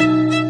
Música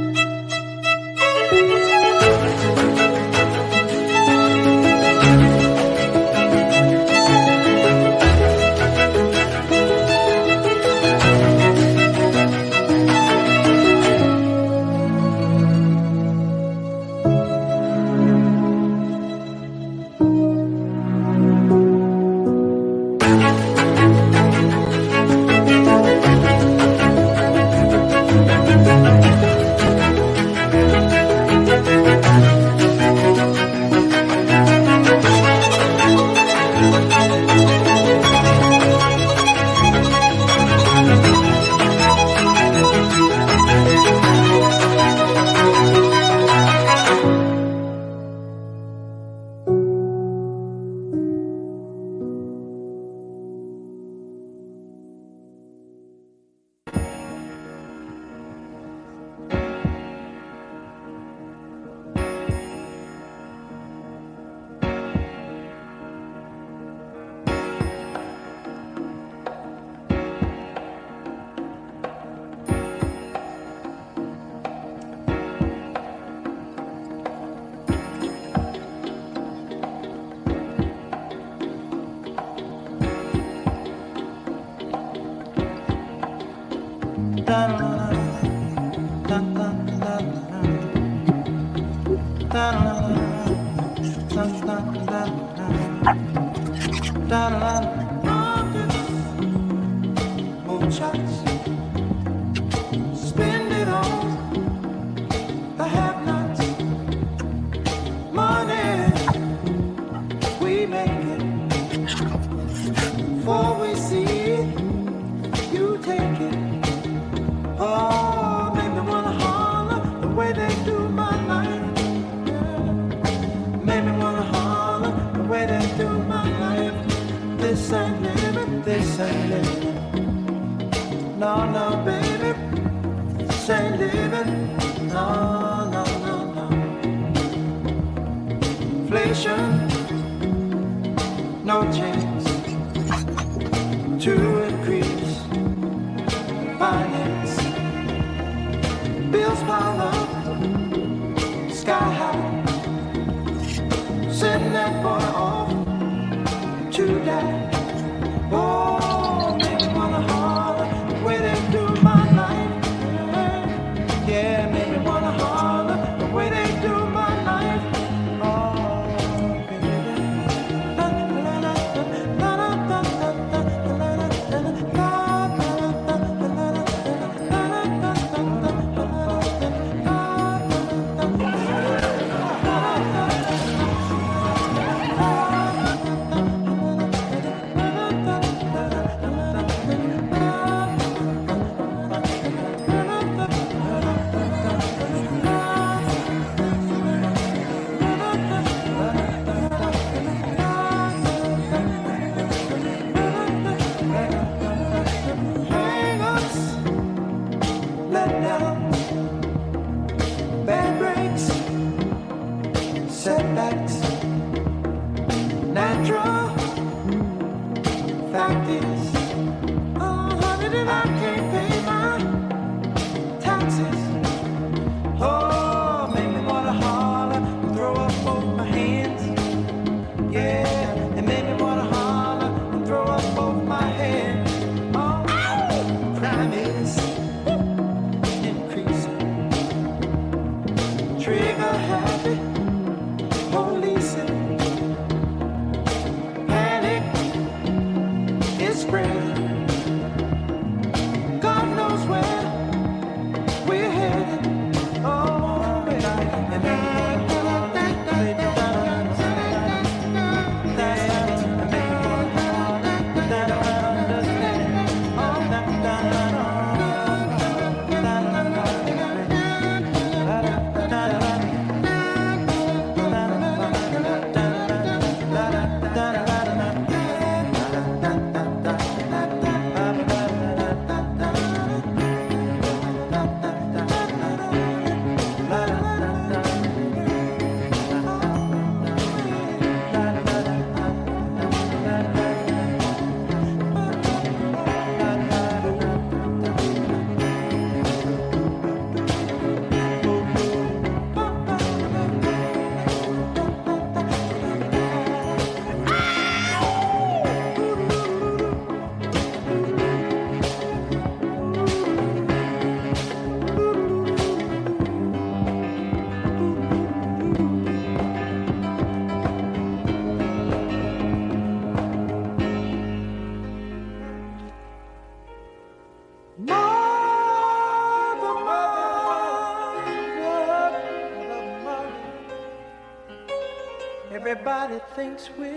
Everybody thinks we're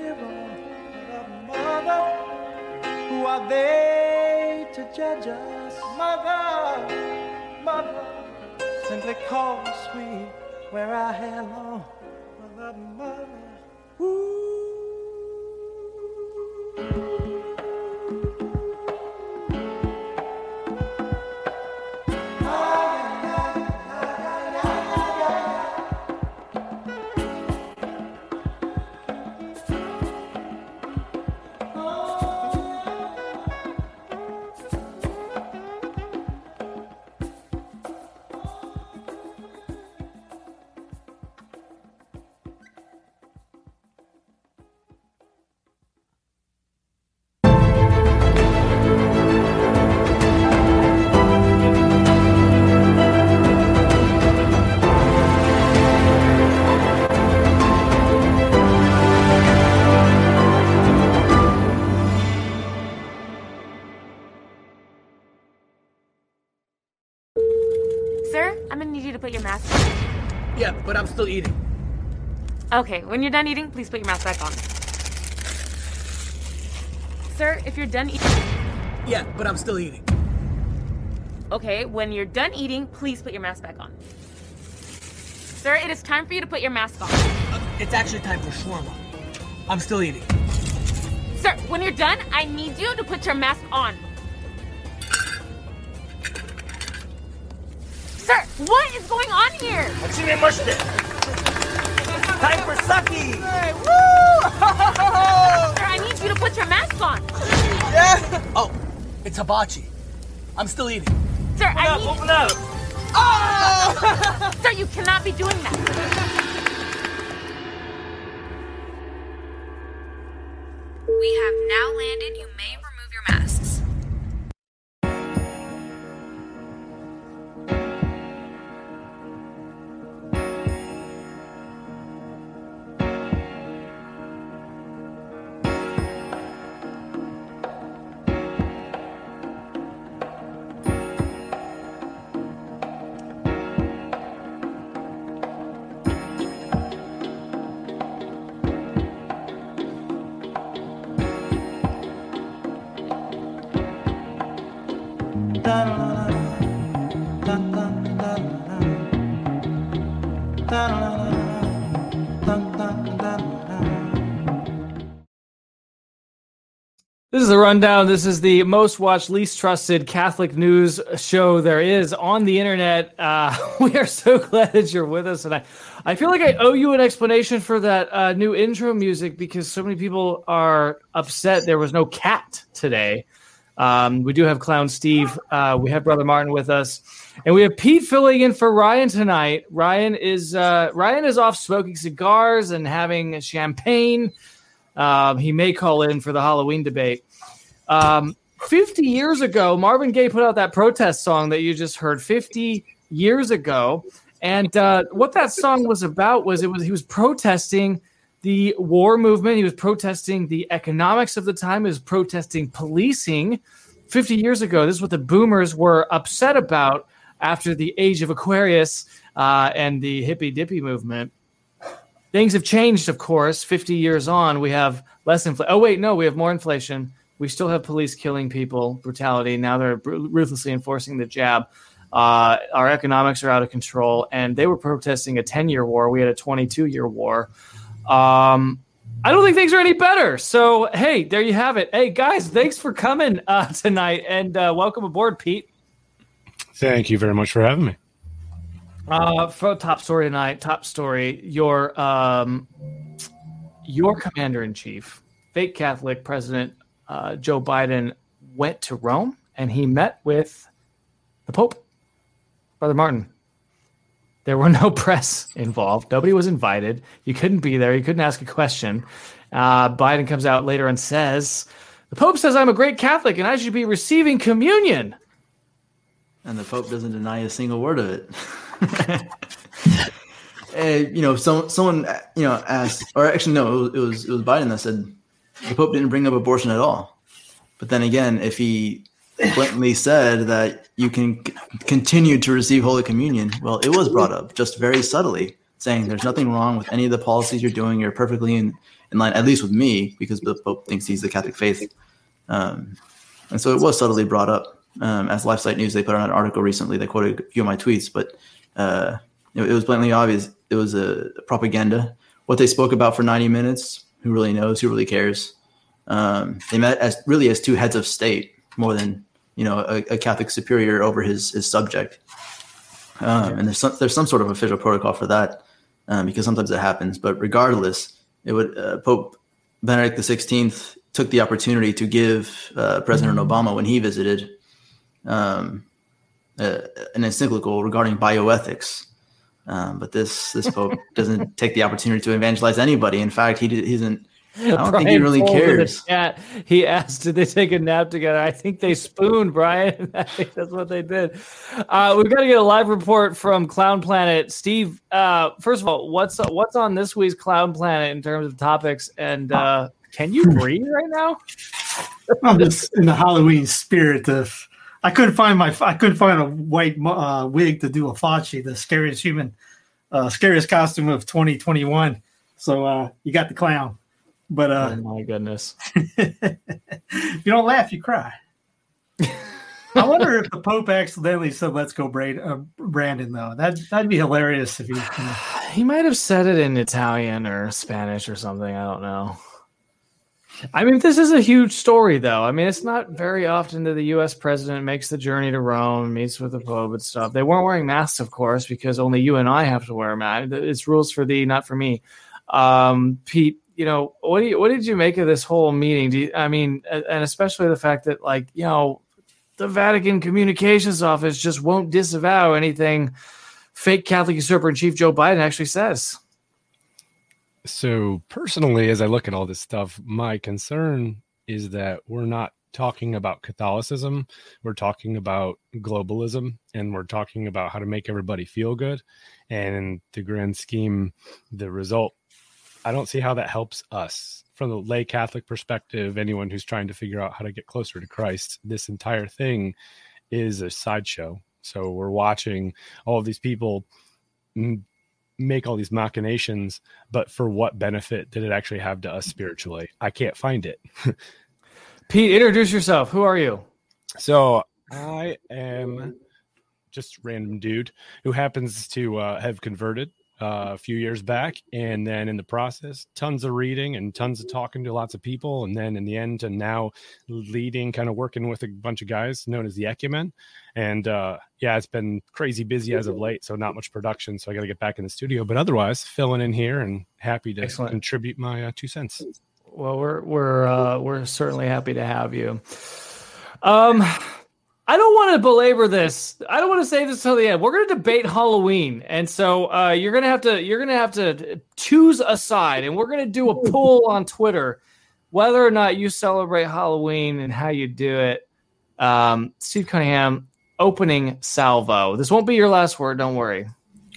Okay, when you're done eating, please put your mask back on. Sir, if you're done eating. Yeah, but I'm still eating. Okay, when you're done eating, please put your mask back on. Sir, it is time for you to put your mask on. Uh, it's actually time for shawarma. I'm still eating. Sir, when you're done, I need you to put your mask on. Sir, what is going on here? Time for Sucky! Hey, Sir, I need you to put your mask on. Yeah. Oh, it's hibachi. I'm still eating. Sir, open I up, need... Open up! Oh! Sir, you cannot be doing that. We have now landed. You may remove your masks. This is the rundown. This is the most watched, least trusted Catholic news show there is on the internet. Uh, we are so glad that you're with us, and I, I feel like I owe you an explanation for that uh, new intro music because so many people are upset there was no cat today. Um, we do have Clown Steve. Uh, we have Brother Martin with us, and we have Pete filling in for Ryan tonight. Ryan is uh, Ryan is off smoking cigars and having champagne. Um, he may call in for the Halloween debate. Um, 50 years ago, Marvin Gaye put out that protest song that you just heard 50 years ago. And uh, what that song was about was it was he was protesting the war movement. He was protesting the economics of the time. He was protesting policing 50 years ago. This is what the boomers were upset about after the age of Aquarius uh, and the hippy dippy movement. Things have changed, of course. 50 years on, we have less inflation. Oh, wait, no, we have more inflation. We still have police killing people, brutality. Now they're ruthlessly enforcing the jab. Uh, our economics are out of control, and they were protesting a 10 year war. We had a 22 year war. Um, I don't think things are any better. So, hey, there you have it. Hey, guys, thanks for coming uh, tonight, and uh, welcome aboard, Pete. Thank you very much for having me. Uh, for top story tonight, top story, your um, your commander in chief, fake Catholic President uh, Joe Biden went to Rome and he met with the Pope, Brother Martin. There were no press involved. Nobody was invited. You couldn't be there. You couldn't ask a question. Uh, Biden comes out later and says, "The Pope says I'm a great Catholic and I should be receiving communion." and the Pope doesn't deny a single word of it. you know, some, someone you know asked, or actually no, it was, it was it was Biden that said the Pope didn't bring up abortion at all. But then again, if he bluntly said that you can c- continue to receive Holy Communion, well, it was brought up just very subtly. saying there's nothing wrong with any of the policies you're doing. You're perfectly in, in line, at least with me, because the Pope thinks he's the Catholic faith. Um, and so it was subtly brought up. Um, as LifeSite News, they put out an article recently. They quoted a few of my tweets, but uh, it, it was blatantly obvious. It was a propaganda. What they spoke about for 90 minutes, who really knows? Who really cares? Um, they met as really as two heads of state more than you know a, a Catholic superior over his his subject. Um, and there's some there's some sort of official protocol for that um, because sometimes it happens. But regardless, it would uh, Pope Benedict XVI took the opportunity to give uh, President Obama when he visited um, uh, an encyclical regarding bioethics. Um, but this this pope doesn't take the opportunity to evangelize anybody. In fact, he, he doesn't I don't Brian think he really cares. Chat, he asked, "Did they take a nap together?" I think they spooned, Brian. I think that's what they did. Uh, we've got to get a live report from Clown Planet. Steve, uh, first of all, what's what's on this week's Clown Planet in terms of topics? And uh, can you breathe right now? I'm just in the Halloween spirit of. I couldn't find my. I couldn't find a white uh, wig to do a Fauci, the scariest human, uh, scariest costume of 2021. So uh, you got the clown. But uh, oh my goodness, If you don't laugh, you cry. I wonder if the Pope accidentally said "Let's go, uh, Brandon." Though that that'd be hilarious if he. You know. He might have said it in Italian or Spanish or something. I don't know. I mean, this is a huge story, though. I mean, it's not very often that the U.S. president makes the journey to Rome, meets with the Pope and stuff. They weren't wearing masks, of course, because only you and I have to wear a mask. It's rules for thee, not for me. Um, Pete, you know, what do you, what did you make of this whole meeting? You, I mean, and especially the fact that like, you know, the Vatican Communications Office just won't disavow anything fake Catholic usurper in chief Joe Biden actually says. So personally, as I look at all this stuff, my concern is that we're not talking about Catholicism. We're talking about globalism and we're talking about how to make everybody feel good. And in the grand scheme, the result I don't see how that helps us from the lay Catholic perspective. Anyone who's trying to figure out how to get closer to Christ, this entire thing is a sideshow. So we're watching all of these people mm, make all these machinations, but for what benefit did it actually have to us spiritually? I can't find it. Pete, introduce yourself. Who are you? So I am just random dude who happens to uh, have converted uh, a few years back, and then in the process, tons of reading and tons of talking to lots of people, and then in the end, and now leading, kind of working with a bunch of guys known as the Ecumen, and uh, yeah, it's been crazy busy as of late, so not much production, so I got to get back in the studio, but otherwise, filling in here and happy to Excellent. contribute my uh, two cents. Well, we're we're uh, we're certainly happy to have you. Um, I don't want to belabor this. I don't want to say this till the end. We're going to debate Halloween, and so uh, you're going to have to you're going to have to choose a side, and we're going to do a poll on Twitter whether or not you celebrate Halloween and how you do it. Um, Steve Cunningham, opening salvo. This won't be your last word. Don't worry.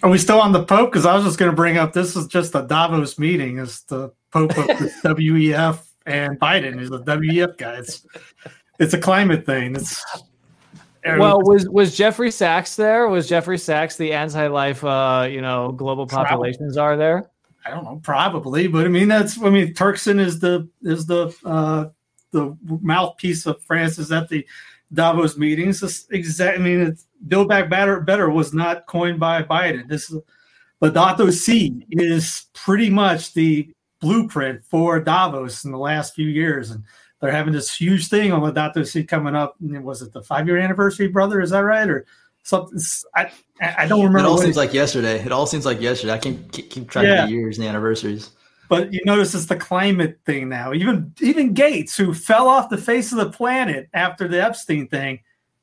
Are we still on the Pope? Because I was just going to bring up this is just a Davos meeting. Is the Pope of the WEF and Biden is the WEF guy. It's, it's a climate thing. It's well, was was Jeffrey Sachs there? Was Jeffrey Sachs the anti-life, uh, you know, global populations are there? I don't know, probably, but I mean, that's I mean, Turkson is the is the uh, the mouthpiece of France. Is at the Davos meetings. This exact, I mean, it's, Build Back Better Better was not coined by Biden. This is Laudato Si is pretty much the blueprint for Davos in the last few years, and they're having this huge thing on Laudato Si coming up. Was it the five year anniversary, brother? Is that right? Or something? I I don't remember. It all seems it, like yesterday. It all seems like yesterday. I can't keep, keep track yeah. of the years and the anniversaries. But you notice it's the climate thing now. Even even Gates, who fell off the face of the planet after the Epstein thing,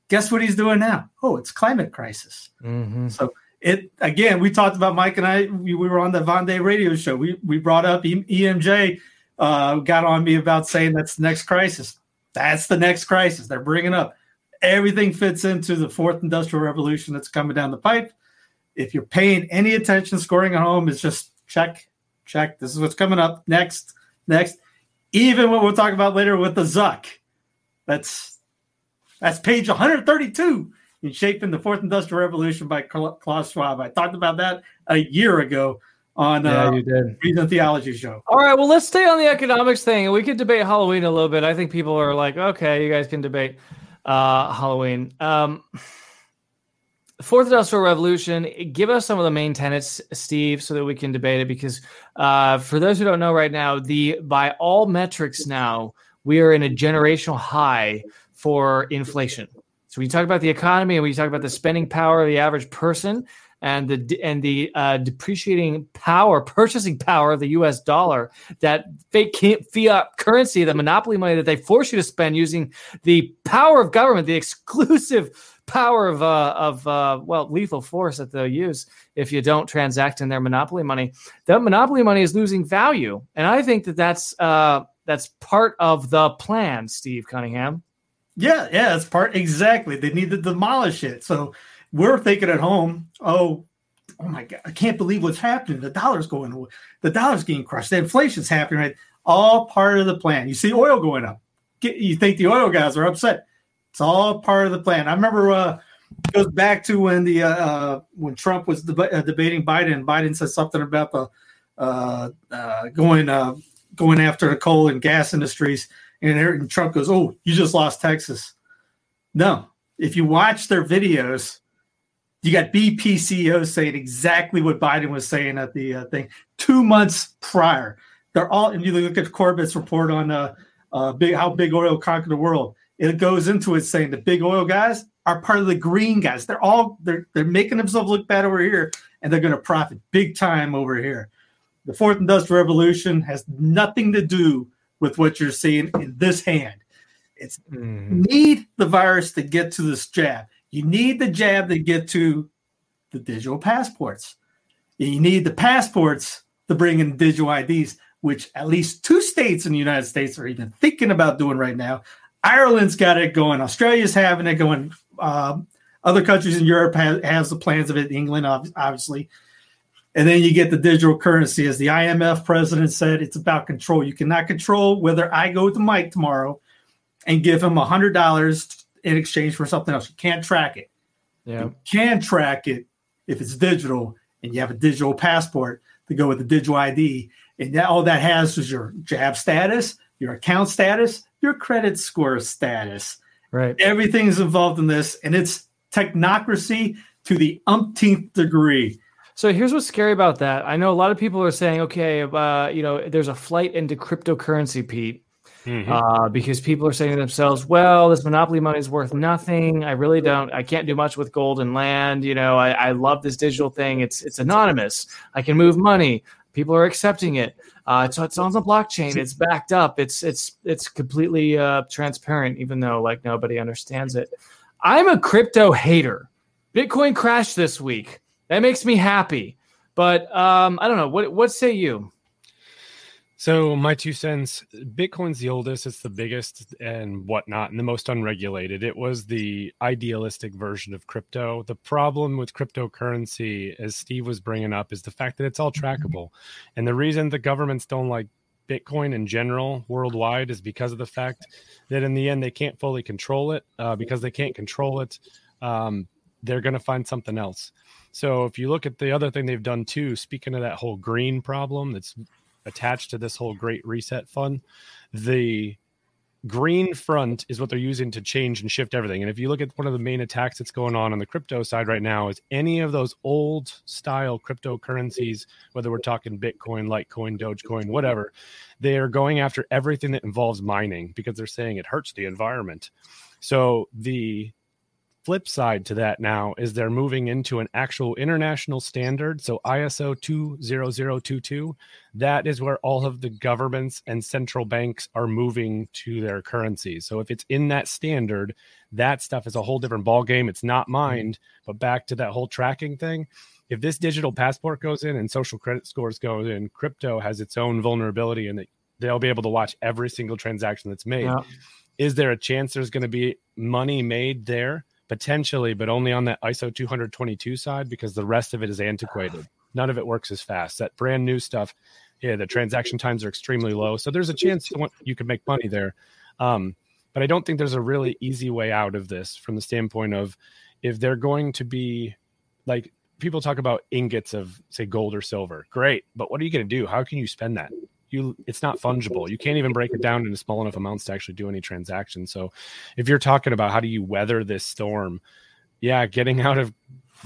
guess what he's doing now? Oh, it's climate crisis. Mm-hmm. So it again, we talked about Mike and I. We, we were on the Vendée radio show. We we brought up EMJ uh, got on me about saying that's the next crisis. That's the next crisis. They're bringing up everything fits into the fourth industrial revolution that's coming down the pipe. If you're paying any attention, scoring at home is just check, check. This is what's coming up next, next. Even what we'll talk about later with the Zuck. That's that's page 132 in Shaping the Fourth Industrial Revolution by Klaus Schwab. I talked about that a year ago. On Yeah, uh, you did. Reason Theology show. All right, well, let's stay on the economics thing, and we could debate Halloween a little bit. I think people are like, okay, you guys can debate uh, Halloween. Um, Fourth Industrial Revolution. Give us some of the main tenets, Steve, so that we can debate it. Because uh, for those who don't know right now, the by all metrics now we are in a generational high for inflation. So when you talk about the economy and when you talk about the spending power of the average person and the and the uh, depreciating power, purchasing power of the U.S. dollar, that fake fiat currency, the monopoly money that they force you to spend using the power of government, the exclusive power of uh, of uh, well lethal force that they'll use if you don't transact in their monopoly money. That monopoly money is losing value, and I think that that's uh, that's part of the plan, Steve Cunningham. Yeah, yeah, it's part exactly. They need to demolish it. So we're thinking at home, oh, oh my god, I can't believe what's happening. The dollar's going, the dollar's getting crushed. The inflation's happening. Right, all part of the plan. You see oil going up. Get, you think the oil guys are upset? It's all part of the plan. I remember uh, goes back to when the uh, uh when Trump was deb- uh, debating Biden. Biden said something about the uh, uh, going uh, going after the coal and gas industries, and, and Trump goes, "Oh, you just lost Texas." No, if you watch their videos, you got BP CEOs saying exactly what Biden was saying at the uh, thing two months prior. They're all, and you look at Corbett's report on uh, uh, big how big oil conquered the world. It goes into it saying the big oil guys are part of the green guys. They're all they're they're making themselves look bad over here, and they're going to profit big time over here. The fourth industrial revolution has nothing to do with what you're seeing in this hand. It's Mm. need the virus to get to this jab. You need the jab to get to the digital passports. You need the passports to bring in digital IDs, which at least two states in the United States are even thinking about doing right now. Ireland's got it going. Australia's having it going. Um, other countries in Europe have, has the plans of it. England, obviously. And then you get the digital currency. As the IMF president said, it's about control. You cannot control whether I go to Mike tomorrow and give him $100 in exchange for something else. You can't track it. Yeah. You can track it if it's digital and you have a digital passport to go with the digital ID. And that, all that has is your jab status, your account status, your credit score status. Right. Everything is involved in this, and it's technocracy to the umpteenth degree. So here's what's scary about that. I know a lot of people are saying, okay, uh, you know, there's a flight into cryptocurrency, Pete, Mhm. uh, because people are saying to themselves, well, this monopoly money is worth nothing. I really don't. I can't do much with gold and land. You know, I, I love this digital thing. It's it's anonymous. I can move money. People are accepting it. Uh, so it's on the blockchain. It's backed up. It's it's it's completely uh, transparent, even though like nobody understands it. I'm a crypto hater. Bitcoin crashed this week. That makes me happy. But um, I don't know. What what say you? So my two cents: Bitcoin's the oldest, it's the biggest, and whatnot, and the most unregulated. It was the idealistic version of crypto. The problem with cryptocurrency, as Steve was bringing up, is the fact that it's all trackable, and the reason the governments don't like Bitcoin in general worldwide is because of the fact that in the end they can't fully control it. Uh, because they can't control it, um, they're going to find something else. So if you look at the other thing they've done too, speaking of that whole green problem that's attached to this whole great reset fund, the green front is what they're using to change and shift everything. And if you look at one of the main attacks that's going on on the crypto side right now is any of those old style cryptocurrencies, whether we're talking Bitcoin, Litecoin, Dogecoin, whatever, they are going after everything that involves mining because they're saying it hurts the environment. So the flip side to that now is they're moving into an actual international standard. So ISO 20022, that is where all of the governments and central banks are moving to their currencies. So if it's in that standard, that stuff is a whole different ballgame. It's not mm-hmm. mined, but back to that whole tracking thing. If this digital passport goes in and social credit scores go in, crypto has its own vulnerability and they'll be able to watch every single transaction that's made. Yeah. Is there a chance there's going to be money made there? Potentially, but only on that ISO 222 side because the rest of it is antiquated. None of it works as fast. That brand new stuff, yeah, the transaction times are extremely low. So there's a chance you, could make money there. Um, but I don't think there's a really easy way out of this from the standpoint of if they're going to be like people talk about ingots of say gold or silver. Great, but what are you going to do? How can you spend that? You, it's not fungible. You can't even break it down into small enough amounts to actually do any transaction. So, if you're talking about how do you weather this storm, yeah, getting out of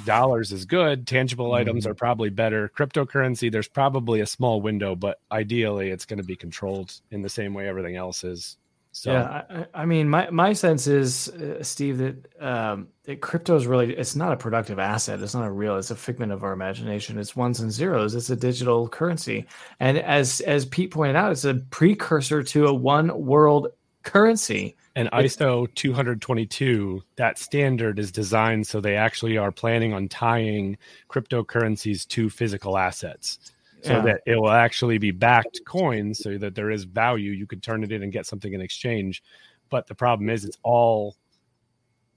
dollars is good. Tangible mm-hmm. items are probably better. Cryptocurrency, there's probably a small window, but ideally, it's going to be controlled in the same way everything else is. So yeah, I, I, mean, my my sense is, uh, Steve, that um, that crypto is really it's not a productive asset. It's not a real. It's a figment of our imagination. It's ones and zeros. It's a digital currency, and as as Pete pointed out, it's a precursor to a one world currency. And ISO 222, that standard is designed so they actually are planning on tying cryptocurrencies to physical assets so yeah. that it will actually be backed coins so that there is value. You could turn it in and get something in exchange. But the problem is, it's all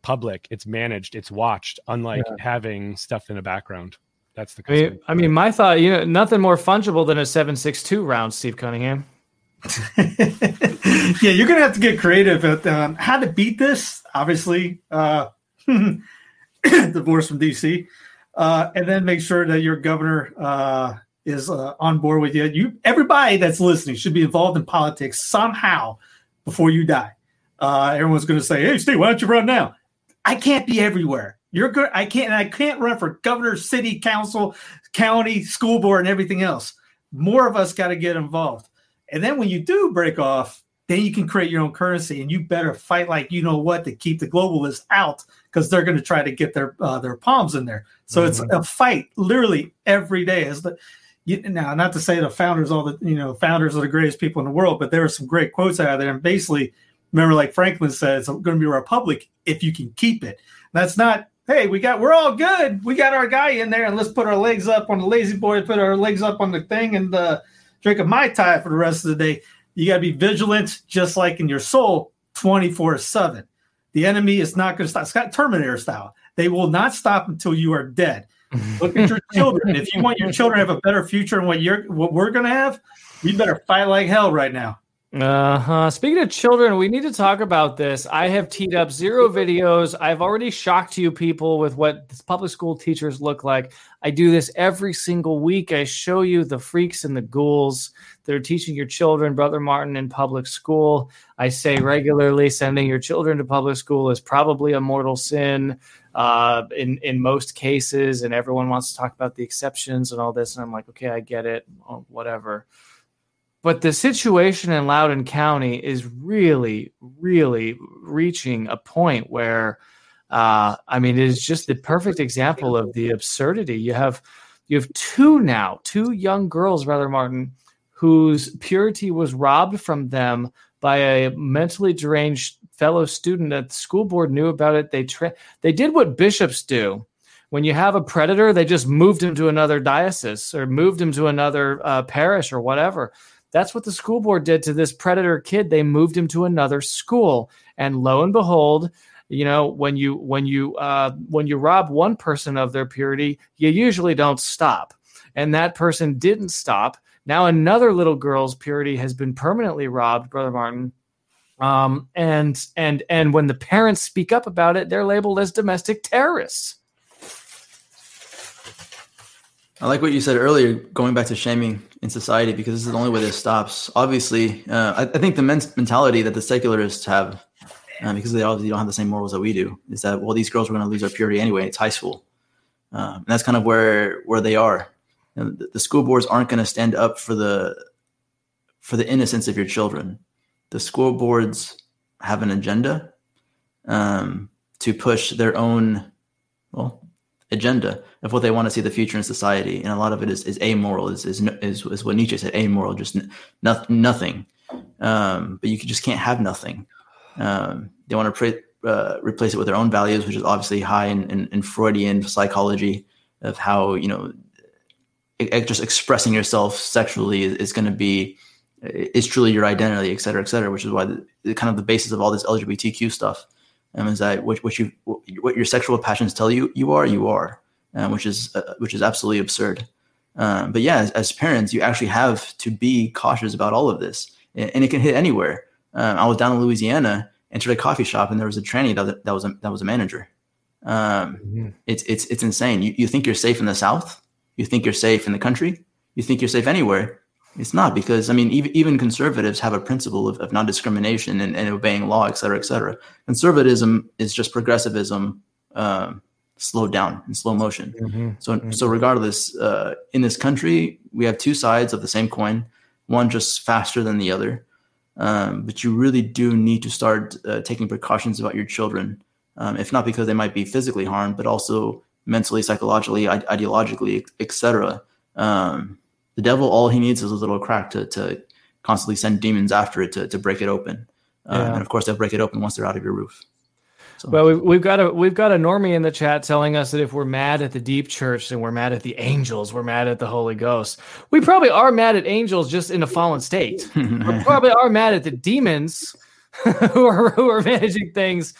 public, it's managed, it's watched, unlike yeah. having stuff in the background. That's the. I mean, I mean, my thought, you know, nothing more fungible than a seven six two round, Steve Cunningham. yeah, you're gonna have to get creative at um, how to beat this. Obviously, uh, divorce from DC, uh, and then make sure that your governor uh, is uh, on board with you. You, everybody that's listening, should be involved in politics somehow before you die. Uh, everyone's going to say, "Hey, Steve, why don't you run now?" I can't be everywhere. You're good. I can't. I can't run for governor, city council, county, school board, and everything else. More of us got to get involved. And then when you do break off, then you can create your own currency, and you better fight like you know what to keep the globalists out because they're going to try to get their uh, their palms in there. So mm-hmm. it's a fight literally every day. As the now, not to say the founders, all the you know, founders are the greatest people in the world, but there are some great quotes out there. And basically, remember, like Franklin said, it's going to be a republic if you can keep it. That's not, hey, we got, we're all good. We got our guy in there, and let's put our legs up on the lazy boy, put our legs up on the thing, and uh, drink a mai tai for the rest of the day. You got to be vigilant, just like in your soul, twenty four seven. The enemy is not going to stop. It's got Terminator style. They will not stop until you are dead. Look at your children. If you want your children to have a better future than what you're what we're gonna have, we better fight like hell right now. Uh huh. Speaking of children, we need to talk about this. I have teed up zero videos. I've already shocked you people with what public school teachers look like. I do this every single week. I show you the freaks and the ghouls that are teaching your children, Brother Martin, in public school. I say regularly sending your children to public school is probably a mortal sin uh, in in most cases, and everyone wants to talk about the exceptions and all this. And I'm like, okay, I get it, oh, whatever. But the situation in Loudoun County is really, really reaching a point where, uh, I mean, it is just the perfect example of the absurdity. You have you have two now, two young girls, rather, Martin, whose purity was robbed from them by a mentally deranged fellow student that the school board knew about it. They tra- they did what bishops do. When you have a predator, they just moved him to another diocese or moved him to another uh, parish or whatever. That's what the school board did to this predator kid. They moved him to another school, and lo and behold, you know when you when you uh, when you rob one person of their purity, you usually don't stop, and that person didn't stop. Now another little girl's purity has been permanently robbed, brother Martin, um, and and and when the parents speak up about it, they're labeled as domestic terrorists. I like what you said earlier, going back to shaming in society, because this is the only way this stops. Obviously, uh, I, I, think the men's mentality that the secularists have, uh, because they obviously don't have the same morals that we do, is that well, these girls are going to lose their purity anyway. It's high school, uh, and that's kind of where where they are. You know, the, the school boards aren't going to stand up for the for the innocence of your children the school boards have an agenda um, to push their own well agenda of what they want to see the future in society, and a lot of it is, is amoral. Is, is is is what Nietzsche said, amoral, just nothing. Um, but you just can't have nothing. Um, they want to pre- uh, replace it with their own values, which is obviously high in, in, in Freudian psychology of how you know just expressing yourself sexually is, is going to be is truly your identity, et cetera, et cetera, which is why the, the kind of the basis of all this LGBTQ stuff um, is that what, what you what your sexual passions tell you you are you are, um, which is uh, which is absolutely absurd. Um, but yeah, as, as, parents, you actually have to be cautious about all of this, and, and it can hit anywhere. Um, I was down in Louisiana, entered a coffee shop, and there was a tranny that, that was a, that was a manager. Um, Mm-hmm. it's it's it's insane. You you think you're safe in the South? You think you're safe in the country? You think you're safe anywhere? It's not because I mean even even conservatives have a principle of, of non-discrimination and, and obeying law, et cetera, et cetera. Conservatism is just progressivism um, slowed down in slow motion. Mhm. So so regardless, uh, in this country we have two sides of the same coin, one just faster than the other. Um, but you really do need to start uh, taking precautions about your children, um, if not because they might be physically harmed, but also mentally, psychologically, ide- ideologically, etc. The devil, all he needs is a little crack to to constantly send demons after it to to break it open. Yeah. And of course, they'll break it open once they're out of your roof. So, Well, we've, we've got a we've got a normie in the chat telling us that if we're mad at the deep church, and we're mad at the angels. We're mad at the Holy Ghost. We probably are mad at angels just in a fallen state. we probably are mad at the demons who are who are managing things.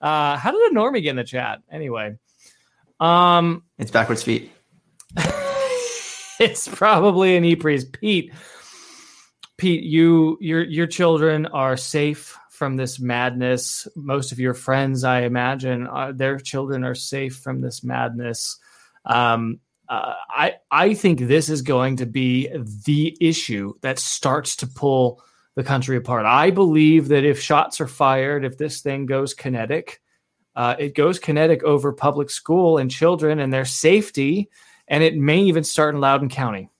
Uh, how did a normie get in the chat anyway? Um, it's backwards feet. it's probably an e-priest. Pete, Pete, you your your children are safe from this madness. Most of your friends, I imagine, uh, their children are safe from this madness. Um, uh, I I think this is going to be the issue that starts to pull the country apart. I believe that if shots are fired, if this thing goes kinetic, uh, it goes kinetic over public school and children and their safety, and it may even start in Loudoun County.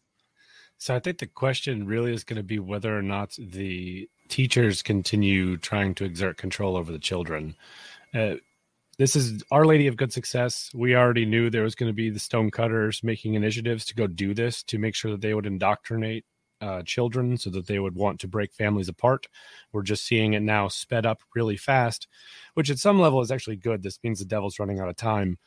So I think the question really is going to be whether or not the teachers continue trying to exert control over the children. Uh, this is Our Lady of Good Success. We already knew there was going to be the stonecutters making initiatives to go do this to make sure that they would indoctrinate uh, children so that they would want to break families apart. We're just seeing it now sped up really fast, which at some level is actually good. This means the devil's running out of time.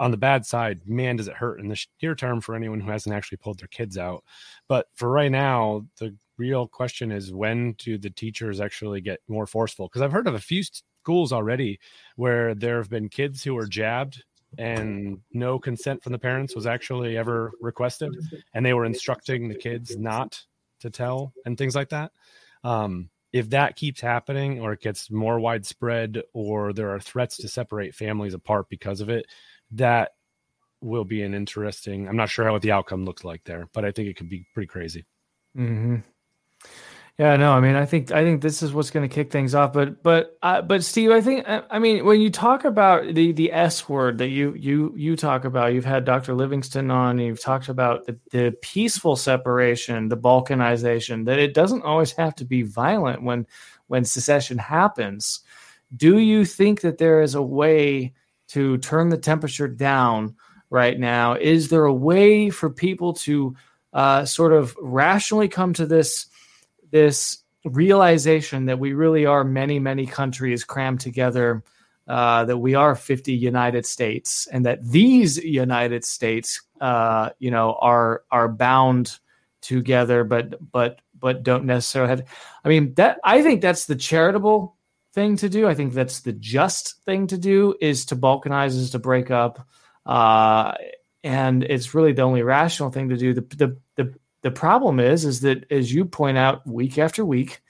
On the bad side, man, does it hurt in the near term for anyone who hasn't actually pulled their kids out. But for right now, the real question is when do the teachers actually get more forceful? Because I've heard of a few schools already where there have been kids who were jabbed and no consent from the parents was actually ever requested and they were instructing the kids not to tell and things like that um, if that keeps happening or it gets more widespread or there are threats to separate families apart because of it that will be an interesting i'm not sure how what the outcome looks like there but i think it could be pretty crazy Mm-hmm. Yeah, no, I mean, I think I think this is what's going to kick things off. But but uh, but Steve, I think I, I mean when you talk about the the S word that you you you talk about, you've had Dr. Livingston on, you've talked about the, the peaceful separation, the balkanization, that it doesn't always have to be violent when when secession happens. Do you think that there is a way to turn the temperature down right now? Is there a way for people to uh, sort of rationally come to this this realization that we really are many many countries crammed together uh, that we are 50 united states and that these united states uh, you know are are bound together but but but don't necessarily have i mean that i think that's the charitable thing to do. I think that's the just thing to do is to balkanize is to break up. Uh, and it's really the only rational thing to do. The, the the the problem is is that as you point out week after week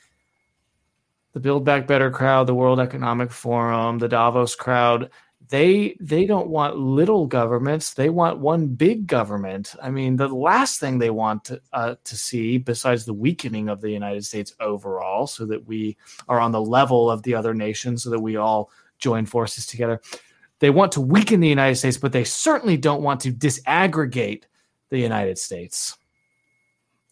the build back better crowd the world economic forum the davos crowd they they don't want little governments. They want one big government. I mean the last thing they want to, uh, to see besides the weakening of the united states overall so that we are on the level of the other nations so that we all join forces together they want to weaken the united states but they certainly don't want to disaggregate the united states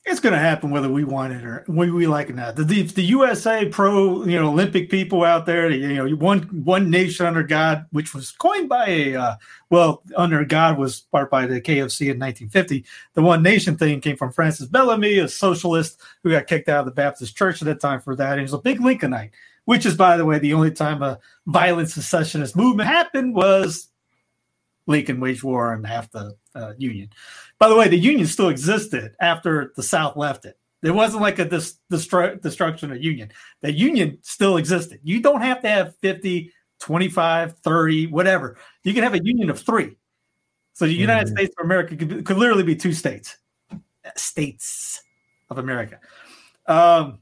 it's going to happen whether we want it or we, we like it or not. The, the, the USA pro, you know, Olympic people out there, you know, one one nation under God, which was coined by a uh, well, under God was part by the K of C in 1950. The one nation thing came from Francis Bellamy, a socialist who got kicked out of the Baptist Church at that time for that. He was a big Lincolnite, which is, by the way, the only time a violent secessionist movement happened was Lincoln waged war on half the uh, Union. By the way, the Union still existed after the South left it. It wasn't like a dis- destru- destruction of Union. The Union still existed. You don't have to have 50, 25, 30, whatever. You can have a union of three. So the United Mhm. States of America could, could literally be two states. States of America. Um,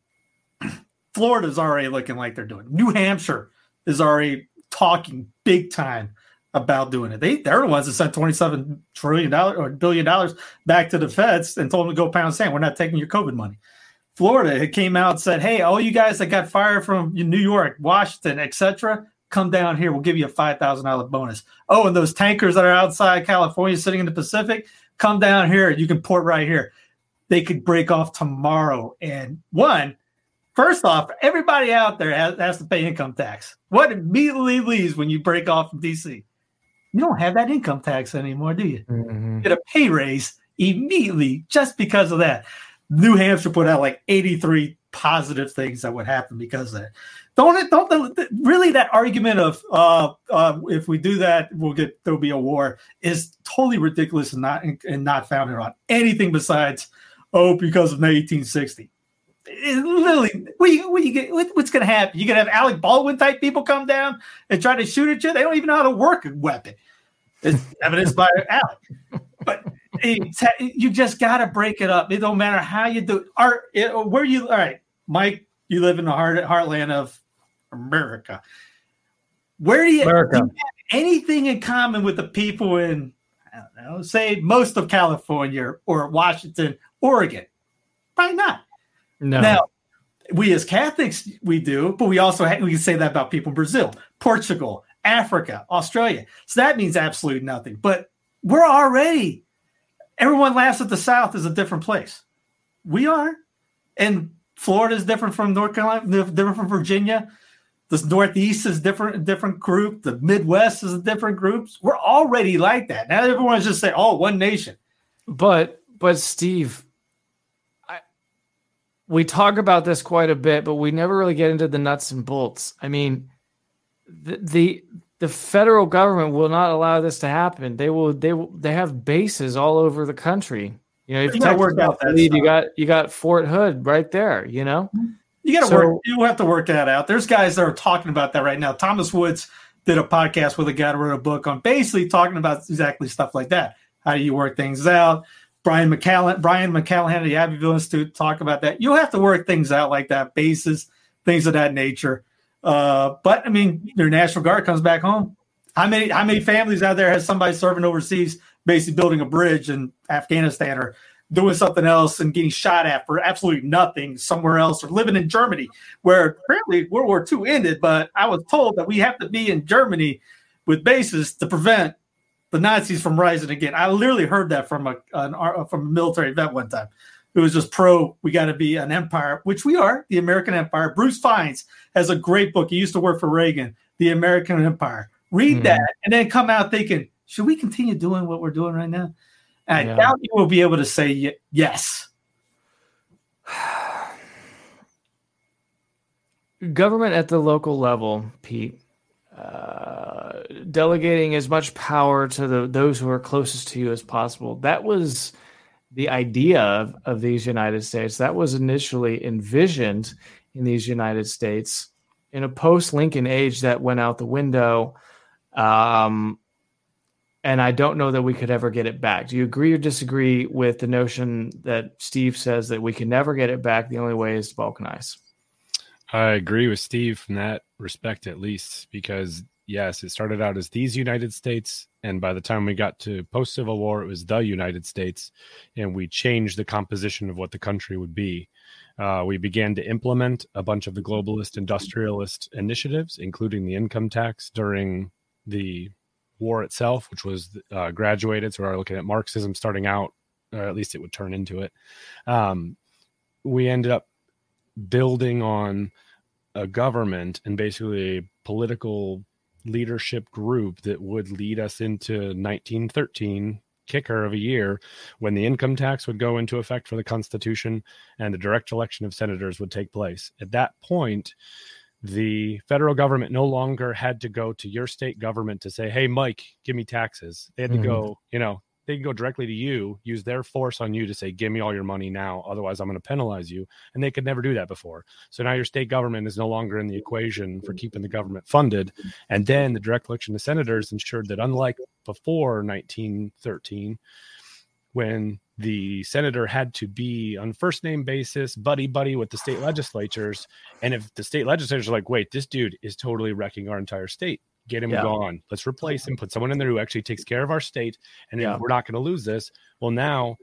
Florida's already looking like they're doing. New Hampshire is already talking big time about doing it. They they're the ones that sent twenty seven trillion dollars or billion dollars back to the feds and told them to go pound sand. We're not taking your COVID money. Florida it came out and said, "Hey, all you guys that got fired from New York, Washington, etc., come down here. We'll give you a five thousand dollar bonus. Oh, and those tankers that are outside California, sitting in the Pacific, come down here. You can port right here. They could break off tomorrow. And one, first off, everybody out there has, has to pay income tax. What immediately leaves when you break off from DC? You don't have that income tax anymore, do you? Mhm. You get a pay raise immediately just because of that. New Hampshire put out like 83 positive things that would happen because of that. Don't it? Don't really that argument of uh, uh, if we do that, we'll get there'll be a war is totally ridiculous and not and not founded on anything besides oh because of 1860. It literally, what you, what you get, what, what's going to happen? You're going to have Alec Baldwin type people come down and try to shoot at you. They don't even know how to work a weapon. It's evidenced by Alec. But it's, you just got to break it up. It don't matter how you do. Are it, where you? All right, Mike, you live in the heart heartland of America. Where do you, America. do you have anything in common with the people in, I don't know, say most of California or Washington, Oregon? Probably not. No. Now, we as Catholics, we do, but we also ha- we can say that about people in Brazil, Portugal, Africa, Australia. So that means absolutely nothing. But we're already everyone laughs at the South is a different place. We are, and Florida is different from North Carolina, different from Virginia. The Northeast is different, different group. The Midwest is a different group. We're already like that. Now everyone's just saying, "Oh, one nation." But but Steve, we talk about this quite a bit, but we never really get into the nuts and bolts. I mean, the the, the federal government will not allow this to happen. They will they will they have bases all over the country. You know, if You gotta work out that lead, you got you got Fort Hood right there. You know, You got to So- work. You have to work that out. There's guys that are talking about that right now. Thomas Woods did a podcast with a guy that wrote a book on basically talking about exactly stuff like that. How do you work things out? Brian McCallan, Brion McClanahan at the Abbeville Institute talk about that. You'll have to work things out like that, bases, things of that nature. Uh, but I mean, your National Guard comes back home. How many how many families out there has somebody serving overseas, basically building a bridge in Afghanistan or doing something else and getting shot at for absolutely nothing somewhere else, or living in Germany, where apparently World War II ended. But I was told that we have to be in Germany with bases to prevent the Nazis from rising again. I literally heard that from a an, from a military vet one time. It was just pro. We got to be an empire, which we are, the American Empire. Bruce Fines has a great book. He used to work for Reagan, The American Empire. Read Mhm. that and then come out thinking, should we continue doing what we're doing right now? I Yeah. doubt you will be able to say y- yes. government at the local level, Pete, uh, delegating as much power to the those who are closest to you as possible. That was the idea of, of these United States. That was initially envisioned in these United States in a post Lincoln age that went out the window. Um, and I don't know that we could ever get it back. Do you agree or disagree with the notion that Steve says that we can never get it back? The only way is to balkanize. I agree with Steve from that respect, at least, because yes, it started out as these United States, and by the time we got to post Civil War, it was the United States, and we changed the composition of what the country would be. Uh, we began to implement a bunch of the globalist industrialist initiatives, including the income tax during the war itself, which was uh, graduated. So we're looking at Marxism starting out, or at least it would turn into it. Um, we ended up building on a government and basically a political leadership group that would lead us into 1913 kicker of a year when the income tax would go into effect for the constitution and the direct election of senators would take place at that point the federal government no longer had to go to your state government to say hey mike give me taxes they had to Mhm. go you know they can go directly to you use their force on you to say give me all your money now otherwise i'm going to penalize you and they could never do that before. So now your state government is no longer in the equation for keeping the government funded. And then the direct election of senators ensured that unlike before 1913 when the senator had to be on first name basis buddy buddy with the state legislatures and if the state legislators are like wait this dude is totally wrecking our entire state Get him Yeah. gone. Let's replace him. Put someone in there who actually takes care of our state, and Yeah. we're not going to lose this. Well, now,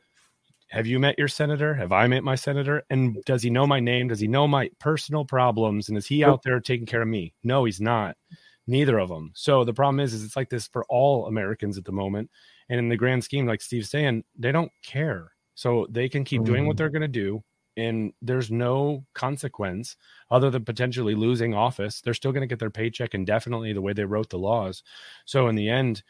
have you met your senator? Have I met my senator? And does he know my name? Does he know my personal problems? And is he out there taking care of me? No, he's not. Neither of them. So the problem is, is it's like this for all Americans at the moment. And in the grand scheme, like Steve's saying, they don't care. So they can keep doing what Mhm. they're going to do. And there's no consequence other than potentially losing office. They're still going to get their paycheck indefinitely the way they wrote the laws. So in the end,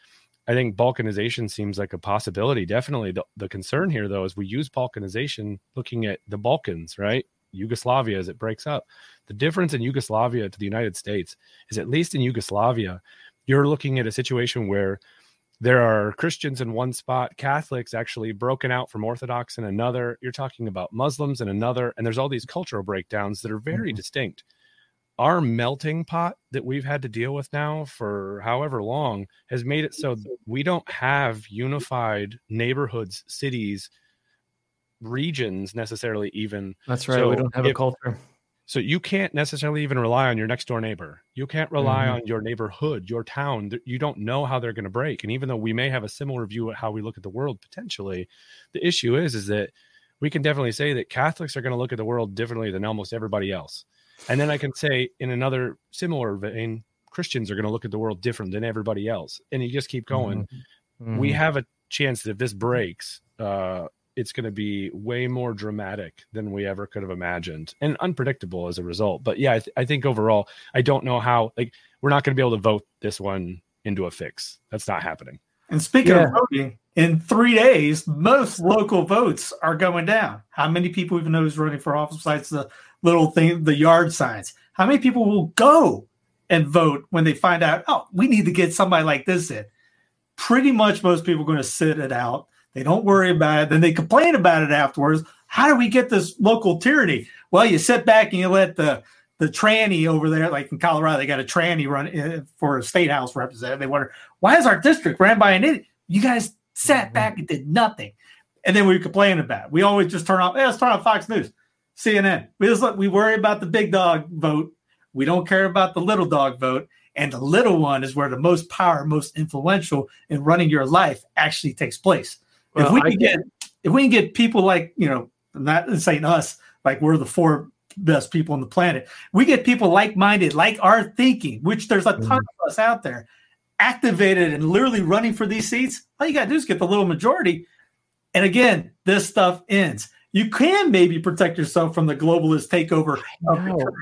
I think balkanization seems like a possibility. Definitely. The, the concern here, though, is we use balkanization looking at the Balkans, right? Yugoslavia as it breaks up. The difference in Yugoslavia to the United States is at least in Yugoslavia, you're looking at a situation where there are Christians in one spot, Catholics actually broken out from Orthodox in another. You're talking about Muslims in another, and there's all these cultural breakdowns that are very mm-hmm. distinct. Our melting pot that we've had to deal with now for however long has made it so we don't have unified neighborhoods, cities, regions necessarily, even. That's right. we don't have a culture. So you can't necessarily even rely on your next door neighbor. You can't rely Mhm. on your neighborhood, your town. You don't know how they're going to break. And even though we may have a similar view at how we look at the world potentially, the issue is is that we can definitely say that Catholics are going to look at the world differently than almost everybody else. And then I can say in another similar vein, Christians are going to look at the world different than everybody else. And you just keep going. We Mhm. have a chance that if this breaks, uh, it's going to be way more dramatic than we ever could have imagined and unpredictable as a result. But yeah, I, th- I think overall, I don't know how, like, we're not going to be able to vote this one into a fix. That's not happening. And speaking Yeah. of voting, in three days, most local votes are going down. How many people even know who's running for office besides the little thing, the yard signs? How many people will go and vote when they find out, oh, we need to get somebody like this in? Pretty much most people are going to sit it out. They don't worry about it. Then they complain about it afterwards. How do we get this local tyranny? Well, you sit back and you let the the tranny over there, like in Colorado, they got a tranny run uh, for a state house representative. They wonder why is our district ran by an idiot? You guys sat back and did nothing, and then we complain about. It. We always just turn off. Yeah, let's turn on Fox News, CNN. We just we worry about the big dog vote. We don't care about the little dog vote, and the little one is where the most power, most influential in running your life actually takes place. If Well, we I can get if we can get people like you know, not saying us, like we're the four best people on the planet. We get people like-minded, like our thinking, which there's a ton Mhm. of us out there, activated and literally running for these seats. All you gotta do is get the little majority. And again, this stuff ends. You can maybe protect yourself from the globalist takeover.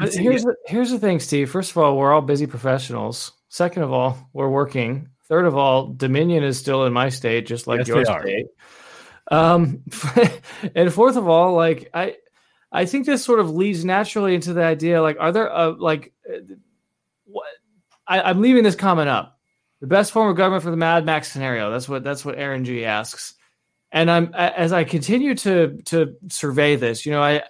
here's the, here's the thing, Steve. First of all, we're all busy professionals. Second of all, we're working. Third of all, Dominion is still in my state, just like Yes, your state. Um, and fourth of all, like I, I think this sort of leads naturally into the idea, like, are there uh, like, uh, what? I, I'm leaving this comment up. The best form of government for the Mad Max scenario. That's what that's what Aaron G asks. And I'm as I continue to to survey this, you know, I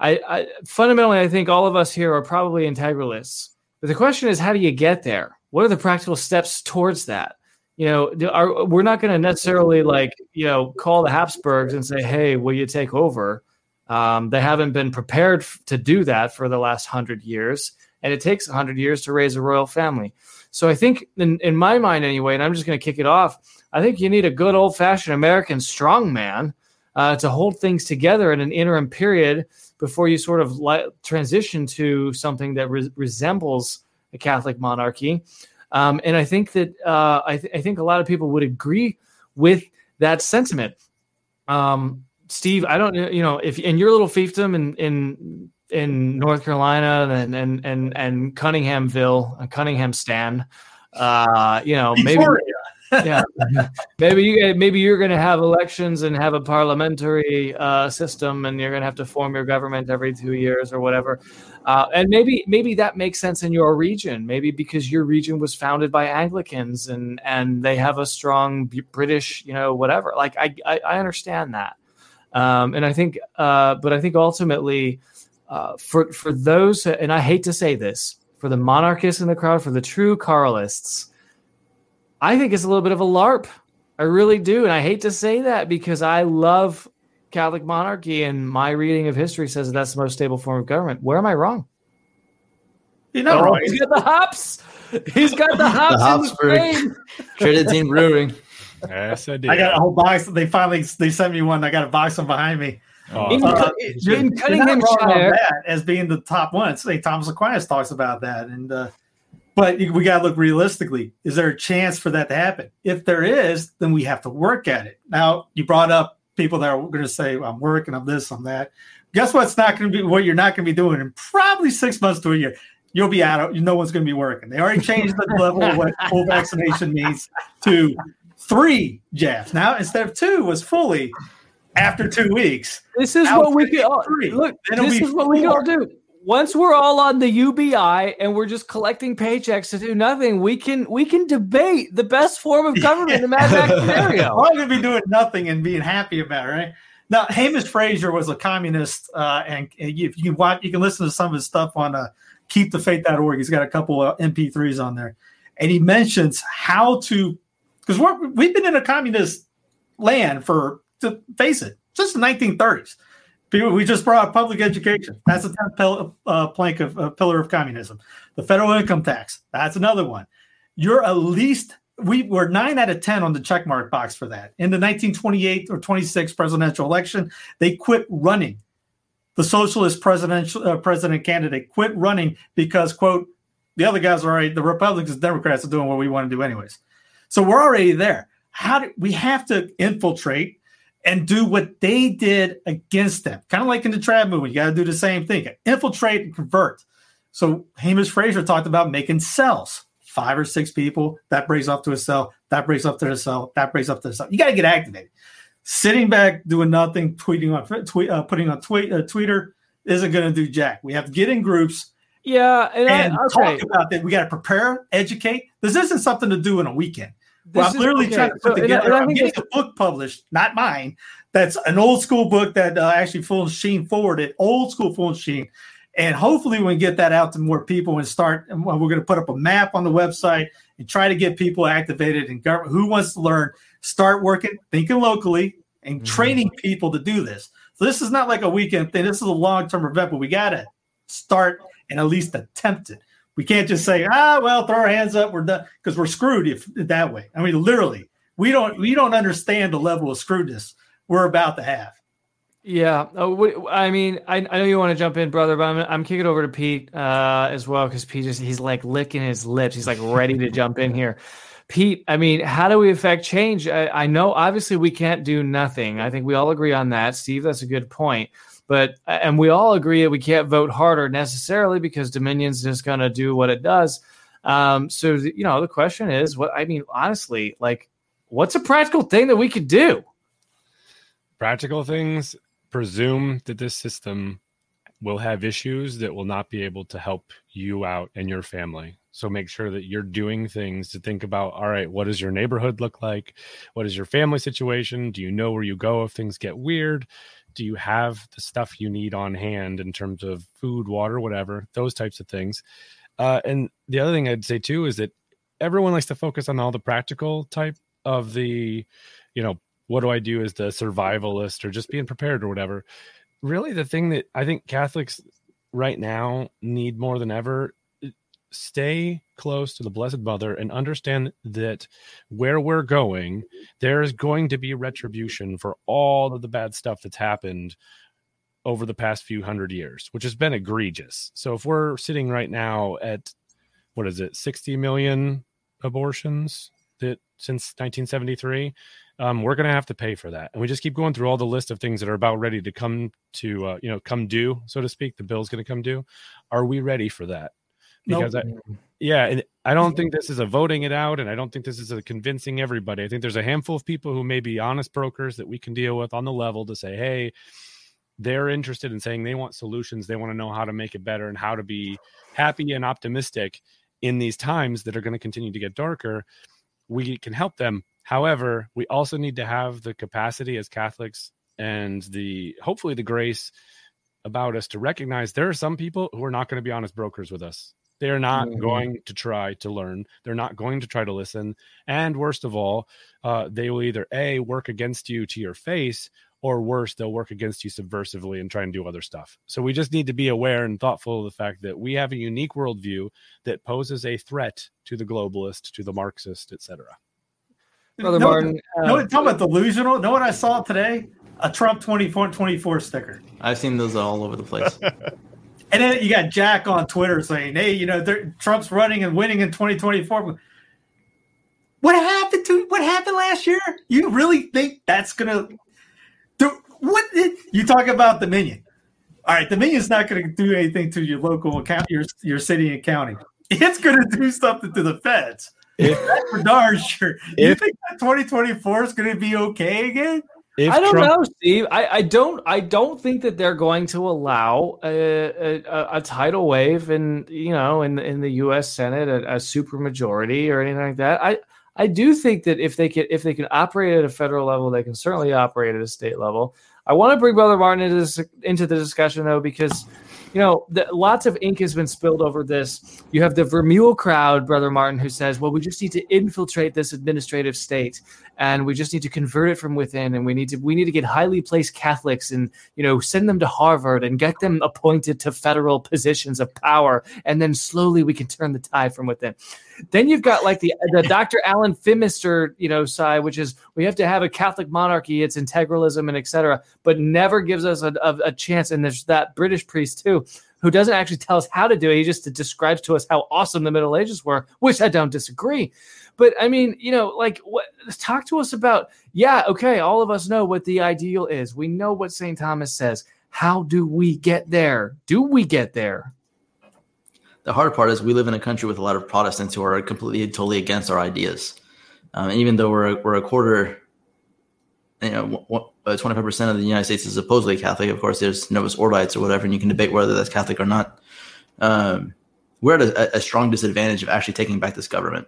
I, I fundamentally I think all of us here are probably integralists. But the question is, how do you get there? What are the practical steps towards that? You know, are, we're not going to necessarily like you know call the Habsburgs and say, "Hey, will you take over?" Um, they haven't been prepared f- to do that for the last hundred years, and it takes hundred years to raise a royal family. So I think, in, in my mind anyway, and I'm just going to kick it off. I think you need a good old fashioned American strongman uh, to hold things together in an interim period before you sort of transition to something that re- resembles a Catholic monarchy. Um, and I think that uh, I, th- I think a lot of people would agree with that sentiment. Um, Steve, I don't you know, if in your little fiefdom in in in North Carolina and and and and Cunninghamville, uh, Cunningham Stan, uh, you know, maybe. Yeah, maybe you maybe you're going to have elections and have a parliamentary uh, system, and you're going to have to form your government every two years or whatever. Uh, and maybe maybe that makes sense in your region. Maybe because your region was founded by Anglicans and and they have a strong British, you know, whatever. Like I I, I understand that, um, and I think, uh, but I think ultimately, uh, for for those, and I hate to say this, for the monarchists in the crowd, for the true Carlists. I think it's a little bit of a LARP. I really do. And I hate to say that because I love Catholic monarchy and my reading of history says that that's the most stable form of government. Where am I wrong? You're not Oh, wrong. he's got the hops. He's got the hops, The hops in for- the frame. Trinity Brewing. Yes, I did. I got a whole box. They finally they sent me one. I got a box one behind me. Oh, In, Uh, Cut- in You're not wrong on Cunninghamshire, as being the top one. Say Thomas Aquinas talks about that, and uh, but we got to look realistically. Is there a chance for that to happen? If there is, then we have to work at it. Now, you brought up people that are going to say, "I'm working on this, on that." Guess what's not going to be what you're not going to be doing in probably six months to a year. You'll be out. Of, no one's going to be working. They already changed the level of what full vaccination means to three jabs. Now instead of two was fully after two weeks. this is what we can all, look. This is what we all do. Once we're all on the UBI and we're just collecting paychecks to do nothing, we can we can debate the best form of government in Max scenario. Going to be doing nothing and being happy about it, right? Now, Hamish Fraser was a communist, uh, and, and you, you can watch, you can listen to some of his stuff on uh, keepthefaith.org. He's got a couple of MP3s on there, and he mentions how to, because we've been in a communist land for, to face it, since the 1930s. We just brought up public education. That's a tenth uh, plank of uh, pillar of communism. The federal income tax. That's another one. You're at least we were nine out of 10 on the checkmark box for that. In the 1928 or 26 presidential election, they quit running. The socialist presidential uh, president candidate quit running because, quote, the other guys are already, the Republicans and Democrats are doing what we want to do anyways. So we're already there. How do we have to infiltrate and do what they did against them? Kind of like in the trad movement, you got to do the same thing infiltrate and convert. So Hamish Fraser talked about making cells five or six people. That breaks up to a cell. That breaks up to a cell. That breaks up to a cell. You got to get activated. Sitting back doing nothing, tweeting on tweet, uh, putting on tweet, uh, Twitter isn't going to do jack. We have to get in groups Yeah, and, and I, okay. talk about that. We got to prepare, educate. This isn't something to do in a weekend. Well, I'm literally okay, trying to so- put and I- together. and I I'm getting a book published, not mine. That's an old school book that uh, actually Fulton Sheen forwarded. Old school Fulton Sheen, and hopefully we can get that out to more people and start. And we're going to put up a map on the website and try to get people activated and government who wants to learn. Start working, thinking locally, and Mm-hmm. training people to do this. So this is not like a weekend thing. This is a long term event, but we got to start and at least attempt it. We can't just say, ah, well, throw our hands up, we're done, because we're screwed if that way. I mean, literally, we don't we don't understand the level of screwedness we're about to have. Yeah, uh, I mean, I, I know you want to jump in, brother, but I'm, I'm kicking over to Pete uh, as well because Pete just he's like licking his lips. He's like ready to jump in here. Pete, I mean, how do we affect change? I, I know obviously we can't do nothing. I think we all agree on that. Steve, that's a good point. But and we all agree that we can't vote harder necessarily because Dominion's just going to do what it does. Um, so you know, the question is, what I mean, honestly, like, what's a practical thing that we could do? practical things presume that this system will have issues that will not be able to help you out and your family so make sure that you're doing things to think about all right what does your neighborhood look like what is your family situation do you know where you go if things get weird do you have the stuff you need on hand in terms of food water whatever those types of things uh, and the other thing i'd say too is that everyone likes to focus on all the practical type of the you know what do I do as the survivalist or just being prepared or whatever. Really, the thing that I think Catholics right now need more than ever stay close to the Blessed Mother and understand that where we're going, there is going to be retribution for all of the bad stuff that's happened over the past few hundred years, which has been egregious. So if we're sitting right now at what is it, 60 million abortions that since 1973 um, we're going to have to pay for that. And we just keep going through all the list of things that are about ready to come to uh, you know come due so to speak the bill's going to come due. Are we ready for that Nope. because I, yeah and i don't think this is a voting it out and i don't think this is a convincing everybody. I think there's a handful of people who may be honest brokers that we can deal with on the level to say hey they're interested in saying they want solutions. They want to know how to make it better and how to be happy and optimistic in these times that are going to continue to get darker. We can help them. However we also need to have the capacity as catholics and the hopefully the grace about us to recognize there are some people who are not going to be honest brokers with us They are not Mhm. going to try to learn. They're not going to try to listen. And worst of all, uh, they will either A, work against you to your face, or worse, they'll work against you subversively and try and do other stuff. So we just need to be aware and thoughtful of the fact that we have a unique worldview that poses a threat to the globalist, to the Marxist, etc. Brother No, Martin. No, uh, talking about delusional. Know what I saw today? A Trump 24 24 sticker. I've seen those all over the place. And then you got Jack on Twitter saying, "Hey, you know, Trump's running and winning in 2024." What happened to what happened last year? You really think that's gonna do what? Did, you talk about Dominion. All right, Dominion's not going to do anything to your local account, your your city and county. It's going to do something to the feds. If- for darn sure. You think that 2024 is going to be okay again? If I don't Trump- know, Steve. I, I don't. I don't think that they're going to allow a, a, a tidal wave in you know in in the U.S. Senate a, a supermajority or anything like that. I I do think that if they can if they can operate at a federal level, they can certainly operate at a state level. I want to bring Brother Martin into this into the discussion though because you know the, lots of ink has been spilled over this. You have the Vermeule crowd, Brother Martin, who says, "Well, we just need to infiltrate this administrative state." And we just need to convert it from within and we need to we need to get highly placed catholics and you know send them to harvard and get them appointed to federal positions of power and then slowly we can turn the tide from within. Then you've got like the the dr alan fimister you know side which is we have to have a catholic monarchy it's integralism and etc but never gives us a, a, a chance and there's that british priest too who doesn't actually tell us how to do it he just describes to us how awesome the middle ages were which i don't disagree but I mean, you know, like what talk to us about, yeah, okay, all of us know what the ideal is. We know what St. Thomas says. How do we get there? Do we get there? the hard part is we live in a country with a lot of Protestants who are completely totally against our ideas. Um, and even though we're we're a quarter, you know, twenty five percent of the United States is supposedly Catholic. Of course, there's Novus Ordites or whatever, and you can debate whether that's Catholic or not. Um, we're at a, a strong disadvantage of actually taking back this government.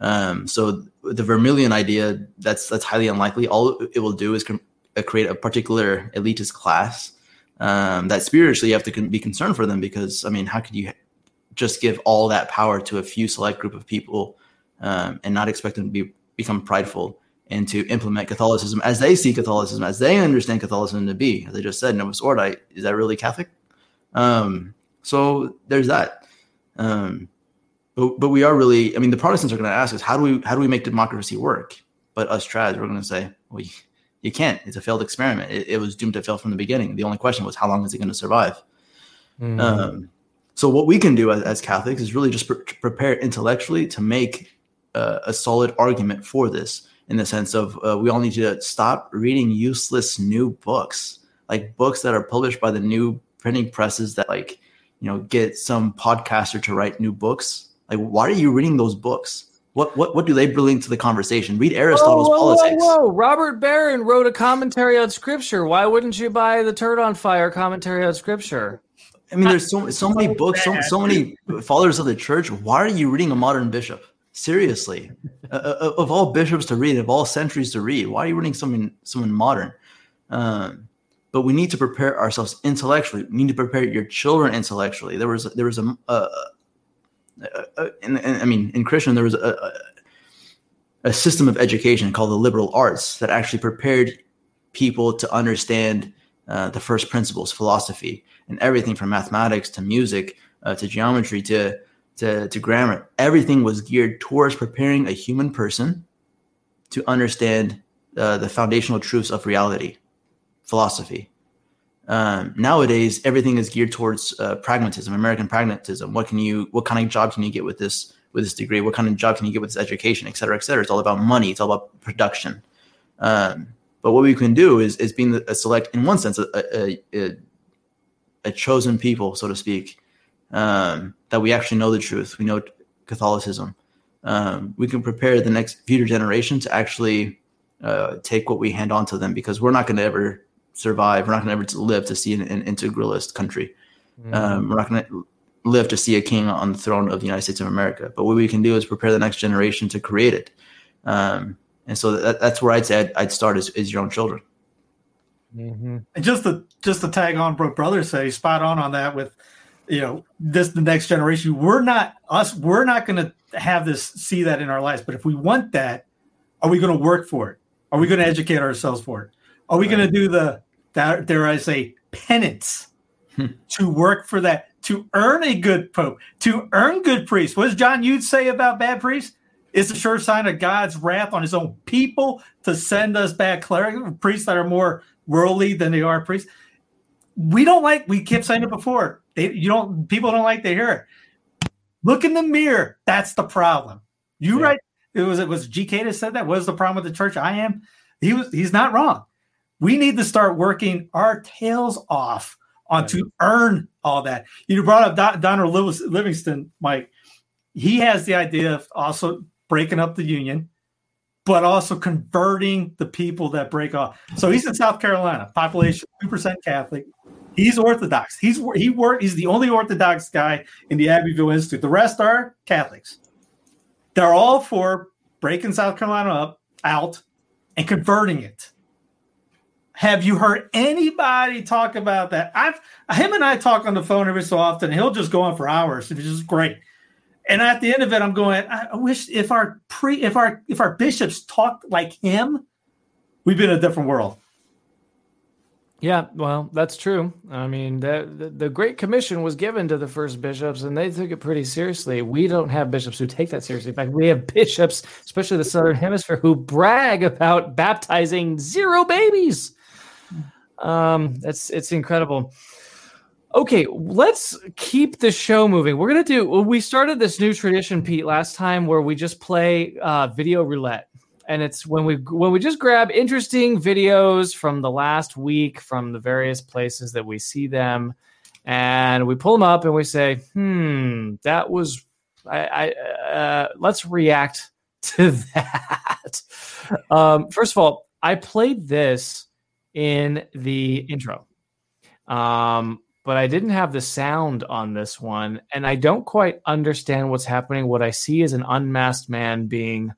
Um, so the Vermilion idea that's that's highly unlikely. All it will do is com- uh, create a particular elitist class um, that spiritually you have to con- be concerned for them because I mean, how could you just give all that power to a few select group of people um, and not expect them to be become prideful and to implement Catholicism as they see Catholicism, as they understand Catholicism to be? As I just said, Novus Ordi is that really Catholic? Um, so there's that. Um, but, but we are really, I mean, the Protestants are going to ask us, how do we how do we make democracy work? But us trads, we're going to say, well, you, you can't. It's a failed experiment. It, it, was doomed to fail from the beginning. The only question was, how long is it going to survive? Mm. Um, so what we can do as, as Catholics is really just pre- prepare intellectually to make uh, a solid argument for this, in the sense of uh, we all need to stop reading useless new books, like books that are published by the new printing presses that like you know get some podcaster to write new books like, why are you reading those books? What what what do they bring to the conversation? Read Aristotle's whoa, whoa, Politics. Whoa, whoa, Robert Barron wrote a commentary on Scripture. Why wouldn't you buy the Turd on Fire commentary on Scripture? I mean, there's so so many books, so so many fathers of the church. Why are you reading a modern bishop? Seriously, uh, of all bishops to read, of all centuries to read, why are you reading someone someone modern? Um, but we need to prepare ourselves intellectually. We need to prepare your children intellectually. There was there was a, a uh, and, and, I mean, in Christian, there was a, a, system of education called the liberal arts that actually prepared people to understand uh, the first principles, philosophy, and everything from mathematics to music uh, to geometry to, to to grammar. Everything was geared towards preparing a human person to understand uh, the foundational truths of reality, philosophy. Um, nowadays, everything is geared towards uh, pragmatism, American pragmatism. What can you, what kind of job can you get with this, with this degree? What kind of job can you get with this education, et cetera, et cetera? It's all about money. It's all about production. Um, but what we can do is, is being a select, in one sense, a, a, a, chosen people, so to speak, um, that we actually know the truth. We know Catholicism. Um, we can prepare the next future generation to actually uh, take what we hand on to them because we're not going to ever survive. We're not going to ever live to see an, an integralist country. Mm-hmm. Um, we're not going to live to see a king on the throne of the United States of America. But what we can do is prepare the next generation to create it. Um, and so that, that's where I'd say I'd, I'd start is, is, your own children. Mm-hmm. And just to just to tag on, Brooke Brothers say spot on on that with you know, this the next generation. We're not us. We're not going to have this see that in our lives. But if we want that, are we going to work for it? Are we going to educate ourselves for it? Are we going to do the that dare I say penance hmm. to work for that to earn a good pope to earn good priests? What does John Eudes say about bad priests? It's a sure sign of God's wrath on His own people to send us bad clerics, priests that are more worldly than they are priests. We don't like. We kept saying it before. They, you don't. People don't like to hear it. Look in the mirror. That's the problem. You Yeah. right. It was it was GK that said that. What is the problem with the church? I am. He was. He's not wrong. We need to start working our tails off on to earn all that. You brought up Don, Donald Lewis, Livingston, Mike. He has the idea of also breaking up the union, but also converting the people that break off. So he's in South Carolina, population two percent Catholic. He's Orthodox. He's he work. He's the only Orthodox guy in the Abbeville Institute. The rest are Catholics. They're all for breaking South Carolina up out and converting it. Have you heard anybody talk about that? I've him and I talk on the phone every so often. He'll just go on for hours, which just great. And at the end of it, I'm going. I wish if our pre, if our if our bishops talked like him, we'd be in a different world. Yeah, well, that's true. I mean, the the Great Commission was given to the first bishops, and they took it pretty seriously. We don't have bishops who take that seriously. In fact, we have bishops, especially the Southern Hemisphere, who brag about baptizing zero babies. Um, that's it's incredible. Okay, let's keep the show moving. We're gonna do. We started this new tradition, Pete, last time where we just play uh, video roulette and it's when we when we just grab interesting videos from the last week from the various places that we see them and we pull them up and we say hmm that was i, I uh, let's react to that um, first of all i played this in the intro. Um, but i didn't have the sound on this one and i don't quite understand what's happening. What i see is an unmasked man being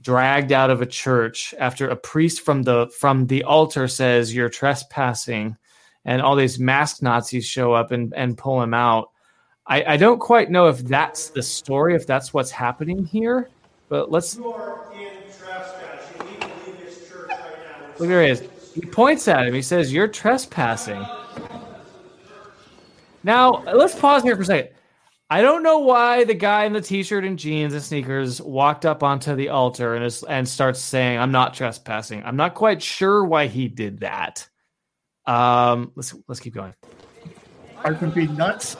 dragged out of a church after a priest from the from the altar says you're trespassing and all these masked nazis show up and, and pull him out. I, I don't quite know if that's the story if that's what's happening here but let's look there he is he points at him he says you're trespassing now let's pause here for a second I don't know why the guy in the t-shirt and jeans and sneakers walked up onto the altar and is, and starts saying, "I'm not trespassing." I'm not quite sure why he did that. Um, let's let's keep going. Are going be nuts.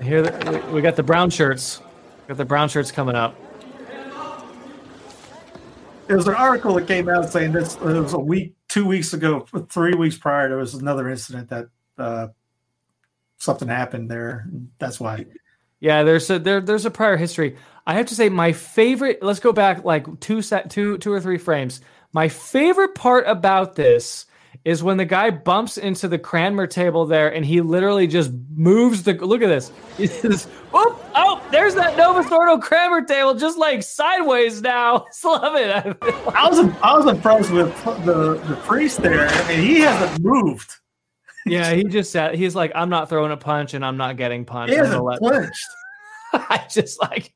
Here we- we got the brown shirts. Got the brown shirts coming up. There was an article that came out saying this. It was a week, two weeks ago, three weeks prior. There was another incident that uh, something happened there. That's why. Yeah, there's a there there's a prior history. I have to say my favorite. Let's go back like two set two two or three frames. My favorite part about this is when the guy bumps into the Cranmer table there, and he literally just moves the. Look at this. He says, "Whoop! Oh, there's that Novus Ordo Cranmer table, just like sideways now. Love it. I was I was impressed with the the priest there. I mean, he hasn't moved. yeah, he just said he's like, I'm not throwing a punch, and I'm not getting punched. He hasn't flinched. I just like.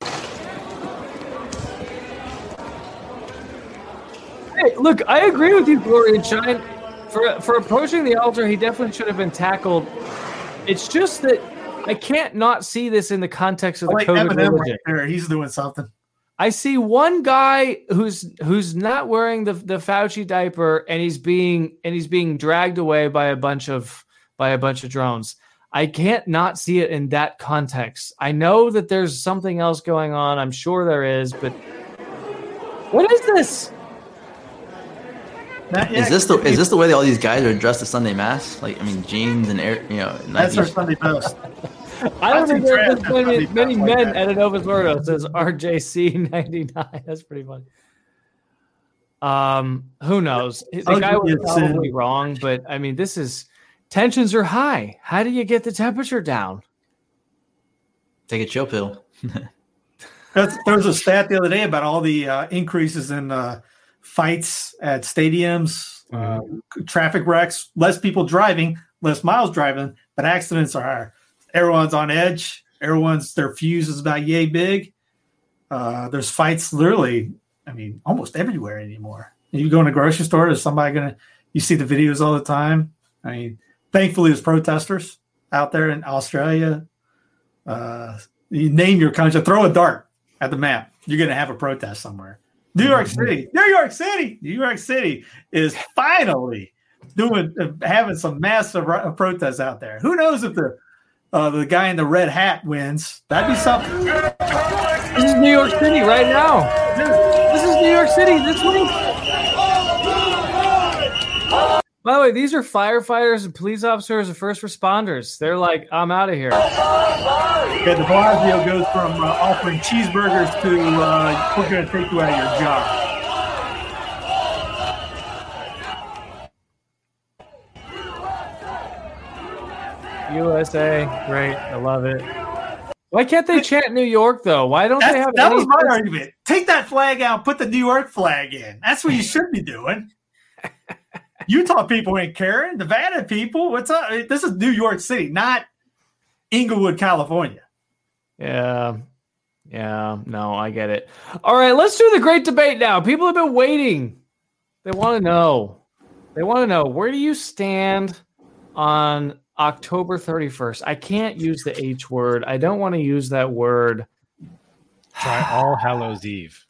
Hey, look, I agree with you, Glory and Shine. For for approaching the altar, he definitely should have been tackled. It's just that I can't not see this in the context of the Like code of Eminem religion. right there, he's doing something. I see one guy who's who's not wearing the the Fauci diaper and he's being and he's being dragged away by a bunch of by a bunch of drones. I can't not see it in that context. I know that there's something else going on. I'm sure there is, but what is this? Not yet. Is this the is this the way that all these guys are dressed at Sunday mass? Like I mean, jeans and air, you know, That's our Sunday best. I don't think I've there's many, many like men that. at an Novus Ordo. Says RJC99. That's pretty funny. Um, who knows? The I'll guy was you a probably wrong, but I mean, this is tensions are high. How do you get the temperature down? Take a chill pill. That's, there was a stat the other day about all the uh, increases in uh, fights at stadiums, uh, traffic wrecks, less people driving, less miles driving, but accidents are higher. Everyone's on edge. Everyone's their fuse is about yay big. Uh, there's fights literally, I mean, almost everywhere anymore. You go in a grocery store, is somebody gonna? You see the videos all the time. I mean, thankfully, there's protesters out there in Australia. Uh, you name your country, throw a dart at the map. You're gonna have a protest somewhere. New York City, New York City, New York City is finally doing uh, having some massive ro- protests out there. Who knows if the uh, the guy in the red hat wins? That'd be something. This is New York City right now. This is New York City this week. By the way, these are firefighters and police officers and first responders. They're like, I'm out of here. Yeah, De Blasio goes from uh, offering cheeseburgers to uh, we're going to take you out of your job. USA, great. I love it. Why can't they chant New York though? Why don't they have that was my argument. Take that flag out, put the New York flag in. That's what you should be doing. Utah people ain't caring. Nevada people, what's up? This is New York City, not Inglewood, California. Yeah. Yeah. No, I get it. All right, let's do the great debate now. People have been waiting. They want to know. They want to know where do you stand on October 31st? I can't use the H word. I don't want to use that word. Try All Hallows Eve.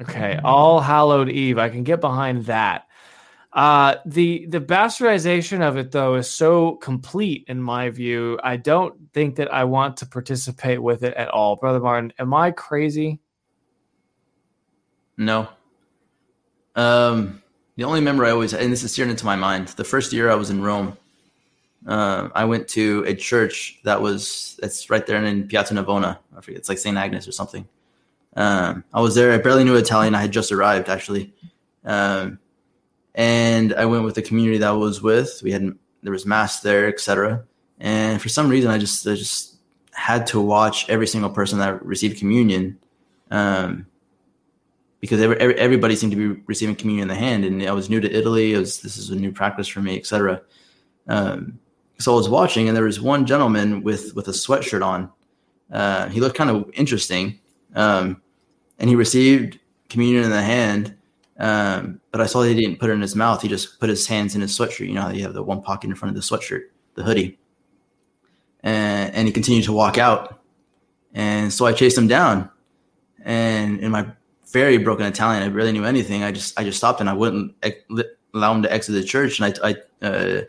Okay, All Hallowed Eve. I can get behind that. Uh, the the bastardization of it though is so complete in my view. I don't think that I want to participate with it at all, brother Martin. Am I crazy? No. Um, the only memory I always, and this is seared into my mind, the first year I was in Rome, uh, I went to a church that was, that's right there in Piazza Navona. I forget, it's like St. Agnes or something. Um, I was there. I barely knew Italian. I had just arrived actually. Um, and I went with the community that I was with. We had, there was mass there, etc. And for some reason, I just, I just had to watch every single person that received communion. Um, because every, every, everybody seemed to be receiving communion in the hand, and I was new to Italy. It was this is a new practice for me, etc. Um, so I was watching, and there was one gentleman with with a sweatshirt on. Uh, he looked kind of interesting, um, and he received communion in the hand. Um, but I saw he didn't put it in his mouth. He just put his hands in his sweatshirt. You know you have the one pocket in front of the sweatshirt, the hoodie, and and he continued to walk out. And so I chased him down, and in my very broken Italian. I barely knew anything. I just I just stopped and I wouldn't ex- allow him to exit the church, and I I uh,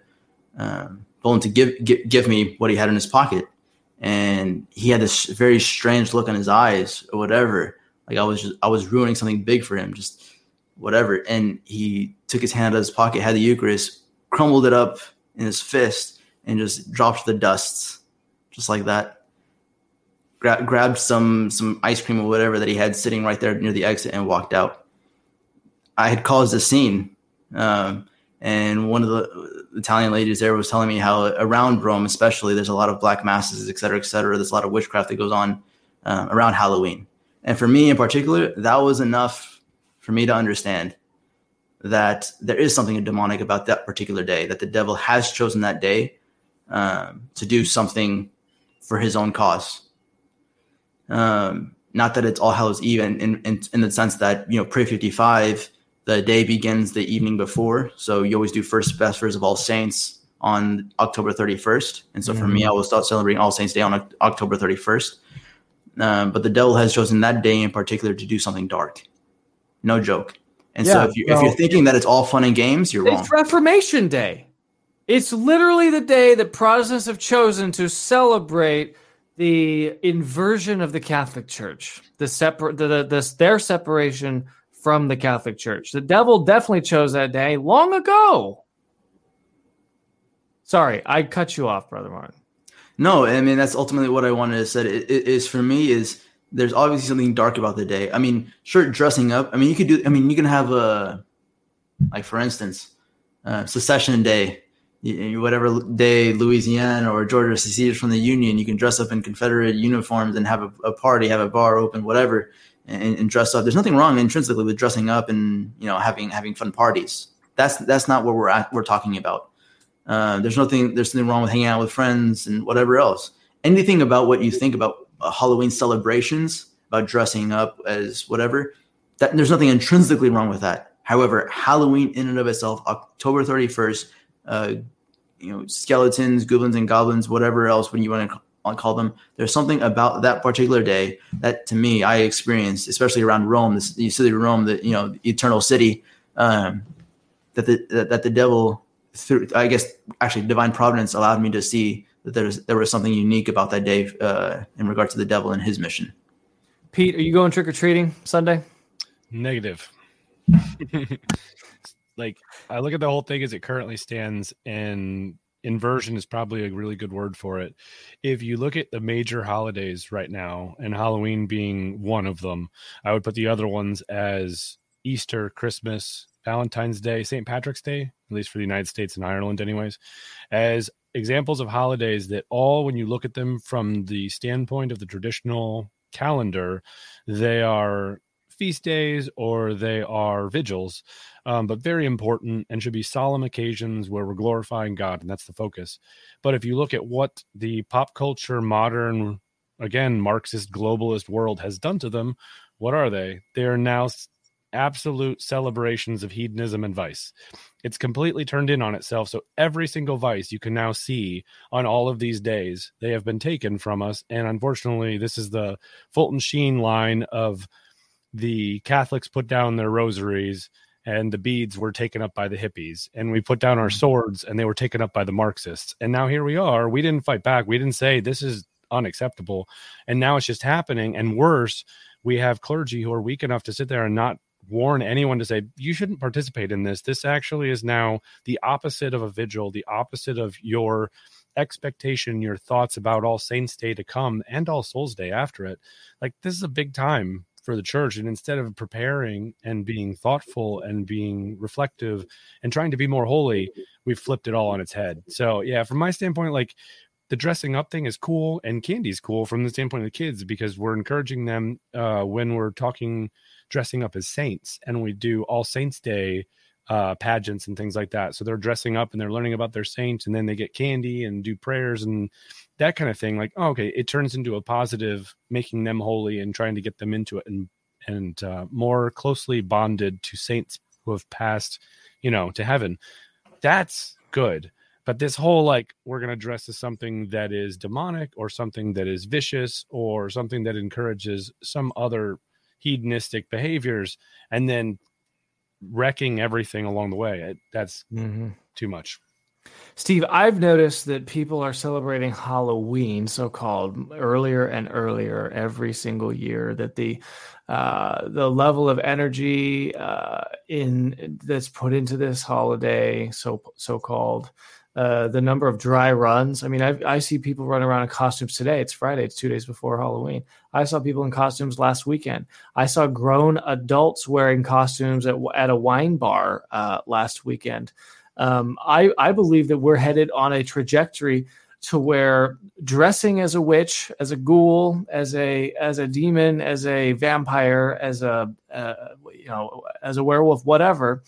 um, told him to give, give give me what he had in his pocket, and he had this very strange look in his eyes or whatever. Like I was just I was ruining something big for him, just whatever. And he took his hand out of his pocket, had the Eucharist, crumbled it up in his fist, and just dropped the dust, just like that gra- grabbed some some ice cream or whatever that he had sitting right there near the exit and walked out. I had caused a scene, um, and one of the Italian ladies there was telling me how around Rome, especially, there's a lot of black masses, et cetera, et cetera. There's a lot of witchcraft that goes on um, around Halloween, and for me in particular, that was enough for me to understand that there is something demonic about that particular day. That the devil has chosen that day um, to do something for his own cause um, not that it's All Hallows Eve, in, in, in the sense that you know pre fifty five, the day begins the evening before. So you always do first vespers of All Saints on October thirty first, and so for me, I will start celebrating All Saints Day on October thirty first. Um, but the devil has chosen that day in particular to do something dark. No joke. And so if you if well- you're thinking that it's all fun and games, you're wrong. It's Reformation Day. It's literally the day that Protestants have chosen to celebrate the inversion of the Catholic Church, the separate, the, the, the their separation from the Catholic Church. The devil definitely chose that day long ago. Sorry, I cut you off, brother Martin. No, I mean that's ultimately what I wanted to say. It, it is for me is there's obviously something dark about the day. I mean, sure, dressing up. I mean, you could do. I mean, you can have a like for instance, uh, Secession Day, whatever day Louisiana or Georgia seceded from the Union. You can dress up in Confederate uniforms and have a, a party, have a bar open, whatever. and, and dress up. There's nothing wrong intrinsically with dressing up and you know having having fun parties. That's that's not what we're at, we're talking about. Uh, there's nothing there's nothing wrong with hanging out with friends and whatever else. Anything about what you think about Halloween celebrations, about dressing up as whatever, that there's nothing intrinsically wrong with that. However, Halloween in and of itself, October 31st, uh, you know, skeletons, goblins, and goblins, whatever else when you want to call them. There's something about that particular day that, to me, I experienced, especially around Rome, the city of Rome, the you know, the eternal city, um, that the that the devil through, I guess, actually, divine providence allowed me to see that there's there was something unique about that day uh, in regard to the devil and his mission. Pete, are you going trick or treating Sunday? Negative. like I look at the whole thing as it currently stands, and inversion is probably a really good word for it. If you look at the major holidays right now, and Halloween being one of them, I would put the other ones as Easter, Christmas, Valentine's Day, St. Patrick's Day, at least for the United States and Ireland, anyways, as examples of holidays that all, when you look at them from the standpoint of the traditional calendar, they are feast days or they are vigils, um, but very important and should be solemn occasions where we're glorifying God, and that's the focus. But if you look at what the pop culture, modern, again, Marxist, globalist world has done to them, what are they? They are now absolute celebrations of hedonism and vice. It's completely turned in on itself. So every single vice you can now see on all of these days, they have been taken from us. And unfortunately, this is the Fulton Sheen line of the Catholics put down their rosaries and the beads were taken up by the hippies and we put down our mm. swords and they were taken up by the marxists and now here we are we didn't fight back we didn't say this is unacceptable and now it's just happening and worse we have clergy who are weak enough to sit there and not warn anyone to say you shouldn't participate in this. This actually is now the opposite of a vigil the opposite of your expectation your thoughts about all saints day to come and all souls day after it. Like this is a big time for the church and instead of preparing and being thoughtful and being reflective and trying to be more holy we've flipped it all on its head. So yeah from my standpoint like the dressing up thing is cool and candy's cool from the standpoint of the kids because we're encouraging them uh, when we're talking dressing up as saints and we do all saints day uh, pageants and things like that. So they're dressing up and they're learning about their saints and then they get candy and do prayers and that kind of thing like oh, okay it turns into a positive making them holy and trying to get them into it and and uh, more closely bonded to saints who have passed you know to heaven. That's good but this whole like we're going to dress as something that is demonic or something that is vicious or something that encourages some other hedonistic behaviors and then wrecking everything along the way it, that's mm-hmm. too much Steve, I've noticed that people are celebrating Halloween, so called, earlier and earlier every single year. That the uh, the level of energy uh, in that's put into this holiday, so so called, uh, the number of dry runs. I mean, I, I see people running around in costumes today. It's Friday. It's two days before Halloween. I saw people in costumes last weekend. I saw grown adults wearing costumes at, at a wine bar uh, last weekend um, I, I believe that we're headed on a trajectory to where dressing as a witch, as a ghoul, as a as a demon, as a vampire, as a uh, you know as a werewolf, whatever,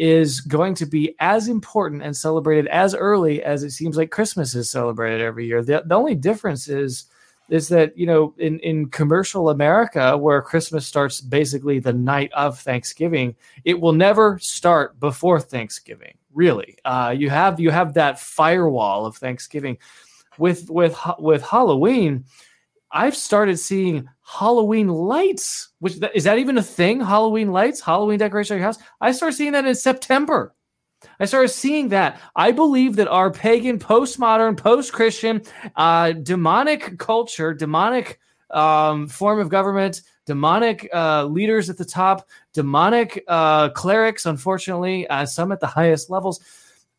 is going to be as important and celebrated as early as it seems like Christmas is celebrated every year. The, the only difference is is that you know in in commercial America where Christmas starts basically the night of Thanksgiving, it will never start before Thanksgiving. Really, uh, you have you have that firewall of Thanksgiving. With with with Halloween, I've started seeing Halloween lights. Which is that even a thing? Halloween lights, Halloween decoration of your house. I started seeing that in September. I started seeing that. I believe that our pagan, postmodern, post Christian, uh, demonic culture, demonic um, form of government, demonic uh, leaders at the top, demonic uh, clerics, unfortunately, uh, some at the highest levels.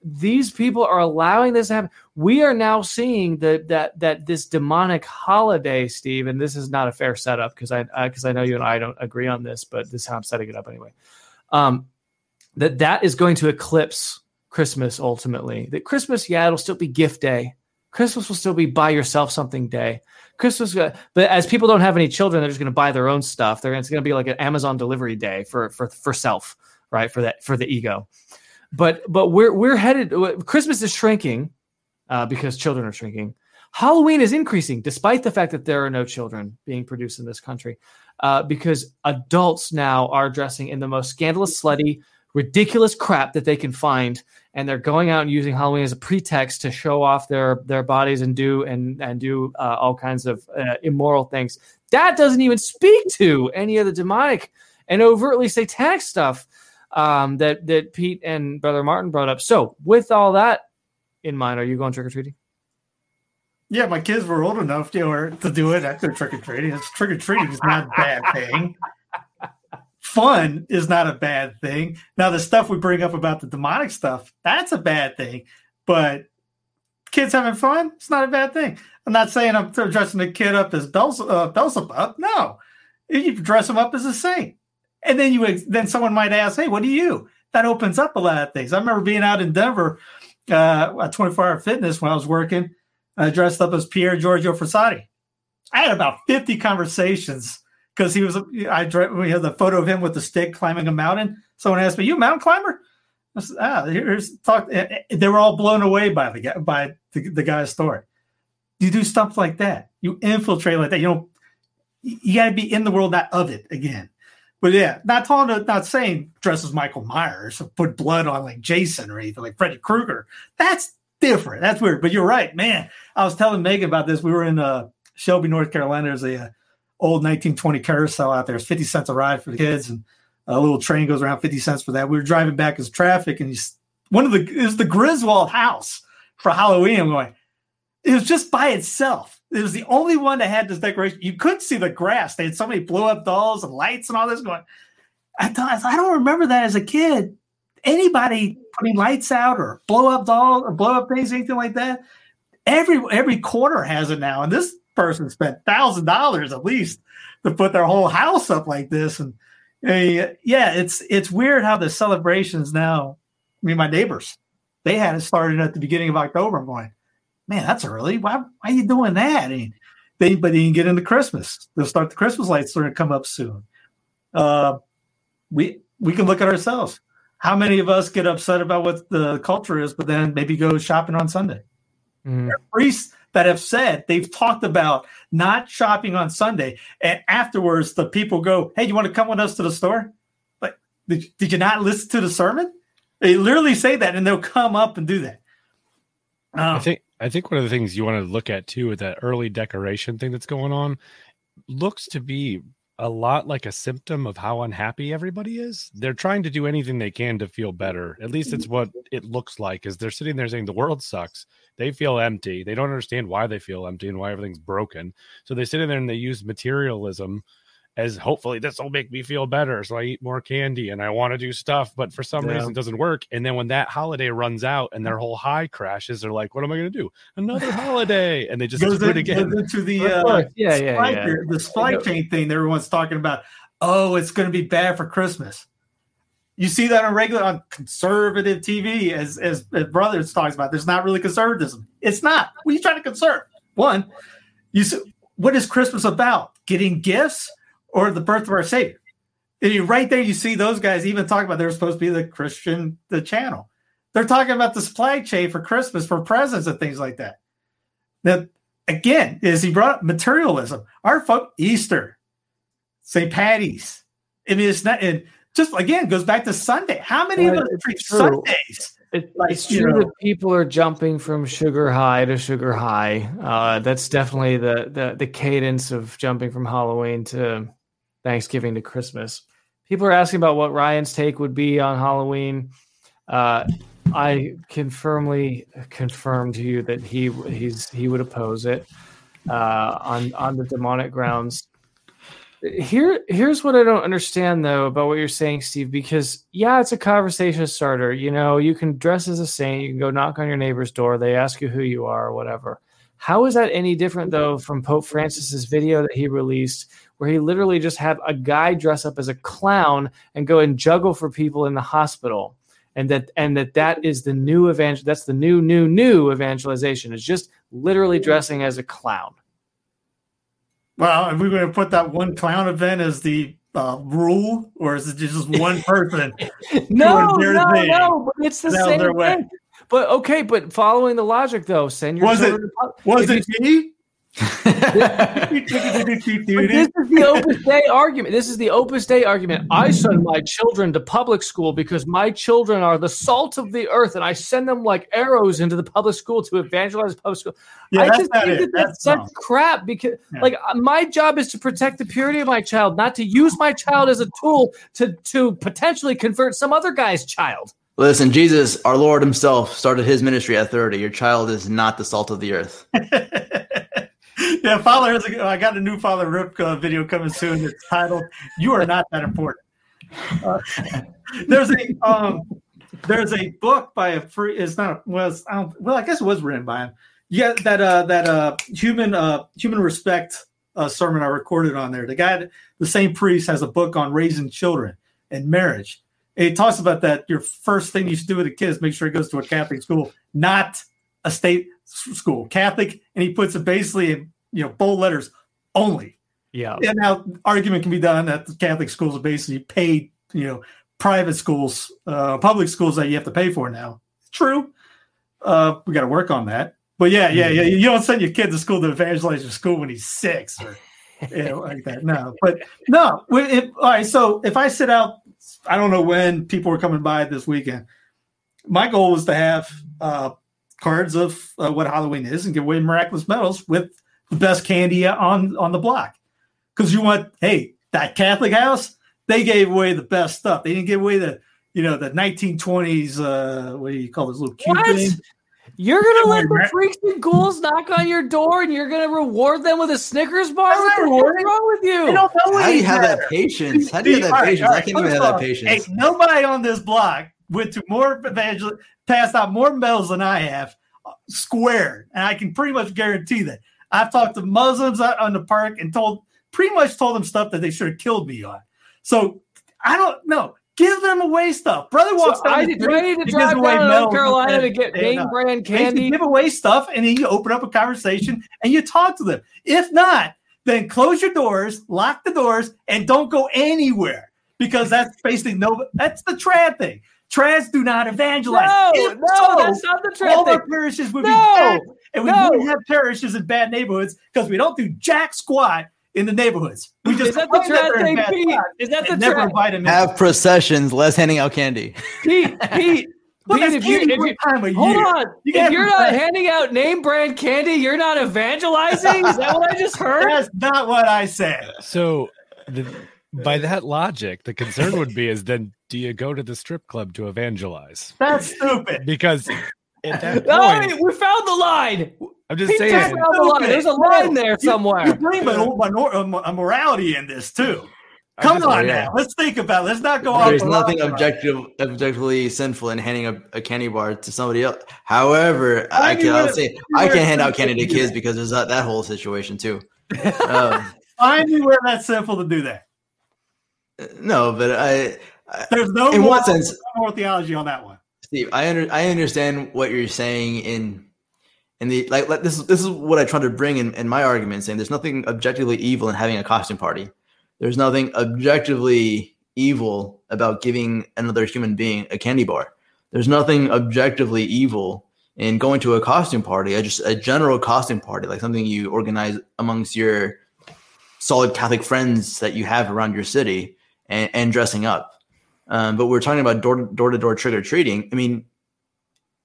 These people are allowing this to happen. We are now seeing that that that this demonic holiday, Steve, and this is not a fair setup because I because I know you and I don't agree on this, but this is how I'm setting it up anyway. Um, that that is going to eclipse Christmas ultimately. That Christmas, yeah, it'll still be gift day. Christmas will still be buy yourself something day. Christmas, uh, but as people don't have any children, they're just going to buy their own stuff. They're it's going to be like an Amazon delivery day for for for self, right? For that for the ego. But but we're we're headed. Christmas is shrinking uh, because children are shrinking. Halloween is increasing despite the fact that there are no children being produced in this country, uh, because adults now are dressing in the most scandalous, slutty, ridiculous crap that they can find and they're going out and using Halloween as a pretext to show off their their bodies and do and and do uh, all kinds of uh, immoral things. That doesn't even speak to any of the demonic and overtly satanic stuff um, that that Pete and Brother Martin brought up. So, with all that in mind, are you going trick or treating? Yeah, my kids were old enough to, to do it. Go trick or treating. Trick or treating is not a bad thing fun is not a bad thing. Now, the stuff we bring up about the demonic stuff, that's a bad thing. But kids having fun, it's not a bad thing. I'm not saying I'm dressing a kid up as uh, Beelzebub. No, you dress them up as a saint. And then you then someone might ask, "Hey, what do you?" That opens up a lot of things. I remember being out in Denver uh, at 24 Hour Fitness when I was working, uh, dressed up as Pier Giorgio Frassati. I had about 50 conversations because he was. I we had the photo of him with the stick climbing a mountain. Someone asked me, "You a mountain climber?" I said, "Ah, here's talk." They were all blown away by the guy, by the, the guy's story. You do stuff like that. You infiltrate like that. You know, you got to be in the world, not of it again. But yeah, not telling, not saying dress as Michael Myers or put blood on like Jason or anything like Freddy Krueger. That's different. That's weird. But you're right, man. I was telling Megan about this. We were in uh, Shelby, North Carolina. There's a uh, old 1920 carousel out there. It's 50 cents a ride for the kids, and a little train goes around 50 cents for that. We were driving back as traffic, and he's one of the is the Griswold house for Halloween. I'm going, it was just by itself. It was the only one that had this decoration. You couldn't see the grass. They had so many blow up dolls and lights and all this going. I thought I don't remember that as a kid. Anybody putting lights out or blow up dolls or blow up things, anything like that. Every every corner has it now, and this person spent thousand dollars at least to put their whole house up like this. And yeah, it's it's weird how the celebrations now. I mean, my neighbors, they had it started at the beginning of October. I'm going, man, that's early. Why, why are you doing that? Mean, they but they didn't get into Christmas. They'll start the Christmas lights They're going to come up soon. Uh, we we can look at ourselves. How many of us get upset about what the culture is, but then maybe go shopping on Sunday? Mm. Priests that have said they've talked about not shopping on Sunday, and afterwards the people go, "Hey, you want to come with us to the store?" Like, did, did you not listen to the sermon? They literally say that, and they'll come up and do that. Um, I think I think one of the things you want to look at too with that early decoration thing that's going on looks to be a lot like a symptom of how unhappy everybody is. They're trying to do anything they can to feel better. At least it's what it looks like. Is they're sitting there saying the world sucks. They feel empty. They don't understand why they feel empty and why everything's broken. So they sit in there and they use materialism as hopefully this will make me feel better. So I eat more candy and I want to do stuff, but for some yeah. reason it doesn't work. And then when that holiday runs out and their whole high crashes, they're like, what am I going to do? Another holiday. And they just goes do it again. Into the, uh, yeah, yeah, supply, yeah. the supply chain thing that everyone's talking about. Oh, it's going to be bad for Christmas. You see that on regular on conservative TV as, as, as brothers talks about. There's not really conservatism. It's not. What are you trying to conserve? One, you see, what is Christmas about? Getting gifts? Or the birth of our Savior. And you right there, you see those guys even talking about they're supposed to be the Christian, the channel. They're talking about the supply chain for Christmas, for presents and things like that. That again, is he brought up materialism. Our folk Easter, St. Patty's. I mean, it's not and just again goes back to Sunday. How many well, of us preach Sundays? It, like, it's true know, that people are jumping from sugar high to sugar high. Uh, that's definitely the, the the cadence of jumping from Halloween to Thanksgiving to Christmas. People are asking about what Ryan's take would be on Halloween. Uh, I can firmly confirm to you that he he's he would oppose it uh, on on the demonic grounds. Here here's what I don't understand though about what you're saying, Steve. Because yeah, it's a conversation starter. You know, you can dress as a saint. You can go knock on your neighbor's door. They ask you who you are or whatever. How is that any different though from Pope Francis's video that he released, where he literally just had a guy dress up as a clown and go and juggle for people in the hospital. and that and that that is the new evangel. That's the new new new evangelization. It's just literally dressing as a clown. Well, are we going to put that one clown event as the uh, rule, or is it just one person? no, no, no. But it's the same way. thing. But okay, but following the logic though, send your Was it- to Was it me? But this is the Opus Dei argument. This is the Opus Dei argument. I send my children to public school because my children are the salt of the earth, and I send them like arrows into the public school to evangelize public school. Yeah, I just think it. that that's, That's such wrong. crap because, Yeah. like, uh, my job is to protect the purity of my child, not to use my child as a tool to to potentially convert some other guy's child. Listen, Jesus, our Lord Himself, started His ministry at 30. Your child is not the salt of the earth. yeah, Father, has a- I got a new Father Rip uh, video coming soon. It's titled "You Are Not That Important." Uh, there's a um, there's a book by a free. It's not was I don't, well, I guess it was written by him. Yeah, that uh that uh human uh human respect uh, sermon I recorded on there. The guy, the same priest, has a book on raising children and marriage. He talks about that. Your first thing you should do with a kid is make sure he goes to a Catholic school, not a state school, Catholic. And he puts it basically in you know bold letters only. Yeah. And now argument can be done that the Catholic schools are basically paid, you know, private schools, uh, public schools that you have to pay for now. True. Uh, we got to work on that. But yeah, yeah, yeah. You don't send your kid to school to evangelize your school when he's six or you know, like that. No, but no. If, all right. So if I sit out, I don't know when people are coming by this weekend. My goal was to have uh, cards of uh, what Halloween is and give away miraculous medals with the best candy on on the block. Because you want, hey, that Catholic house, they gave away the best stuff. They didn't give away the, you know, the 1920s. Uh, what do you call those little cute things? You're gonna let the freaks and ghouls knock on your door, and you're gonna reward them with a Snickers bar. That's What the rewarding. hell's wrong with you? They don't know How do you have better. that patience? How do you have that All right, patience? all I can't even first have that patience. Hey, nobody on this block went to more evangel, passed out more medals than I have, uh, squared, and I can pretty much guarantee that. I've talked to Muslims out on the park and told, pretty much told them stuff that they should have killed me on. So I don't know. Give them away stuff. Brother walks So down I did, do street I need to drive away down to North Carolina and- to get name uh, brand candy? give away stuff and then you open up a conversation and you talk to them. If not, then close your doors, lock the doors, and don't go anywhere because that's basically no. That's the trad thing. Trads do not evangelize. No, If no, so, that's not the all trad our thing. parishes would No, be bad, and we no. wouldn't have parishes in bad neighborhoods because we don't do jack squat in the neighborhoods. We just Is that the claim that in thing, bad Pete? spots Is that the never invite them. Have processions, less handing out candy. Pete, Pete, Well, Pete, that's if you, candy if one you time a hold year. on, You if can't you're not handing out name brand candy, you're not evangelizing. Is that what I just heard? That's not what I said. So, the, by that logic, the concern would be is then do you go to the strip club to evangelize? That's stupid. Because at that point, we found the line. I'm just Pete saying. found the line. There's a line there somewhere. You bring a, a, a morality in this too. Come just- on yeah. now, let's think about. it. Let's not go off. There's the nothing objective, objectively sinful in handing a, a candy bar to somebody else. However, I, I can I'll say I can't hand out candy to kids because there's that, that whole situation too. um, Find me where that's sinful to do that. No, but I, There's no in more, what sense, no more theology on that one. Steve, I under, I understand what you're saying in in the like, like this is this is what I try to bring in, in my argument, saying there's nothing objectively evil in having a costume party. There's nothing objectively evil about giving another human being a candy bar. There's nothing objectively evil in going to a costume party, a, just a general costume party, like something you organize amongst your solid Catholic friends that you have around your city and, and dressing up. Um, but we're talking about door door to door trick or treating. I mean,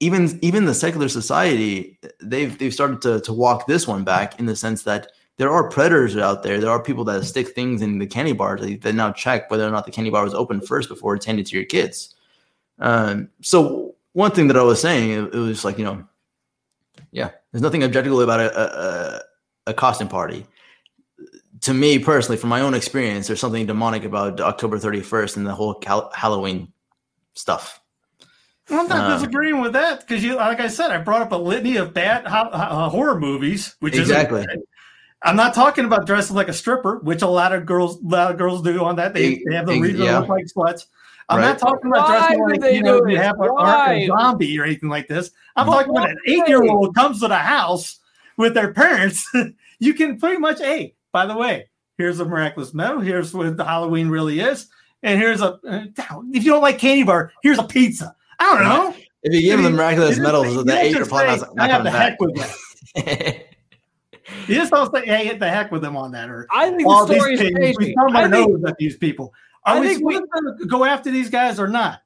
even even the secular society, they've they've started to to walk this one back in the sense that there are predators out there. There are people that stick things in the candy bars that, that now check whether or not the candy bar was open first before it's handed to your kids. Um, so one thing that I was saying, it, it was like you know, yeah, there's nothing objectively about a, a- a costume party. To me personally, from my own experience, there's something demonic about October 31st and the whole Cal- Halloween stuff. I'm not Uh, disagreeing with that because you, like I said, I brought up a litany of bad ho- uh, horror movies, which Exactly. Isn't, I'm not talking about dressing like a stripper, which a lot of girls, a lot of girls do on that. They, they have the reason to yeah. look like sluts. I'm Right. not talking about Why dressing like you know do you have a, zombie or anything like this. I'm But talking about an eight year old comes to the house with their parents. you can pretty much, hey, by the way, here's a miraculous medal. Here's what the Halloween really is, and here's a. uh, if you don't like candy bar, here's a pizza. I don't know. If you give them the miraculous medals, you the don't eight are just probably say, not, not I have coming the back. heck with that. You just don't say, "Hey, hit the heck with them on that," or I think all the these is things. We crazy. thumb I our think, nose at these people. Are I we think we- to go after these guys or not?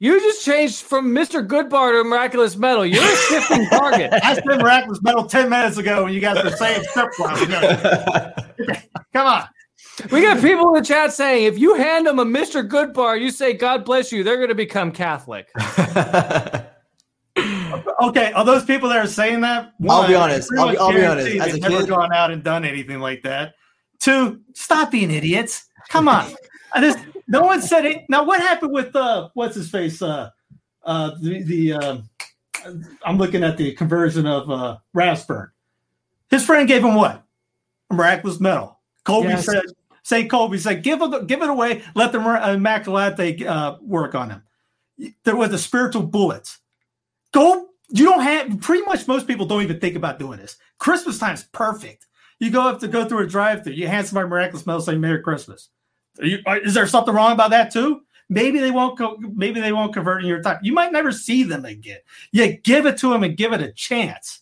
You just changed from Mr. Goodbar to Miraculous Medal. You're a shifting target. I said miraculous Medal ten minutes ago when you guys were saying strip club. You. Come on. We got people in the chat saying if you hand them a Mr. Goodbar, you say God bless you, they're going to become Catholic. Okay, are those people that are saying that? I'll be One, honest. I'll be- much I'll be honest. guarantee As they've a never kid- gone out and done anything like that. Two, stop being idiots. Come on. No one said it. Now, what happened with uh, what's his face? Uh, uh, the the um I'm looking at the conversion of uh, Ratisbonne. His friend gave him what? A miraculous medal. Kolbe Yes. said, "Say Kolbe said, give it, give it away. Let the uh, Immaculate uh, work on him." There was the spiritual bullets. Go. You don't have pretty much most people don't even think about doing this. Christmas time is perfect. You go up to go through a drive-through. You hand somebody miraculous medal, say Merry Christmas. Are you, is there something wrong about that too? Maybe they won't. Co- maybe they won't convert in your time. You might never see them again. You give it to them and give it a chance.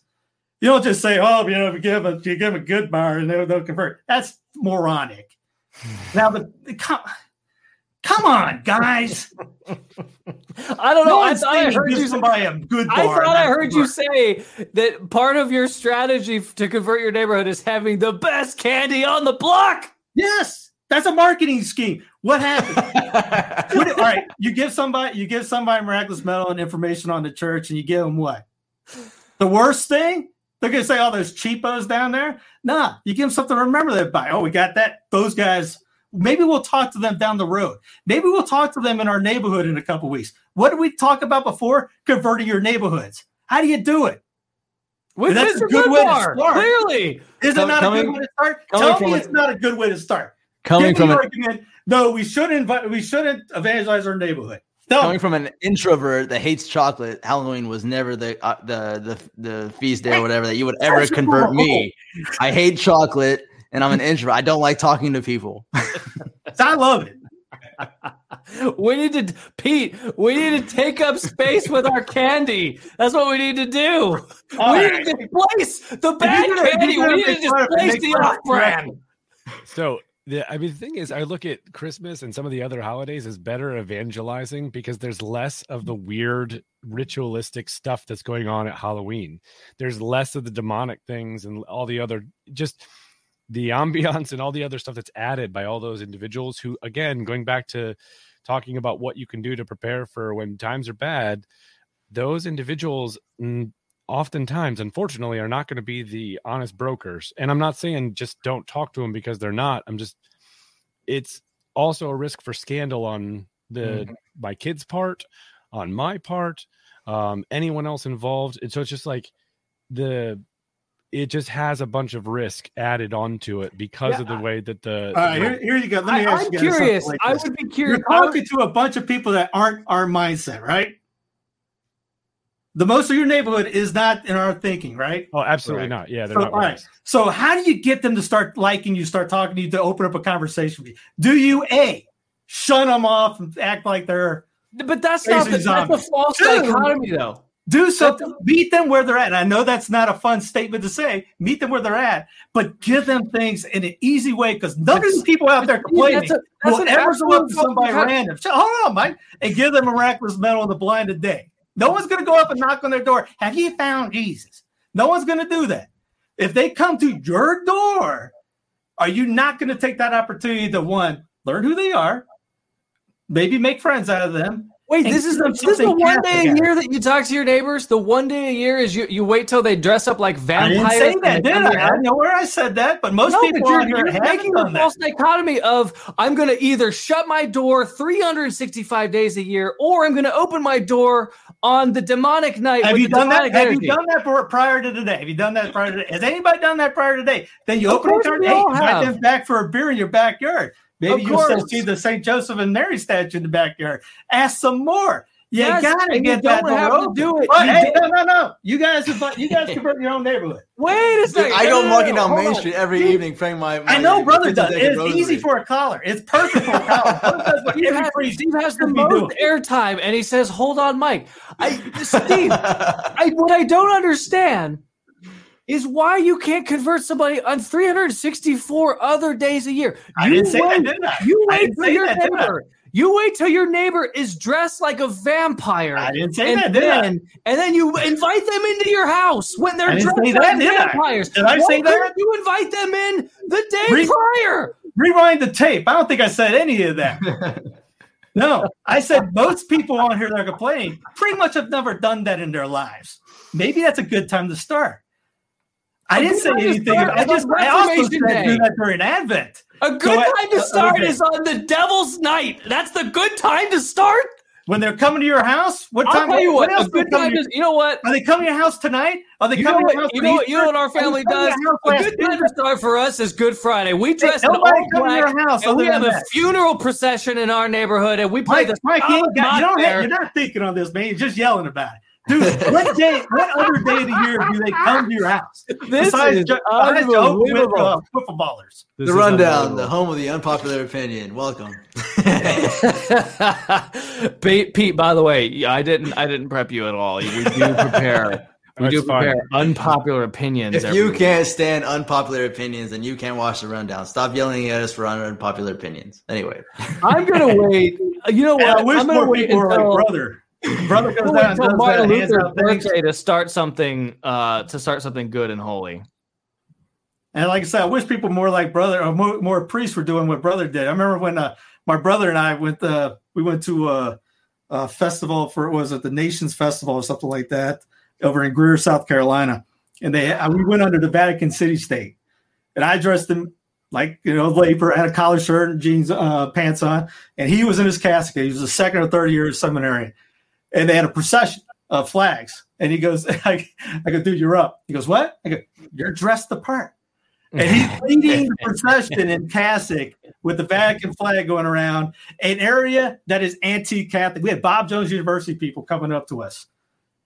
You don't just say, "Oh, you know, you give a you give a good bar and they'll, they'll convert." That's moronic. now, the, the come, come on, guys. I don't know. No I thought I heard you. somebody a good. I thought I heard you say that part of your strategy to convert your neighborhood is having the best candy on the block. Yes, that's a marketing scheme. What happened? What- all right, you give somebody you give somebody miraculous medal and information on the church, and you give them what? The worst thing? They're gonna say oh, all those cheapos down there. Nah, you give them something to remember that by. Oh, we got that. Those guys. Maybe we'll talk to them down the road. Maybe we'll talk to them in our neighborhood in a couple weeks. What did we talk about before? Converting your neighborhoods. How do you do it? With That's a Mr. good way to start. Clearly, Is it not a good way to start? Tell me it's not a good way to start. Coming Give from an, argument. No, we should invite. We shouldn't evangelize our neighborhood. No, coming from an introvert that hates chocolate, Halloween was never the uh, the the the feast day or whatever that you would ever convert me. I hate chocolate and I'm an introvert. I don't like talking to people. I love it. we need to, Pete. We need to take up space with our candy. That's what we need to do. All we right. need to displace the bad you're gonna- if candy. We need to make fun of it, displace the fun of it. off-brand. So the I mean the thing is I look at Christmas and some of the other holidays as better evangelizing because there's less of the weird ritualistic stuff that's going on at Halloween. There's less of the demonic things and all the other just the ambiance and all the other stuff that's added by all those individuals who again going back to talking about what you can do to prepare for when times are bad those individuals oftentimes unfortunately are not going to be the honest brokers and i'm not saying just don't talk to them because they're not i'm just it's also a risk for scandal on the my kid's part on my part um anyone else involved and so it's just like the it just has a bunch of risk added onto it because Yeah, of the way that the All right, here, here you go. Let me I, ask I'm you guys curious. something I would be You're curious. Would- talking to a bunch of people that aren't our mindset, right? The most of your neighborhood is not in our thinking, right? oh absolutely Correct. not yeah they're So, not all with right. So, how do you get them to start liking you, start talking to you, to open up a conversation with you? Do you a shun them off and act like they're but that's not the, Crazy that's a false Two. dichotomy, though. do something, meet them where they're at? And I know that's not a fun statement to say. Meet them where they're at, but give them things in an easy way because none of these people out there complaining That's, a, that's will an ever go up to somebody false random. Hold on, Mike, and give them a miraculous medal on the blinded day. No one's going to go up and knock on their door. Have you found Jesus? No one's going to do that. If they come to your door, are you not going to take that opportunity to one learn who they are, maybe make friends out of them? Wait, this is the this is the one day a year that you talk to your neighbors. The one day a year is you you wait till they dress up like vampires. I didn't say that, did I? I know where I said that, but most No, people but you're, you're making the done that. false dichotomy of I'm going to either shut my door 365 days a year or I'm going to open my door on the demonic night. Have you done that? demonic Have you done that for, prior to today? Have you done that prior to today? Has anybody done that prior to today? Then you Of open the course door, hey, invite them back for a beer in your backyard. Maybe you still see the St. Joseph and Mary statue in the backyard. Ask some more. You Yes, gotta and you get that don't door have to do it. But hey, no, no, no. You guys, convert- you guys convert your own neighborhood. Wait a Dude, second. I No, go no, no, walking no, down Main on. Street every evening praying my, my I know, brother does. It's rosary. easy for a collar. It's perfect for a collar. Brother does what Steve has, Steve has the most airtime, and he says, "Hold on, Mike." I, Steve, I, what I don't understand is why you can't convert somebody on 364 other days a year. I You didn't say that, wait- did I? You I wait didn't till say your that, did I? neighbor. You wait till your neighbor is dressed like a vampire. I didn't say and that, did I? then, and then you invite them into your house when they're I dressed like that, did I? vampires. Did I say that? You invite them in the day Re- prior. Rewind the tape. I don't think I said any of that. no, I said most people on here that are complaining pretty much have never done that in their lives. Maybe that's a good time to start. I didn't say anything. I just I also said Day. do that during Advent. A good Go ahead. time to Uh, start okay. is on the devil's night. That's the good time to start. When they're coming to your house, what I'll time? tell you what, else a good coming time to- you know what? Are they coming to your house tonight? Are they You know coming to your house? you know what, you know what our family does? A good time to start for us is Good Friday. We dress in all black, your house and we have a that. funeral procession in our neighborhood, and we play Mike, the Mike, you, got, you don't have, you're not thinking on this, man. You're just yelling about it. Dude, what day, what other day of the year do they come to your house? This besides is ju- besides to with unbelievable. uh, football ballers. This the rundown, the home of the unpopular opinion. Welcome. Pete, Pete, by the way, I didn't I didn't prep you at all. We do prepare we do That's fine. prepare unpopular opinions. if you week. can't stand unpopular opinions, then you can't watch the rundown. Stop yelling at us for unpopular opinions. Anyway, I'm gonna wait. You know And what? I wish I'm gonna more wait people were like brother. Brother goes I'm down and does Martin that, hands Luther's out things. birthday to start something uh to start something good and holy. And like I said, I wish people more like brother or more, more priests were doing what brother did. I remember when uh, my brother and I went uh, we went to a, a festival for it was it the Nations Festival or something like that over in Greer, South Carolina, and they uh, we went under the Vatican City State, and I dressed him like you know labor, I had a collar shirt and jeans uh, pants on, and he was in his cassock. He was a second or third year seminary, and they had a procession of flags, and he goes, I, I go, dude, you're up. He goes, what? I go, you're dressed the part and he's leading the procession in cassock with the Vatican flag going around an area that is anti-Catholic. We had Bob Jones University people coming up to us.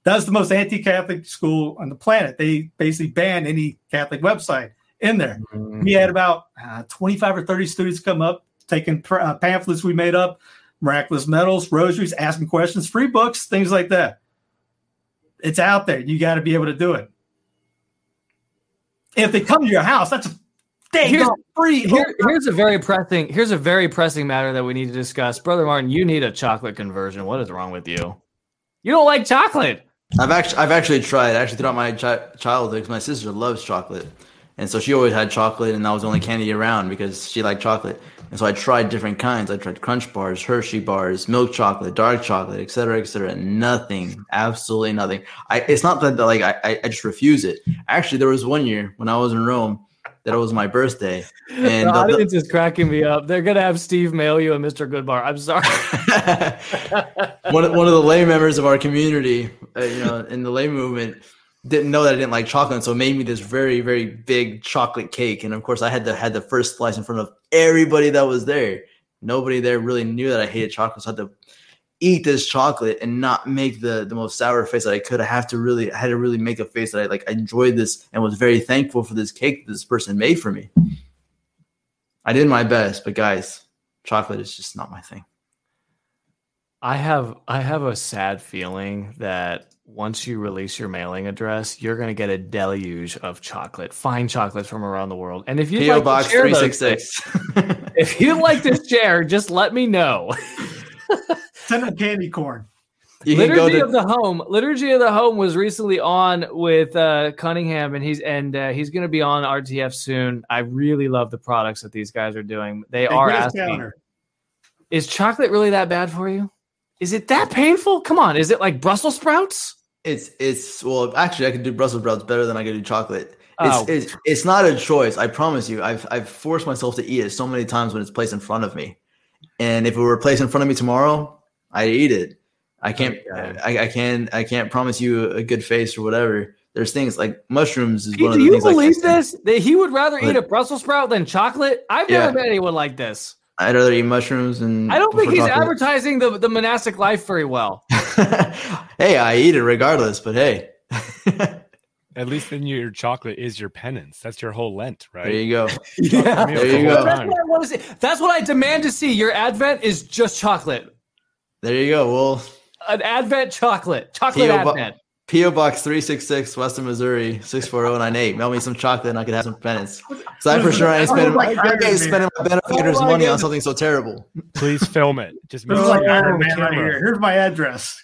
That's the most anti-Catholic school on the planet. They basically banned any Catholic website in there. We had about uh, 25 or 30 students come up, taking uh, pamphlets we made up, miraculous medals, rosaries, asking questions, free books, things like that. It's out there. You got to be able to do it. If they come to your house, that's a dang Here's- free. Here, here's a very pressing here's a very pressing matter that we need to discuss. Brother Martin, you need a chocolate conversion. What is wrong with you? You don't like chocolate. I've actually I've actually tried actually throughout my chi- childhood because my sister loves chocolate, and so she always had chocolate, and that was the only candy around because she liked chocolate. And so I tried different kinds. I tried Crunch bars, Hershey bars, milk chocolate, dark chocolate, et cetera, et cetera. Nothing, absolutely nothing. I it's not that like I I just refuse it. Actually, there was one year when I was in Rome that it was my birthday, and the the- the- audience is cracking me up. They're gonna have Steve mail you a Mr. Goodbar. I'm sorry. one of, one of the lay members of our community, uh, you know, in the lay movement, didn't know that I didn't like chocolate, so it made me this very very big chocolate cake. And of course, I had to had the first slice in front of everybody that was there. Nobody there really knew that I hated chocolate, so I had to eat this chocolate and not make the the most sour face that I could. I have to really I had to really make a face that I like I enjoyed this and was very thankful for this cake that this person made for me. I did my best, but guys, chocolate is just not my thing. I have I have a sad feeling that once you release your mailing address, you're gonna get a deluge of chocolate, fine chocolates from around the world. And if you'd PO like Box to share three those six six. things- if you'd like to share, just let me know. Send a candy corn. You Liturgy to of the Home. Liturgy of the Home was recently on with uh, Cunningham, and he's and uh, he's going to be on RTF soon. I really love the products that these guys are doing. They Hey, are get asking, counter. is chocolate really that bad for you? Is it that painful? Come on, is it like Brussels sprouts? It's it's well actually I can do Brussels sprouts better than I can do chocolate. Oh. It's, it's it's not a choice. I promise you. I've I've forced myself to eat it so many times when it's placed in front of me, and if it were placed in front of me tomorrow, I'd eat it. I can't. I, I can't I can't promise you a good face or whatever. There's things like mushrooms is one of do the you I believe this? That he would rather eat a Brussels sprout than chocolate? I've Yeah. never met anyone like this. I'd rather eat mushrooms and. I don't think he's chocolate. advertising the, the monastic life very well. hey, I eat it regardless, but hey, At least then your chocolate is your penance. That's your whole Lent, right? there you go. Yeah. There you go. That's what I want to see. That's what I demand to see. Your advent is just chocolate. There you go. Well, An advent chocolate. Chocolate P.O. Bo- advent. P.O. Box 366, Weston Missouri, 64098. Mail me some chocolate and I could have some penance. So I for sure I ain't spending, Like I ain't spending my benefactors' Oh money on something so terrible. Please film it. Just This make is like Iron Man right here. Here's my address.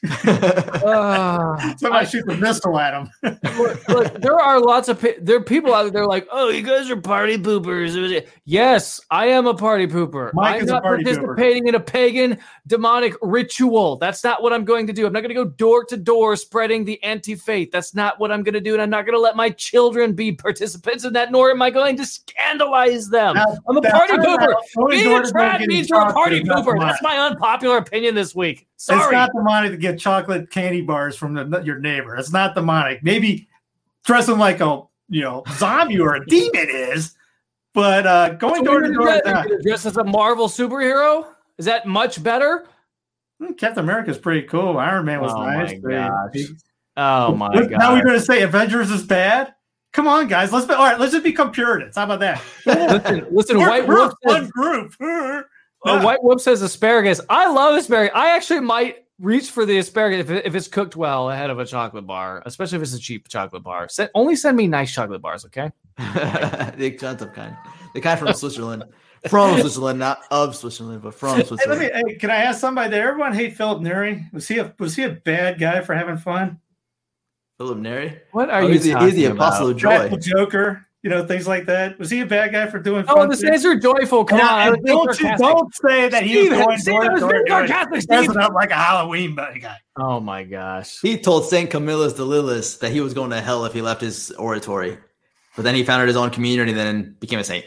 Ah. Somebody shoot the missile at him. look, look, there are lots of there are people out there. They're like, "Oh, you guys are party poopers." Yes, I am a party pooper. Mike I'm is a not party pooper. participating in a pagan demonic ritual. That's not what I'm going to do. I'm not going to go door to door spreading the anti-faith. That's not what I'm going to do, and I'm not going to let my children be participants in that. Nor am I going to scandalize them. Now- I'm a party pooper. Being a trad means you're a party pooper. That's my unpopular opinion this week. Sorry. It's not demonic to get chocolate candy bars from the, your neighbor. It's not demonic. Maybe dressing like a you know zombie or a demon is, but uh, going So door to door. dress- not. we're gonna dress as a Marvel superhero. Is that much better? Captain America is pretty cool. Iron Man was Oh nice. My They- gosh. they- Oh my Look, god! Now we're going to say Avengers is bad. Come on, guys. Let's be all right. Let's just become Puritans. How about that? listen, listen. we're, White we're Wolf one says, group. uh, White Wolf says asparagus. I love asparagus. I actually might reach for the asparagus if, if it's cooked well ahead of a chocolate bar, especially if it's a cheap chocolate bar. Send, only send me nice chocolate bars, okay? the expensive kind. The kind from Switzerland. From Switzerland, not of Switzerland, but from Hey, let Switzerland. me. Hey, can I ask somebody? Did everyone hate Philip Neri? Was he a was he a bad guy for having fun? Philip Neri? What are Oh, you he's, the, he's the talking about? apostle of Practical. Joker, you know things like that. Was he a bad guy for doing? Oh, fun the things? saints are joyful. Come And on, I- I and was being don't you don't say that he Steve, was going Steve, door to was door being doing- sarcastic, Steve. dressing up like a Halloween buddy guy. Oh my gosh! He told St. Camillus de Lellis that he was going to hell if he left his oratory. But then he founded his own community and then became a saint.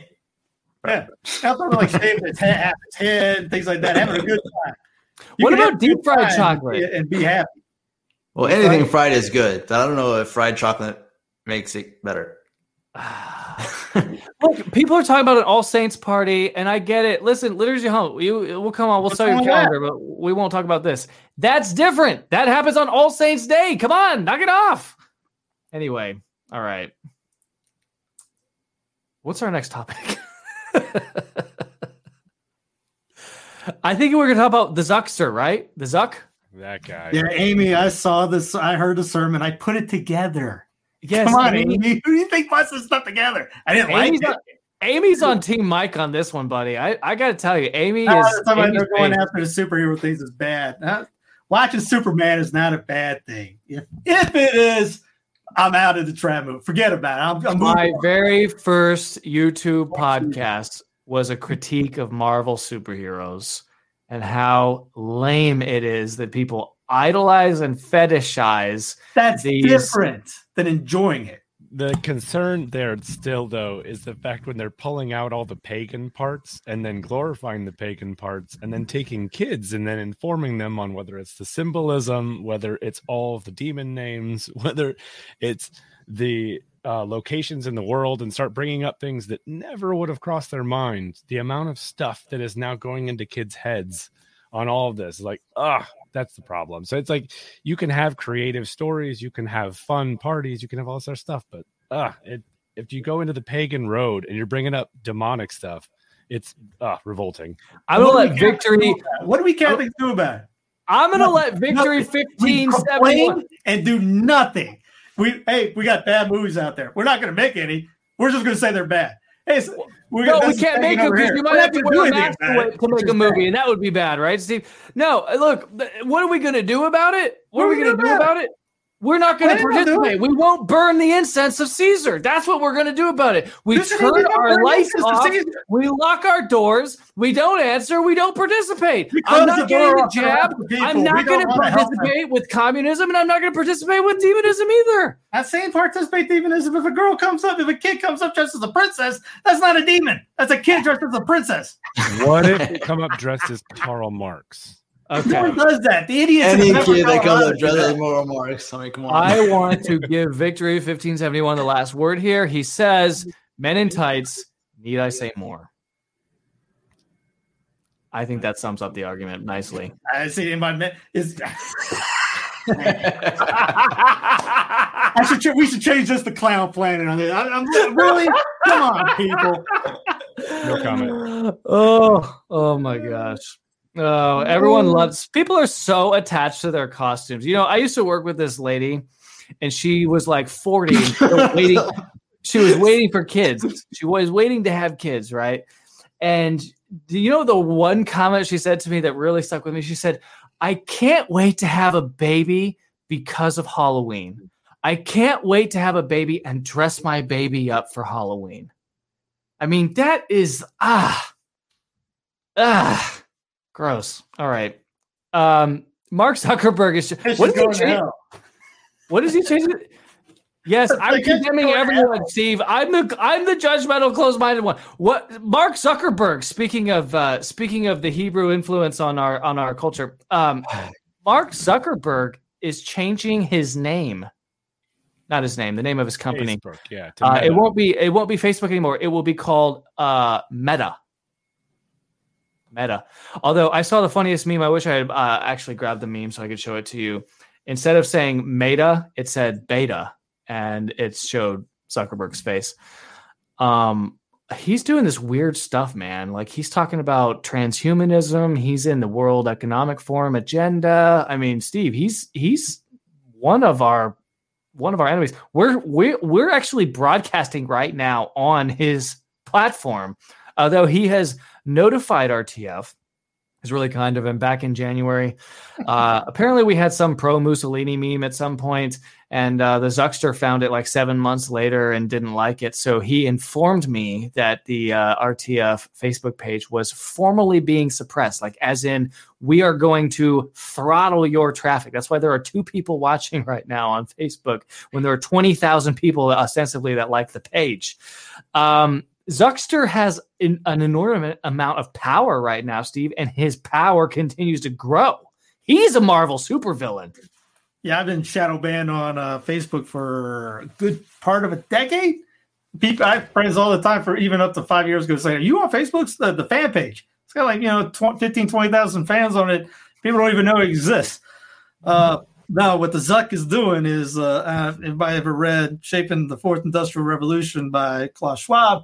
Yeah, out there like shaving his head, half his head, things like that, having a good time. You What about have a good deep fried chocolate? and- and be happy? Well, anything fried is good. but I don't know if fried chocolate makes it better. Look, people are talking about an All Saints party, and I get it. Listen, liturgy home. You, we'll come on. We'll What's sell your wrong with that? calendar, but we won't talk about this. That's different. That happens on All Saints Day. Come on, knock it off. Anyway, all right. What's our next topic? I think we're gonna talk about the Zuckster, right? The Zuck. That guy. Yeah, Amy, I saw this. I heard the sermon. I put it together. Yes, Come on, Amy- Amy. Who do you think puts this stuff together? I didn't like Amy's it. on, Amy's on Team Mike on this one, buddy. I, I got to tell you, Amy Uh, is. somebody Amy's they're going babe. after the superhero things is bad. Uh, watching Superman is not a bad thing. If if it is, I'm out of the trap move. Forget about it. I'm, I'm My moving on. very first YouTube podcast was a critique of Marvel superheroes and how lame it is that people idolize and fetishize. That's these- different than enjoying it. The concern there still though is the fact when they're pulling out all the pagan parts and then glorifying the pagan parts and then taking kids and then informing them on whether it's the symbolism, whether it's all of the demon names, whether it's the uh, locations in the world and start bringing up things that never would have crossed their mind. The amount of stuff that is now going into kids' heads on all of this like, ah, that's the problem. So it's like you can have creative stories, you can have fun parties, you can have all this other stuff, but ah, it if you go into the pagan road and you're bringing up demonic stuff, it's ah revolting. I'm gonna do let we Victory. do about it? What do we Catholics do about it? I'm gonna let Victory We fifteen seventy and do nothing. We hey, we got bad movies out there. We're not going to make any. We're just going to say they're bad. Hey, so we No, we can't make it over because we might have to do anything to, about wait- it, to make a movie, bad. and that would be bad, right, Steve? No, look, what are we going to do about it? What, are we going to do about it? We're not going to participate. We won't burn the incense of Caesar. That's what we're going to do about it. We This turn our lights off. Caesar. We lock our doors. We don't answer. We don't participate. We I'm not getting the jab. I'm not going to wanna help them. participate with communism, and I'm not going to participate with demonism either. Not saying participate demonism. if a girl comes up, if a kid comes up dressed as a princess, that's not a demon. That's a kid dressed as a princess. What if they come up dressed as Karl Marx? No one does that. The idiots. Any kid that comes Colorado up do dressed as moral marks. I mean, come on. I want to give Victory 1571 the last word here. He says, Men in tights, need I say more? I think that sums up the argument nicely. I see in my me- is. I should. ch- We should change this to Clown Planet on it. I, I'm really. Come on, people. No comment. Oh, oh my gosh. Oh, everyone loves people are so attached to their costumes. You know, I used to work with this lady and she was like 40 and still waiting. She was waiting for kids. She was waiting to have kids, right? And do you know the one comment she said to me that really stuck with me? She said, I can't wait to have a baby because of Halloween. I can't wait to have a baby and dress my baby up for Halloween. I mean, that is ah ah gross. All right. Um Mark Zuckerberg is This what is is he going to change- what is he changing? Yes, I'm Like, condemning going to everyone, Steve. I'm the I'm the judgmental, closed-minded one. What Mark Zuckerberg? Speaking of uh, speaking of the Hebrew influence on our on our culture, um, Mark Zuckerberg is changing his name, not his name, the name of his company. Facebook, yeah. Uh, it won't be it won't be Facebook anymore. It will be called uh, Meta. Meta. Although I saw the funniest meme, I wish I had uh, actually grabbed the meme so I could show it to you. Instead of saying Meta, it said Beta, and it showed Zuckerberg's face. Um, he's doing this weird stuff, man. Like he's talking about transhumanism. He's in the World Economic Forum agenda. I mean, Steve, he's he's one of our one of our enemies. We're we're we're actually broadcasting right now on his platform, although he has notified RTF. Is really kind of him. Back in January, uh, apparently we had some pro Mussolini meme at some point, and uh, the Zuckster found it like seven months later and didn't like it. So he informed me that the uh, RTF Facebook page was formally being suppressed, like as in we are going to throttle your traffic. That's why there are two people watching right now on Facebook when there are 20,000 people ostensibly that like the page. Um, Zuckster has an, an inordinate amount of power right now, Steve, and his power continues to grow. He's a Marvel supervillain. Yeah, I've been shadow banned on uh, Facebook for a good part of a decade. People, I have friends all the time for even up to five years ago saying, Are you on Facebook's the, the fan page? It's got like, you know, 20, 15, 20,000 fans on it. People don't even know it exists. Uh, now, what the Zuck is doing is, uh, uh, if anybody ever read Shaping the Fourth Industrial Revolution by Klaus Schwab,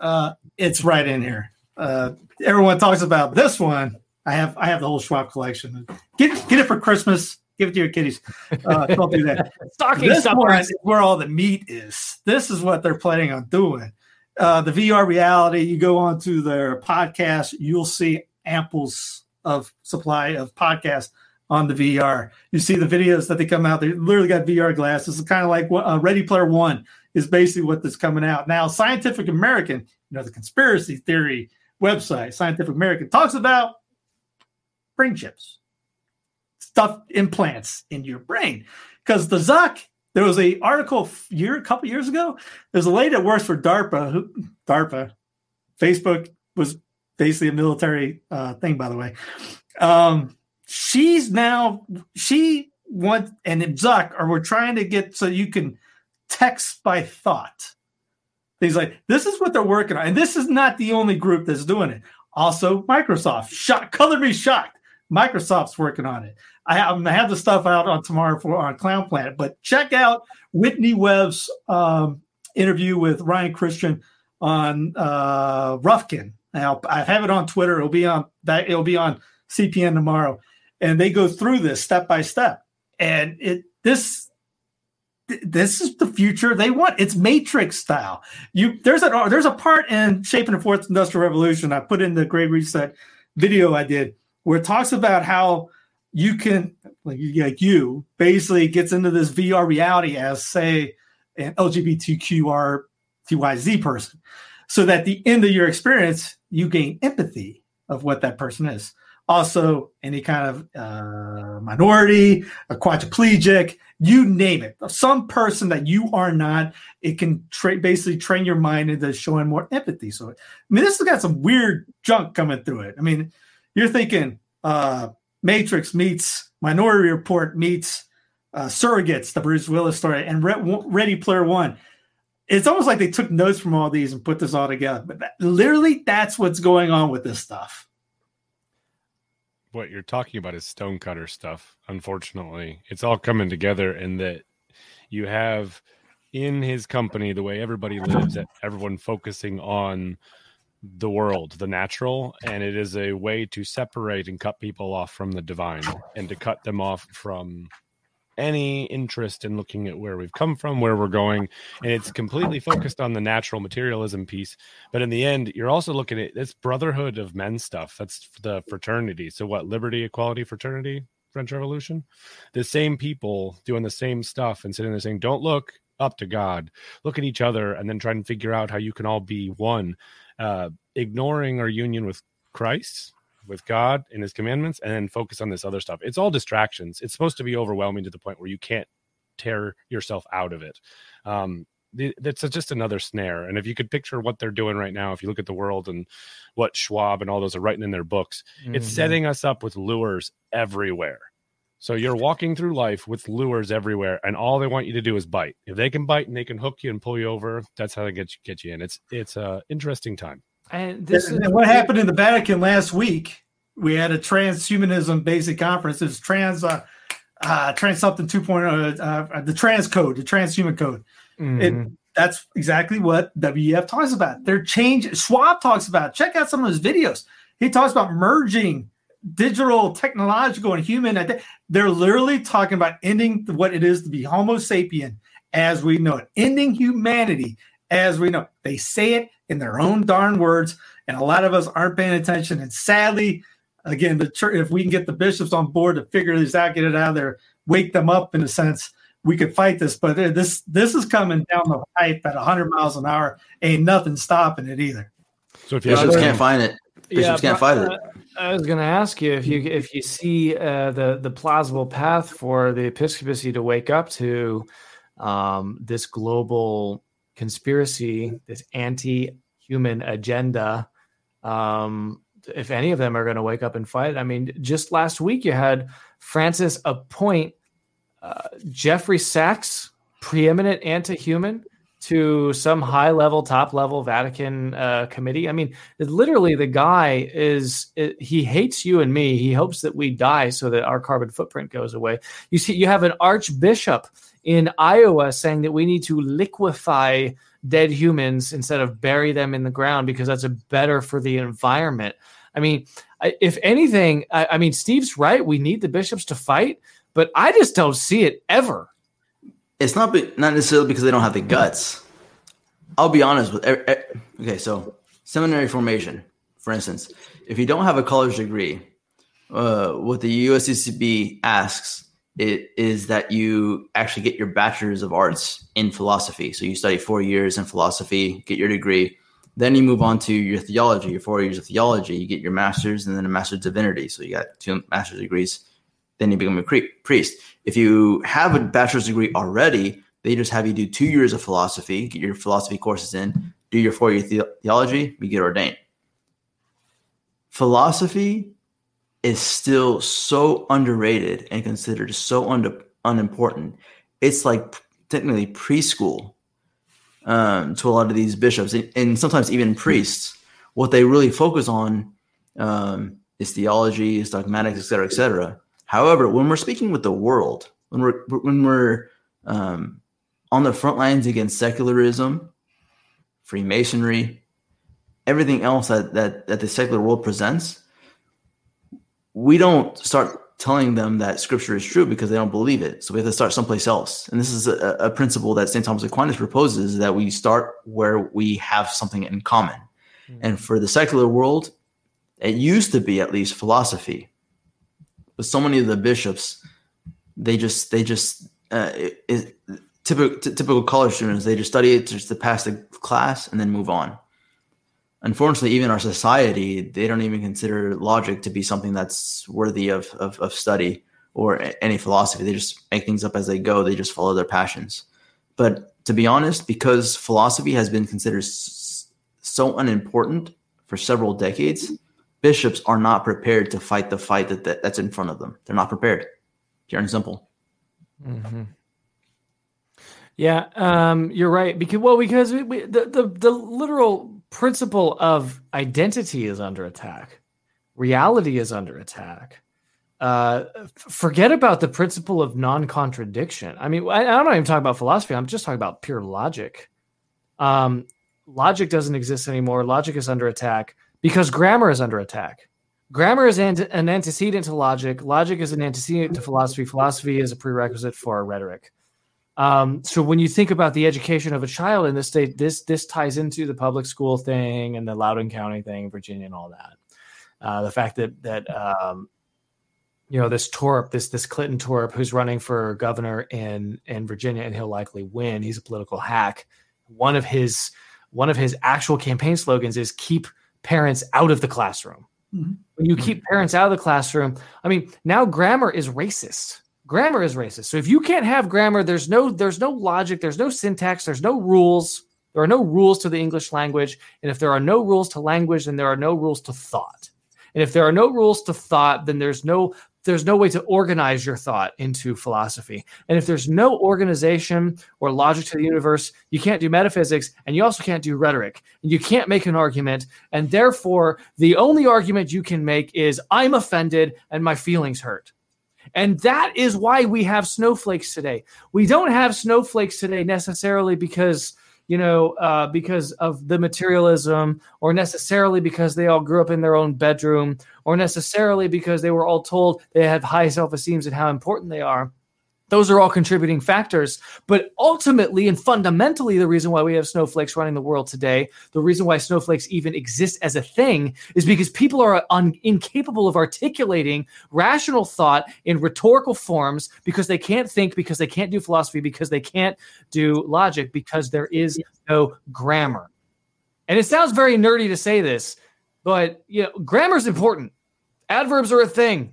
uh, it's right in here. Uh, everyone talks about this one. I have I have the whole Schwab collection. Get get it for Christmas. Give it to your kiddies. Uh, don't do that. Stocking this one is where all the meat is. This is what they're planning on doing. Uh, the VR reality. You go onto their podcast, you'll see amples of supply of podcasts on the VR. You see the videos that they come out. They literally got VR glasses. It's kind of like uh, Ready Player One is basically what that's coming out now. Scientific American, you know, the conspiracy theory website, Scientific American talks about brain chips, stuff implants in your brain. Because the Zuck, there was a article year, a couple years ago. There's a lady that works for DARPA. Who, DARPA, Facebook was basically a military uh, thing, by the way. Um, she's now she wants and Zuck, or we're trying to get so you can text by thought. Things like this is what they're working on, and this is not the only group that's doing it. Also, Microsoft, shock, color me shocked. Microsoft's working on it. I have, I have the stuff out on tomorrow for on Clown Planet, but check out Whitney Webb's um, interview with Ryan Christian on uh, Rokfin. Now I have it on Twitter. It'll be on that. It'll be on CPN tomorrow, and they go through this step by step. And it this th- this is the future they want. It's Matrix style. You there's a there's a part in Shaping the Fourth Industrial Revolution. I put in the Great Reset video I did where it talks about how you can like you, like you basically gets into this VR reality as say an LGBTQRTYZ person, so that at the end of your experience you gain empathy of what that person is. Also, any kind of uh, minority, a quadriplegic, you name it, some person that you are not, it can tra- basically train your mind into showing more empathy. So, I mean, this has got some weird junk coming through it. I mean, you're thinking uh, Matrix meets Minority Report meets uh, Surrogates, the Bruce Willis story, and Re- Ready Player One. It's almost like they took notes from all these and put this all together. But that, literally, that's what's going on with this stuff. What you're talking about is stonecutter stuff. Unfortunately, it's all coming together, and that you have in his company the way everybody lives, everyone focusing on the world, the natural, and it is a way to separate and cut people off from the divine and to cut them off from any interest in looking at where we've come from, where we're going. And it's completely focused on the natural materialism piece. But in the end, you're also looking at this brotherhood of men stuff. That's the fraternity. So, what liberty, equality, fraternity, French Revolution? The same people doing the same stuff and sitting there saying, don't look up to God, look at each other, and then try and figure out how you can all be one uh, ignoring our union with Christ, with God and His commandments, and then focus on this other stuff. It's all distractions. It's supposed to be overwhelming to the point where you can't tear yourself out of it. Um, that's just another snare. And if you could picture what they're doing right now, if you look at the world and what Schwab and all those are writing in their books, mm-hmm. it's setting us up with lures everywhere. So you're walking through life with lures everywhere, and all they want you to do is bite. If they can bite and they can hook you and pull you over, that's how they get you, get you in. It's it's a interesting time. And this and is what happened in the Vatican last week. We had a transhumanism basic conference. It's trans uh, uh trans something 2.0 uh, uh, the trans code, the transhuman code. Mm-hmm. It, that's exactly what WEF talks about. They're changing. Schwab talks about. Check out some of his videos. He talks about merging digital, technological, and human. They're literally talking about ending what it is to be Homo sapien as we know it, ending humanity as we know. It. They say it in their own darn words, and a lot of us aren't paying attention. And sadly, again, the church, if we can get the bishops on board to figure this out, get it out of there, wake them up in a sense, we could fight this. But this this is coming down the pipe at 100 miles an hour. Ain't nothing stopping it either. So if you bishops can't find it, bishops yeah, can't find it. I was going to ask you if you if you see uh, the the plausible path for the episcopacy to wake up to um, this global conspiracy, this anti-human agenda. Um, if any of them are going to wake up and fight, I mean, just last week you had Francis appoint uh, Jeffrey Sachs, preeminent anti-human, to some high level, top level Vatican uh, committee. I mean, literally, the guy is it, he hates you and me. He hopes that we die so that our carbon footprint goes away. You see, you have an archbishop in Iowa saying that we need to liquefy dead humans instead of bury them in the ground because that's better for the environment. I mean, if anything, I, I mean, Steve's right. We need the bishops to fight, but I just don't see it ever it's not be, not necessarily because they don't have the guts. I'll be honest with okay, so seminary formation, for instance, if you don't have a college degree, uh, what the USCCB asks it is that you actually get your bachelor's of arts in philosophy. So you study four years in philosophy, get your degree, then you move on to your theology, your four years of theology, you get your master's and then a master's divinity. So you got two master's degrees then you become a priest. If you have a bachelor's degree already, they just have you do two years of philosophy, get your philosophy courses in, do your four year the- theology, you get ordained. Philosophy is still so underrated and considered so un- unimportant. It's like technically preschool um, to a lot of these bishops and, and, sometimes even priests. What they really focus on um, is theology, is dogmatics, et cetera, et cetera. However, when we're speaking with the world, when we're when we're um, on the front lines against secularism, Freemasonry, everything else that, that that the secular world presents, we don't start telling them that Scripture is true because they don't believe it. So we have to start someplace else. And this is a, a principle that St. Thomas Aquinas proposes that we start where we have something in common. Mm-hmm. And for the secular world, it used to be at least philosophy but so many of the bishops, they just they just uh, it, it, typical t- typical college students they just study it just to pass the class and then move on. Unfortunately, even our society, they don't even consider logic to be something that's worthy of, of, of study or any philosophy. They just make things up as they go. They just follow their passions. But to be honest, because philosophy has been considered so unimportant for several decades, bishops are not prepared to fight the fight that, that that's in front of them. They're not prepared. Pure and simple. Mm-hmm. Yeah, um, you're right. Because well, because we, we, the, the the literal principle of identity is under attack, reality is under attack. uh, forget about the principle of non-contradiction. I mean, I, I'm not even talking about philosophy. I'm just talking about pure logic. Um, logic doesn't exist anymore. Logic is under attack because grammar is under attack. Grammar is an antecedent to logic. Logic is an antecedent to philosophy. Philosophy is a prerequisite for rhetoric. Um, so when you think about the education of a child in this state, this this ties into the public school thing and the Loudoun County thing, Virginia, and all that. Uh, the fact that that um, you know this Torp, this this Clinton Torp, who's running for governor in in Virginia, and he'll likely win. He's a political hack. One of his one of his actual campaign slogans is "Keep parents out of the classroom." Mm-hmm. When you keep parents out of the classroom, I mean, now grammar is racist. Grammar is racist. So if you can't have grammar, there's no there's no logic, there's no syntax, there's no rules. There are no rules to the English language, and if there are no rules to language, then there are no rules to thought. And if there are no rules to thought, then there's no there's no way to organize your thought into philosophy. And if there's no organization or logic to the universe, you can't do metaphysics and you also can't do rhetoric. And you can't make an argument. And therefore, the only argument you can make is I'm offended and my feelings hurt. And that is why we have snowflakes today. We don't have snowflakes today necessarily because you know, uh, because of the materialism, or necessarily because they all grew up in their own bedroom, or necessarily because they were all told they have high self esteems and how important they are. Those are all contributing factors. But ultimately and fundamentally, the reason why we have snowflakes running the world today, the reason why snowflakes even exist as a thing, is because people are un- incapable of articulating rational thought in rhetorical forms because they can't think, because they can't do philosophy, because they can't do logic, because there is no grammar. And it sounds very nerdy to say this, but you know, grammar is important. Adverbs are a thing.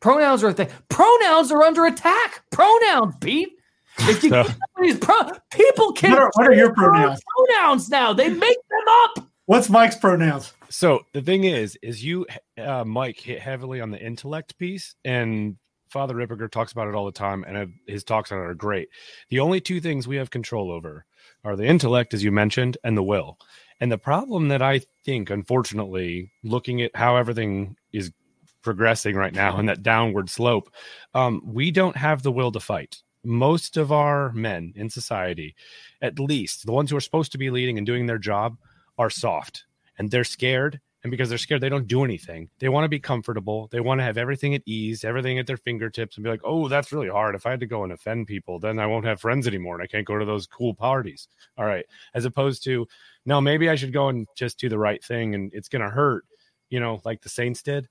Pronouns are a thing. Pronouns are under attack. Pronouns, Pete. If you these pro- people can what are, what are your pronouns? Pronouns now. They make them up. What's Mike's pronouns? So the thing is, is you, uh, Mike, hit heavily on the intellect piece, and Father Ripperger talks about it all the time, and his talks on it are great. The only two things we have control over are the intellect, as you mentioned, and the will. And the problem that I think, unfortunately, looking at how everything is progressing right now in that downward slope, um, we don't have the will to fight. Most of our men in society, at least the ones who are supposed to be leading and doing their job, are soft and they're scared. And because they're scared, they don't do anything. They want to be comfortable. They want to have everything at ease, everything at their fingertips, and be like, oh, that's really hard. If I had to go and offend people, then I won't have friends anymore and I can't go to those cool parties. All right. As opposed to, no, maybe I should go and just do the right thing and it's going to hurt, you know, like the Saints did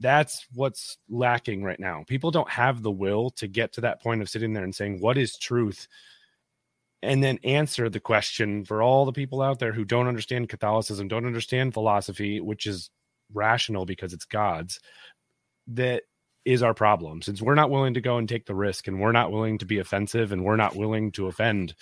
that's what's lacking right now. People don't have the will to get to that point of sitting there and saying, What is truth? And then answer the question for all the people out there who don't understand Catholicism, don't understand philosophy, which is rational because it's God's, that is our problem. Since we're not willing to go and take the risk and we're not willing to be offensive and we're not willing to offend,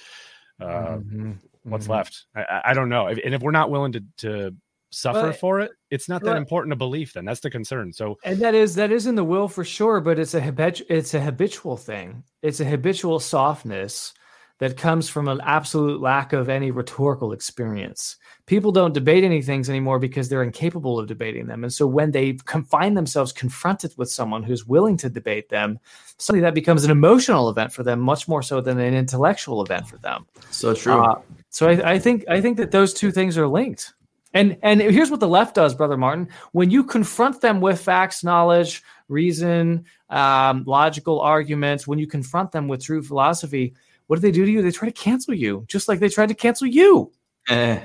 uh, mm-hmm. what's mm-hmm. left? I, I, don't know. And if we're not willing to, to suffer but, for it it's not that important a belief then that's the concern so and that is that is in the will for sure but it's a habit it's a habitual thing. It's a habitual softness that comes from an absolute lack of any rhetorical experience. People don't debate any things anymore because they're incapable of debating them and so when they find themselves confronted with someone who's willing to debate them suddenly that becomes an emotional event for them much more so than an intellectual event for them. So true. Uh, so I, I think i think that those two things are linked and and here's what the left does, brother Martin. When you confront them with facts, knowledge, reason, um, logical arguments, when you confront them with true philosophy, what do they do to you? They try to cancel you, just like they tried to cancel you. Eh,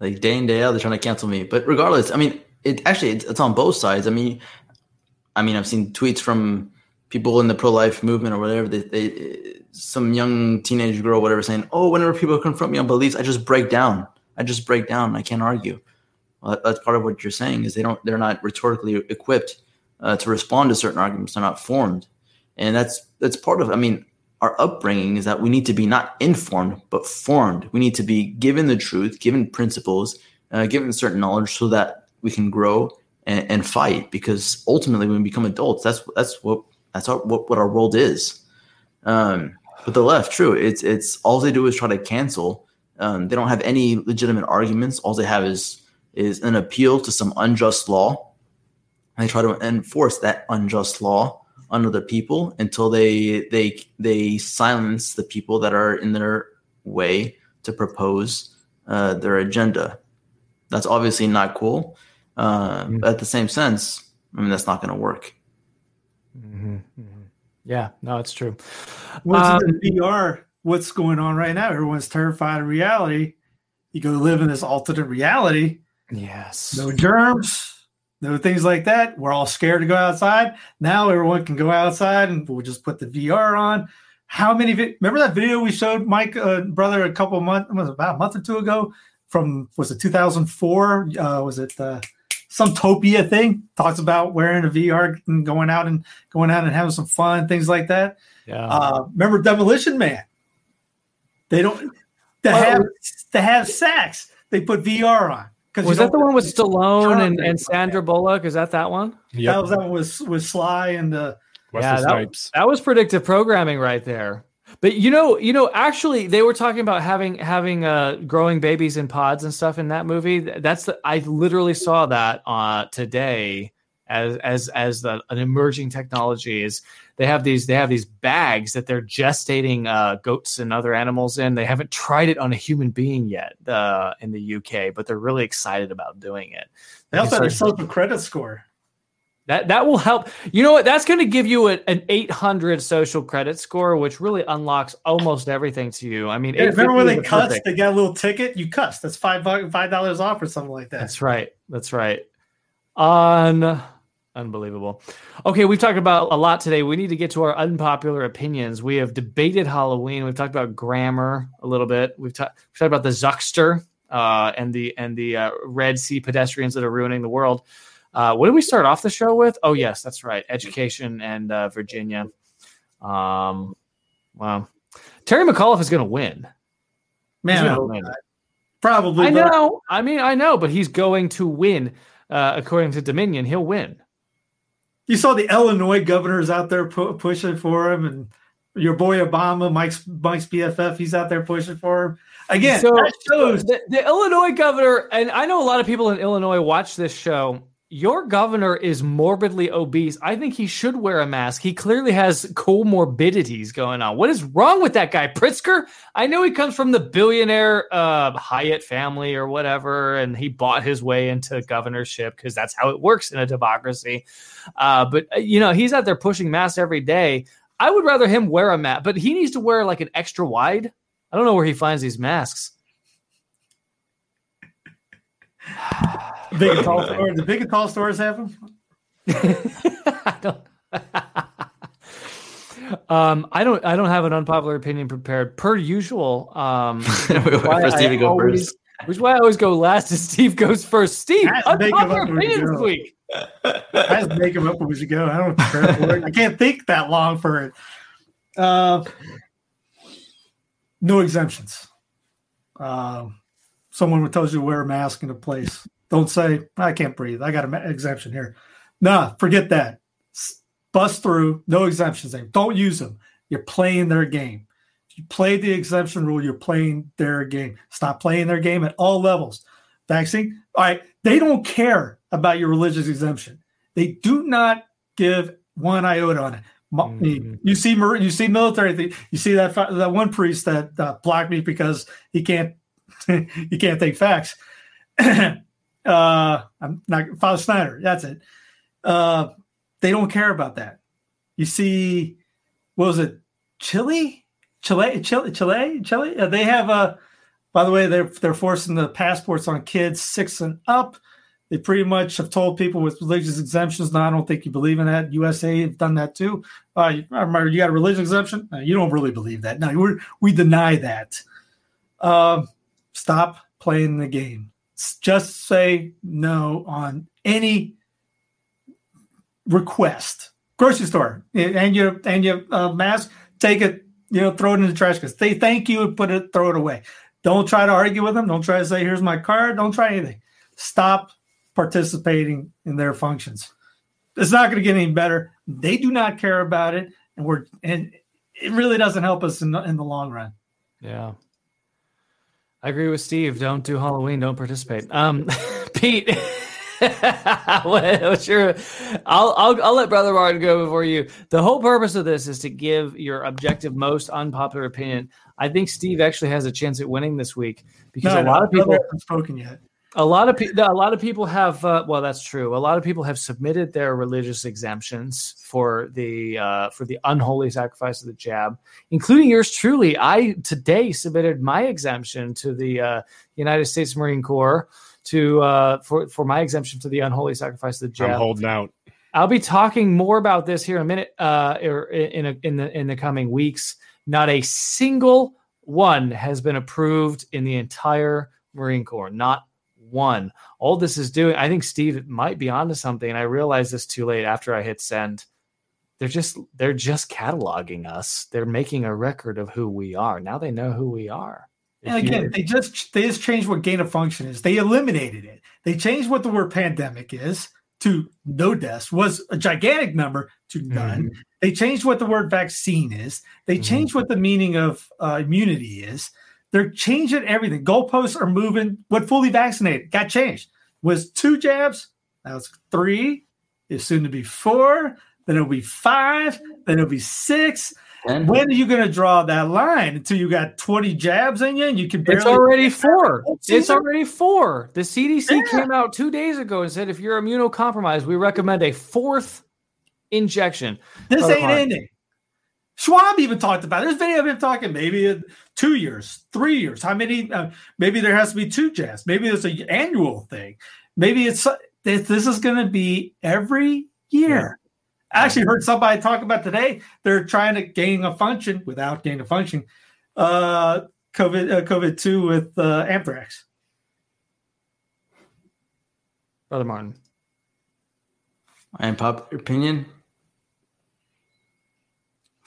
like day in day out, they're trying to cancel me. But regardless, I mean, it actually it's, it's on both sides. I mean, I mean, I've seen tweets from people in the pro life movement or whatever. They, they some young teenage girl, whatever, saying, "Oh, whenever people confront me on beliefs, I just break down." I just break down. I can't argue. Well, that's part of what you're saying is they don't they're not rhetorically equipped uh, to respond to certain arguments. They're not formed, and that's that's part of. I mean, our upbringing is that we need to be not informed but formed. We need to be given the truth, given principles, uh, given certain knowledge, so that we can grow and, and, fight. Because ultimately, when we become adults, that's that's what that's our, what what our world is. Um, but the left, true, it's it's all they do is try to cancel um, they don't have any legitimate arguments. All they have is is an appeal to some unjust law, and they try to enforce that unjust law on other people until they they they silence the people that are in their way to propose uh, their agenda. That's obviously not cool. Uh, Mm-hmm. but at the same sense, I mean that's not going to work. Mm-hmm. Yeah, no, it's true. What's Um, the VR? What's going on right now? Everyone's terrified of reality. You go live in this alternate reality. Yes. No germs, no things like that. We're all scared to go outside. Now everyone can go outside, and we'll just put the VR on. How many? Vi- Remember that video we showed Mike, uh, brother, a couple of months, was about a month or two ago? From was it 2004? Uh, was it uh, some Topia thing? Talks about wearing a VR and going out and going out and having some fun, things like that. Yeah. Uh, remember Demolition Man? They don't to Well, have to have sex. They put VR on. was that the one with Stallone and, and Sandra Bullock? Is that that one? Yep. That was that one was with Sly and Wesley yeah, that, that was predictive programming right there. But you know, you know, actually, they were talking about having having uh, growing babies in pods and stuff in that movie. That's the, I literally saw that uh, today as as as the, an emerging technology is they have these they have these bags that they're gestating uh, goats and other animals in. They haven't tried it on a human being yet uh, in the UK, but they're really excited about doing it. they also have a social credit score. that that will help. You know what? That's going to give you a, an 800 social credit score, which really unlocks almost everything to you. I mean, Yeah, remember when 850 they cussed? perfect. They got a little ticket. You cussed. That's five five dollars off or something like that. That's right. That's right. Un unbelievable. Okay, we've talked about a lot today. We need to get to our unpopular opinions. We have debated Halloween. We've talked about grammar a little bit. We've, ta- we've talked about the Zuckster uh, and the and the uh, Red Sea pedestrians that are ruining the world. Uh, what did we start off the show with? Oh yes, that's right, education and uh, Virginia. Um, wow, Terry McAuliffe is going to win. Man, win. probably. I but know. I mean, I know, but he's going to win. Uh, according to Dominion, he'll win. You saw the Illinois governors out there pu- pushing for him, and your boy Obama, Mike's Mike's BFF, he's out there pushing for him. Again, so that shows the, the Illinois governor, and I know a lot of people in Illinois watch this show. Your governor is morbidly obese. I think he should wear a mask. He clearly has comorbidities going on. What is wrong with that guy, Pritzker? I know he comes from the billionaire uh, Hyatt family or whatever, and he bought his way into governorship because that's how it works in a democracy. Uh, but uh, you know, he's out there pushing masks every day. I would rather him wear a mask, but he needs to wear like an extra wide. I don't know where he finds these masks. big and tall store. The big and tall stores have them. I don't. um, I don't. I don't have an unpopular opinion prepared per usual. Um, Wait for why I Steve to go always- first. Which is why I always go last, and Steve goes first. Steve, Has to make him unpopular up when you opinion this go. week. I just make them up as you go. I don't prepare for it. I can't think that long for it. Uh, no exemptions. Um, someone who tells you to wear a mask in a place, don't say I can't breathe. I got an exemption here. Nah, forget that. Bust through. No exemptions. There. Don't use them. You're playing their game. If you play the exemption rule, you're playing their game. Stop playing their game at all levels. Vaccine. All right. They don't care about your religious exemption. They do not give one iota on it. Mhm. You see, you see military. You see that that one priest that uh, blocked me because he can't he can't take facts. uh, I'm not Father Schneider. That's it. Uh, they don't care about that. You see, what was it? Chile, Chile, Chile, Chile, Chile. Uh, they have a. By the way, they're they're forcing the passports on kids six and up. They pretty much have told people with religious exemptions. No, I don't think you believe in that. USA have done that too. Uh, I remember you got a religious exemption. No, you don't really believe that. No, we're we deny that. Um, stop playing the game. Just say no on any request. Grocery store and your and your uh, mask. Take it. You know, throw it in the trash case. They thank you and put it. Throw it away. Don't try to argue with them. Don't try to say, "Here's my card." Don't try anything. Stop participating in their functions. It's not going to get any better. They do not care about it, and we're and it really doesn't help us in the, in the long run. Yeah. I agree with Steve. Don't do Halloween. Don't participate. Um, Pete, well, sure. I'll, I'll I'll let Brother Martin go before you. The whole purpose of this is to give your objective, most unpopular opinion. I think Steve actually has a chance at winning this week because No, a no, lot of people hasn't spoken yet. A lot of people a lot of people have uh, well that's true a lot of people have submitted their religious exemptions for the uh, for the unholy sacrifice of the jab including yours truly i today submitted my exemption to the uh, united states marine corps to uh, for for my exemption to the unholy sacrifice of the jab I'm holding out. I'll be talking more about this here in a minute, uh, or in a, in the in the coming weeks. Not a single one has been approved in the entire Marine Corps. Not one. All this is doing, I think Steve might be onto something, and I realized this too late after I hit send. They're just they're just cataloging us. They're making a record of who we are. Now they know who we are. And If again, they just they just changed what gain of function is. They eliminated it. They changed what the word pandemic is to no deaths was a gigantic number to none. Mm-hmm. They changed what the word vaccine is. They changed what the meaning of uh, immunity is. They're changing everything. Goalposts are moving. What fully vaccinated got changed was two jabs. Now it's three. It's soon to be four. Then it'll be five. Then it'll be six. Ten? When are you going to draw that line until you got 20 jabs in you and you can barely It's already four. It's already four. The CDC Yeah. came out two days ago and said if you're immunocompromised, we recommend a fourth injection. This ain't ending. Schwab even talked about it. There's video of him talking maybe in two years, three years. How many? Uh, maybe there has to be two jabs. Maybe there's an annual thing. Maybe it's this, this is going to be every year. I actually heard somebody talk about today. They're trying to gain a function without gain a function. Uh, COVID, uh, COVID two with uh, anthrax. Brother Martin. My unpopular opinion.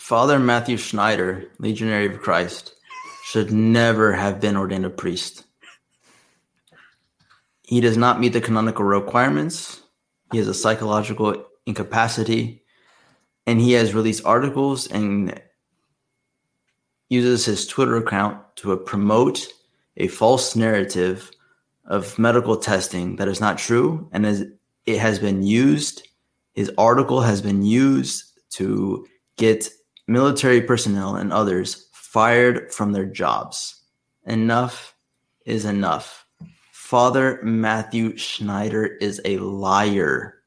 Father Matthew Schneider, Legionary of Christ, should never have been ordained a priest. He does not meet the canonical requirements. He has a psychological incapacity, and he has released articles and uses his Twitter account to promote a false narrative of medical testing that is not true and it has been used his article has been used to get military personnel and others fired from their jobs. Enough is enough. Father matthew schneider is a liar.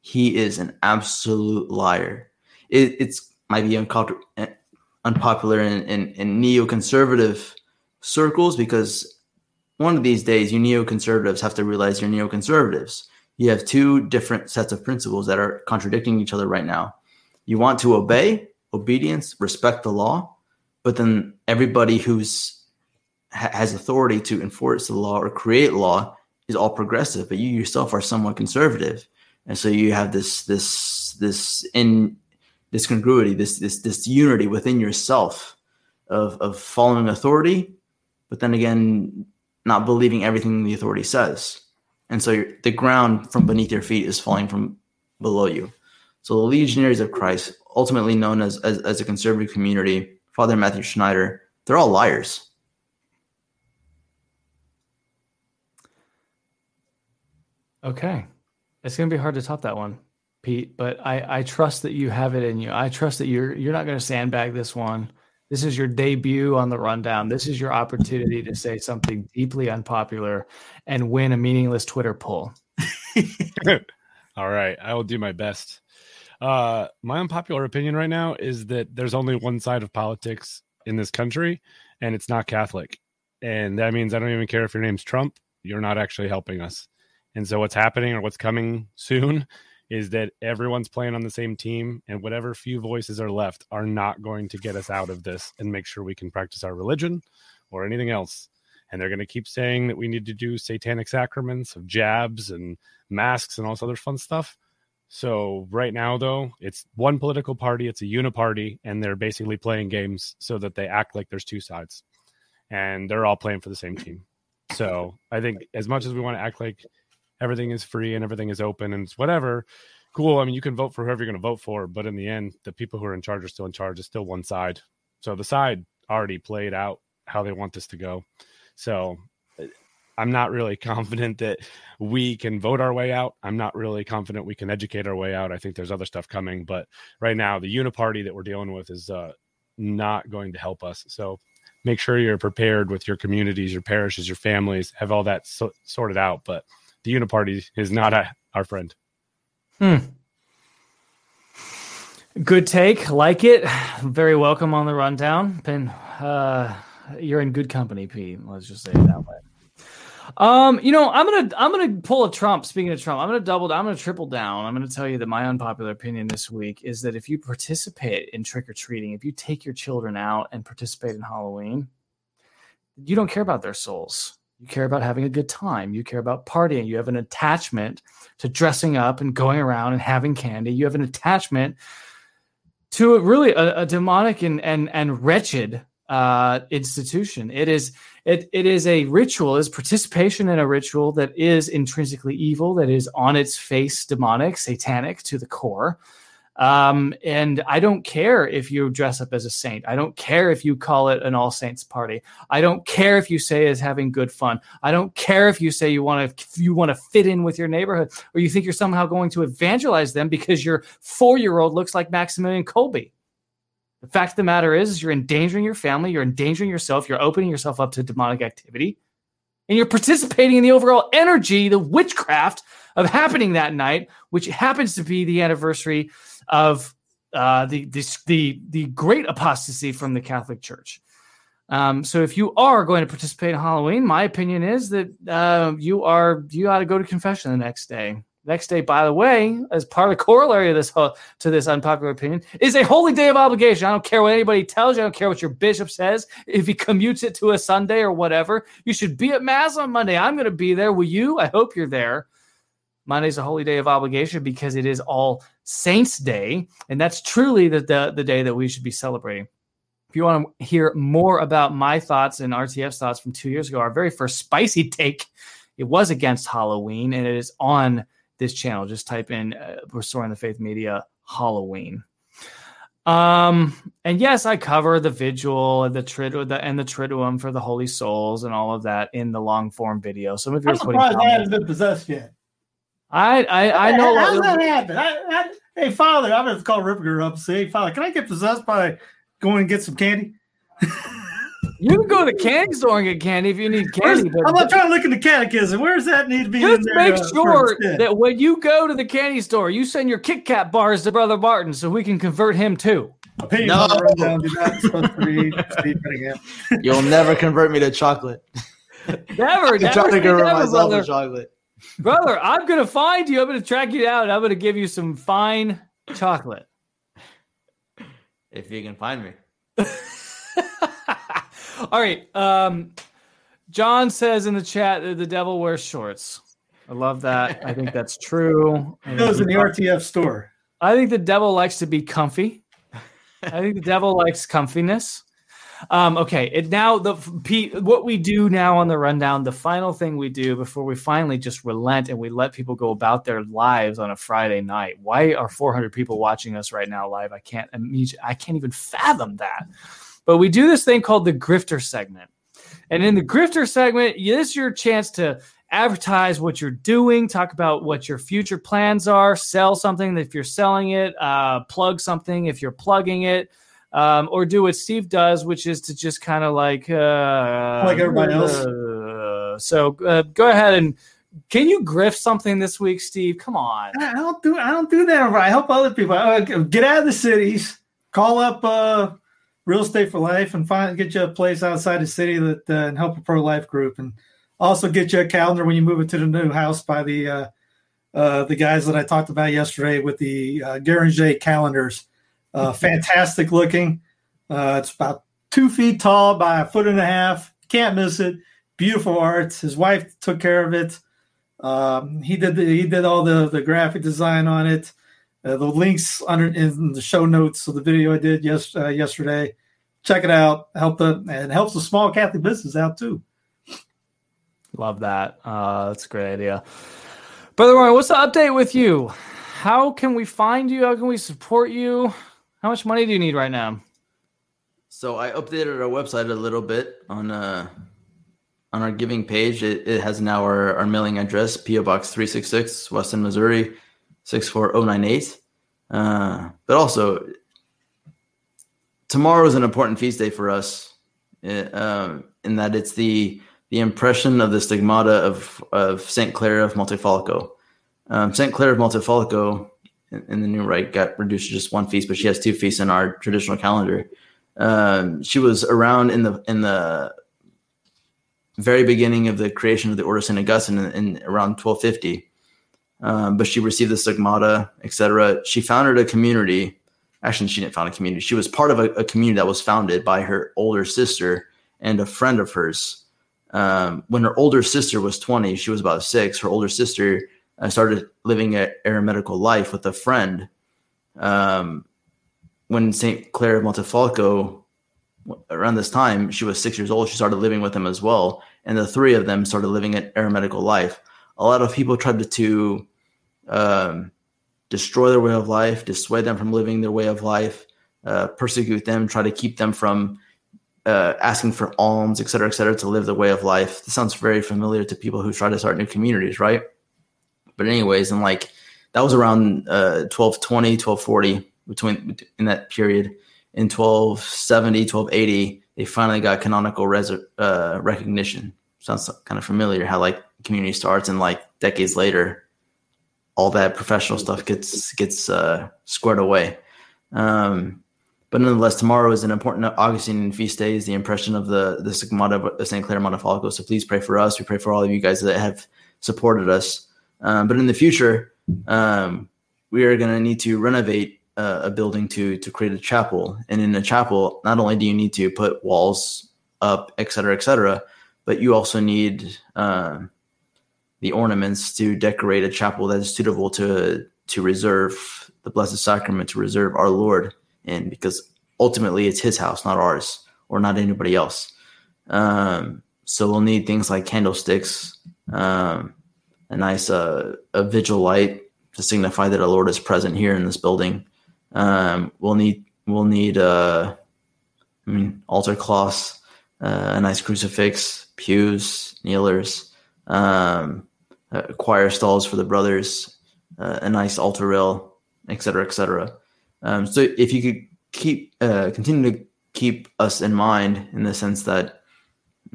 He is an absolute liar. It, it's might be unpopular in, in, in neoconservative circles because one of these days you neoconservatives have to realize you're neoconservatives. You have two different sets of principles that are contradicting each other right now. You want to obey obedience respect the law but then everybody who's ha- has authority to enforce the law or create law is all progressive but you yourself are somewhat conservative. And so you have this this this in this congruity this this this unity within yourself of of following authority but then again not believing everything the authority says. And so the ground from beneath your feet is falling from below you so the legionaries of christ ultimately known as as, as a conservative community father matthew schneider they're all liars Okay. It's gonna be hard to top that one, Pete, but I, I trust that you have it in you. I trust that you're you're not gonna sandbag this one. This is your debut on the rundown. This is your opportunity to say something deeply unpopular and win a meaningless Twitter poll. All right, I will do my best. Uh, my unpopular opinion right now is that there's only one side of politics in this country, and it's not Catholic. And that means I don't even care if your name's Trump, you're not actually helping us. And so, what's happening or what's coming soon is that everyone's playing on the same team, and whatever few voices are left are not going to get us out of this and make sure we can practice our religion or anything else. And they're going to keep saying that we need to do satanic sacraments of jabs and masks and all this other fun stuff. So right now, though, it's one political party, it's a uniparty, and they're basically playing games so that they act like there's two sides, and they're all playing for the same team. So I think as much as we want to act like everything is free and everything is open and it's whatever, cool. I mean, you can vote for whoever you're going to vote for, but in the end, the people who are in charge are still in charge. It's still one side. So the side already played out how they want this to go. So I'm not really confident that we can vote our way out. I'm not really confident we can educate our way out. I think there's other stuff coming, but right now the uniparty that we're dealing with is uh, not going to help us. So make sure you're prepared with your communities, your parishes, your families, have all that so- sorted out. But the uniparty is not a, our friend. Hmm. Good take. Like it. Very welcome on the rundown. Been uh you're in good company, Pete. Let's just say it that way. Um, you know, I'm gonna I'm gonna pull a Trump. Speaking of Trump, I'm gonna double. I'm gonna triple down. I'm gonna tell you that my unpopular opinion this week is that if you participate in trick or treating, if you take your children out and participate in Halloween, you don't care about their souls. You care about having a good time. You care about partying. You have an attachment to dressing up and going around and having candy. You have an attachment to a, really a, a demonic and and and wretched uh, institution. It is it it is a ritual, is participation in a ritual that is intrinsically evil, that is on its face demonic, satanic to the core. Um, and I don't care if you dress up as a saint. I don't care if you call it an all saints party. I don't care if you say it's having good fun. I don't care if you say you want to you want to fit in with your neighborhood or you think you're somehow going to evangelize them because your four year old looks like Maximilian Kolbe. The fact of the matter is, you're endangering your family, you're endangering yourself, you're opening yourself up to demonic activity, and you're participating in the overall energy, the witchcraft of happening that night, which happens to be the anniversary of uh, the, the the the great apostasy from the Catholic Church. Um, so if you are going to participate in Halloween, my opinion is that uh, you are you ought to go to confession the next day. Next day, by the way, as part of the corollary of this to this unpopular opinion, is a holy day of obligation. I don't care what anybody tells you. I don't care what your bishop says. If he commutes it to a Sunday or whatever, you should be at mass on Monday. I'm going to be there. Will you? I hope you're there. Monday's a holy day of obligation because it is All Saints Day, and that's truly the, the, the day that we should be celebrating. If you want to hear more about my thoughts and RTF's thoughts from two years ago, our very first spicy take, it was against Halloween, and it is on this channel. Just type in uh, Restoring the Faith Media Halloween. Um, and yes, I cover the vigil and the trid the, and the triduum for the holy souls and all of that in the long form video. Some of you are putting comments- haven't been possessed yet. I I, I know what- that happen? I, I, hey, Father, I'm to call Ripper up and say, hey, Father, can I get possessed by going and get some candy? you can go to the candy store and get candy if you need candy. But I'm not trying to look in the catechism. Where does that need to be? in just there, make uh, sure instead? that when you go to the candy store, you send your Kit Kat bars to Brother Martin so we can convert him too. No. on the rundown do not supposed to read Steve Cunningham. You'll never convert me to chocolate. Never, I'm never, trying to convert never, myself brother. to chocolate. brother. I'm gonna find you. I'm gonna track you down. I'm gonna give you some fine chocolate. If you can find me. All right. Um, John says in the chat that the devil wears shorts. I love that. I think that's true. It goes in the RTF store. I think the devil likes to be comfy. I think the devil likes comfiness. Um, okay, it now the Pete, what we do now on the rundown, the final thing we do before we finally just relent and we let people go about their lives on a Friday night. Why are 400 people watching us right now live? I can't. I can't even fathom that. But we do this thing called the grifter segment, and in the grifter segment, this is your chance to advertise what you're doing, talk about what your future plans are, sell something if you're selling it, uh, plug something if you're plugging it, um, or do what Steve does, which is to just kind of like uh, Like everybody else. uh, so uh, go ahead and can you grift something this week, Steve? Come on. I don't do I don't do that. I help other people. I, get out of the cities. Call up uh, Real Estate for Life and find get you a place outside the city that uh, and help a pro life group and also get you a calendar when you move into the new house by the uh, uh, the guys that I talked about yesterday with the uh, Garanger calendars. Uh, fantastic looking. Uh, it's about two feet tall by a foot and a half. Can't miss it. Beautiful art. His wife took care of it. Um, he did the, he did all the the graphic design on it. Uh, the links under in the show notes of the video I did yes uh, yesterday. Check it out. Help the and helps the small Catholic business out too. Love that. Uh, that's a great idea. Brother Warren, what's the update with you? How can we find you? How can we support you? How much money do you need right now? So I updated our website a little bit on uh on our giving page, it, it has now our, our mailing address, PO Box 366, Weston, Missouri 64098. Uh, but also, tomorrow is an important feast day for us uh, in that it's the the impression of the stigmata of, of St. Clare of Montefalco. Um, St. Clare of Montefalco in, in, the New Rite got reduced to just one feast, but she has two feasts in our traditional calendar. Um, she was around in the in the very beginning of the creation of the Order of St. Augustine in, in around 1250. Um, but she received the stigmata, etc. She founded a community. Actually, she didn't found a community. She was part of a, a, community that was founded by her older sister and a friend of hers. Um, when her older sister was 20, she was about six. Her older sister uh, started living a eremitical life with a friend. Um, when St. Of Montefalco, around this time, she was six years old, she started living with him as well and the three of them started living an eremitical life. A lot of people tried to, to um, destroy their way of life, dissuade them from living their way of life, uh, persecute them, try to keep them from uh, asking for alms, et cetera, et cetera, to live the way of life. This sounds very familiar to people who try to start new communities, right? But anyways, and like that was around uh, 1220, 1240 between in that period. In 1270, 1280, they finally got canonical res- uh, recognition. Sounds kind of familiar how like community starts and like decades later, all that professional stuff gets gets uh, squared away. Um, but nonetheless, tomorrow is an important Augustine feast day. Is the impression of the the Stigmata of Saint Clare Montefalco. So please pray for us. We pray for all of you guys that have supported us. Um, but in the future, um, we are going to need to renovate uh, a building to to create a chapel. And in a chapel, not only do you need to put walls up, et cetera, et cetera, but you also need uh, the ornaments to decorate a chapel that is suitable to to reserve the Blessed Sacrament, to reserve our Lord in, because ultimately it's His house, not ours, or not anybody else. Um, so we'll need things like candlesticks, um, a nice uh, a vigil light to signify that our Lord is present here in this building. Um, we'll need we'll need uh, I mean altar cloths, uh, a nice crucifix, pews, kneelers, um, uh, choir stalls for the brothers, uh, a nice altar rail, etc., etc. Um, so if you could keep uh, continue to keep us in mind in the sense that,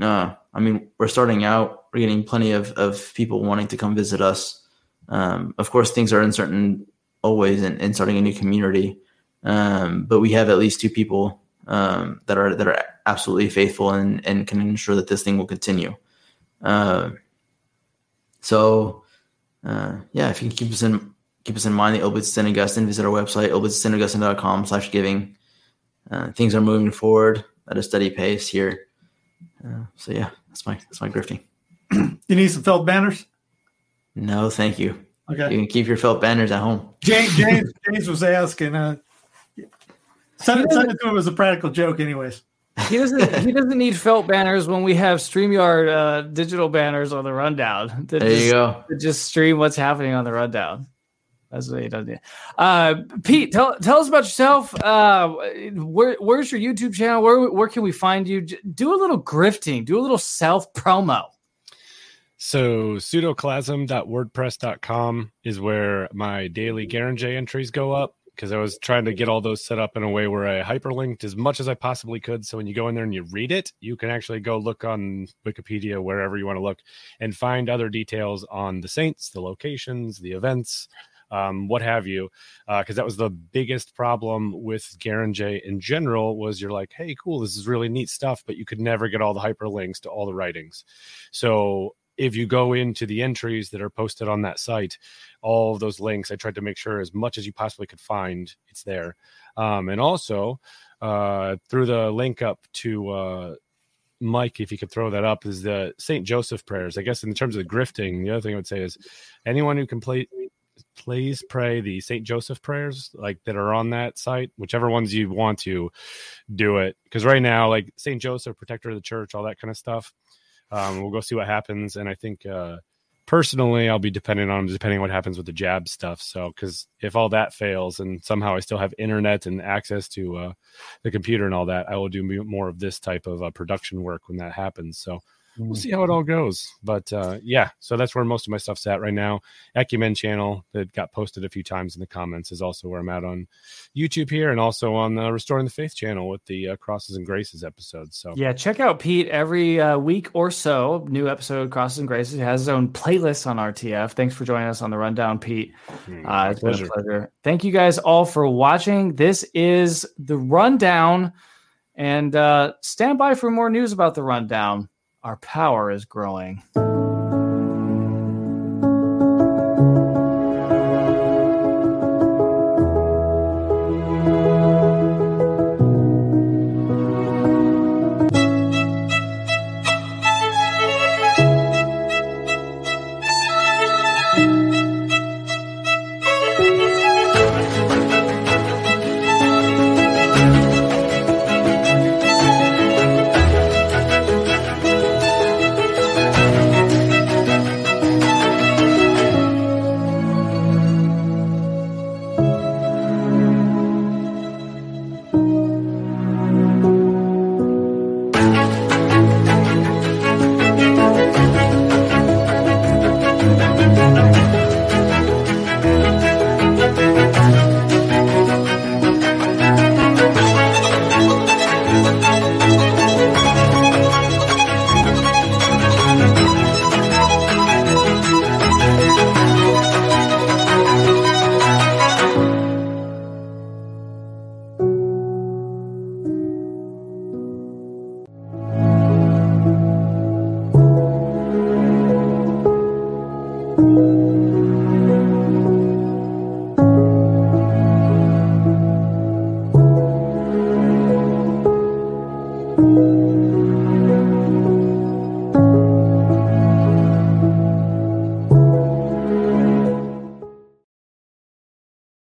uh, I mean, we're starting out, we're getting plenty of of people wanting to come visit us. Um, of course, things are uncertain always in, in starting a new community. Um, but we have at least two people um, that are that are absolutely faithful and, and can ensure that this thing will continue. Uh, so uh, yeah, if you can keep us in keep us in mind, the Oblates St. Augustine, visit our website, oblatesstaugustine.com slash giving. Uh, things are moving forward at a steady pace here. Uh, so yeah, that's my that's my grifting. you need some felt banners? No, thank you. Okay. You can keep your felt banners at home. James James, James was asking. Uh, send, it, send it to him as a practical joke, anyways. He doesn't. he doesn't need felt banners when we have Streamyard uh, digital banners on the rundown. There just, you go. just stream what's happening on the rundown. That's what he does. Uh, Pete, tell tell us about yourself. Uh, where where's your YouTube channel? Where where can we find you? Do a little grifting. Do a little self promo. So pseudoclasm.wordpress.com is where my daily Guéranger entries go up because I was trying to get all those set up in a way where I hyperlinked as much as I possibly could. So when you go in there and you read it, you can actually go look on Wikipedia, wherever you want to look, and find other details on the saints, the locations, the events, um, what have you. Because uh, that was the biggest problem with Guéranger in general was you're like, hey, cool, this is really neat stuff, but you could never get all the hyperlinks to all the writings. So if you go into the entries that are posted on that site, all of those links, I tried to make sure as much as you possibly could find, it's there. Um, and also uh, through the link up to uh, Mike, if you could throw that up, is the St. Joseph prayers. I guess in terms of the grifting, the other thing I would say is anyone who can play, please pray the St. Joseph prayers like that are on that site, whichever ones you want to do it. Because right now, like St. Joseph, protector of the church, all that kind of stuff um, we'll go see what happens, and I think uh, personally, I'll be dependent on depending on what happens with the jab stuff. So, because if all that fails, and somehow I still have internet and access to uh, the computer and all that, I will do more of this type of uh, production work when that happens. So, we'll see how it all goes. But uh, yeah, so that's where most of my stuff's at right now. Ecumen channel that got posted a few times in the comments is also where I'm at on YouTube here, and also on the Restoring the Faith channel with the uh, Crosses and Graces episodes. So Yeah, check out Pete every uh, week or so. New episode Crosses and Graces He has his own playlist on RTF. Thanks for joining us on the rundown, Pete. My it's been a pleasure. Thank you guys all for watching. This is the rundown, and uh, stand by for more news about the rundown. Our power is growing.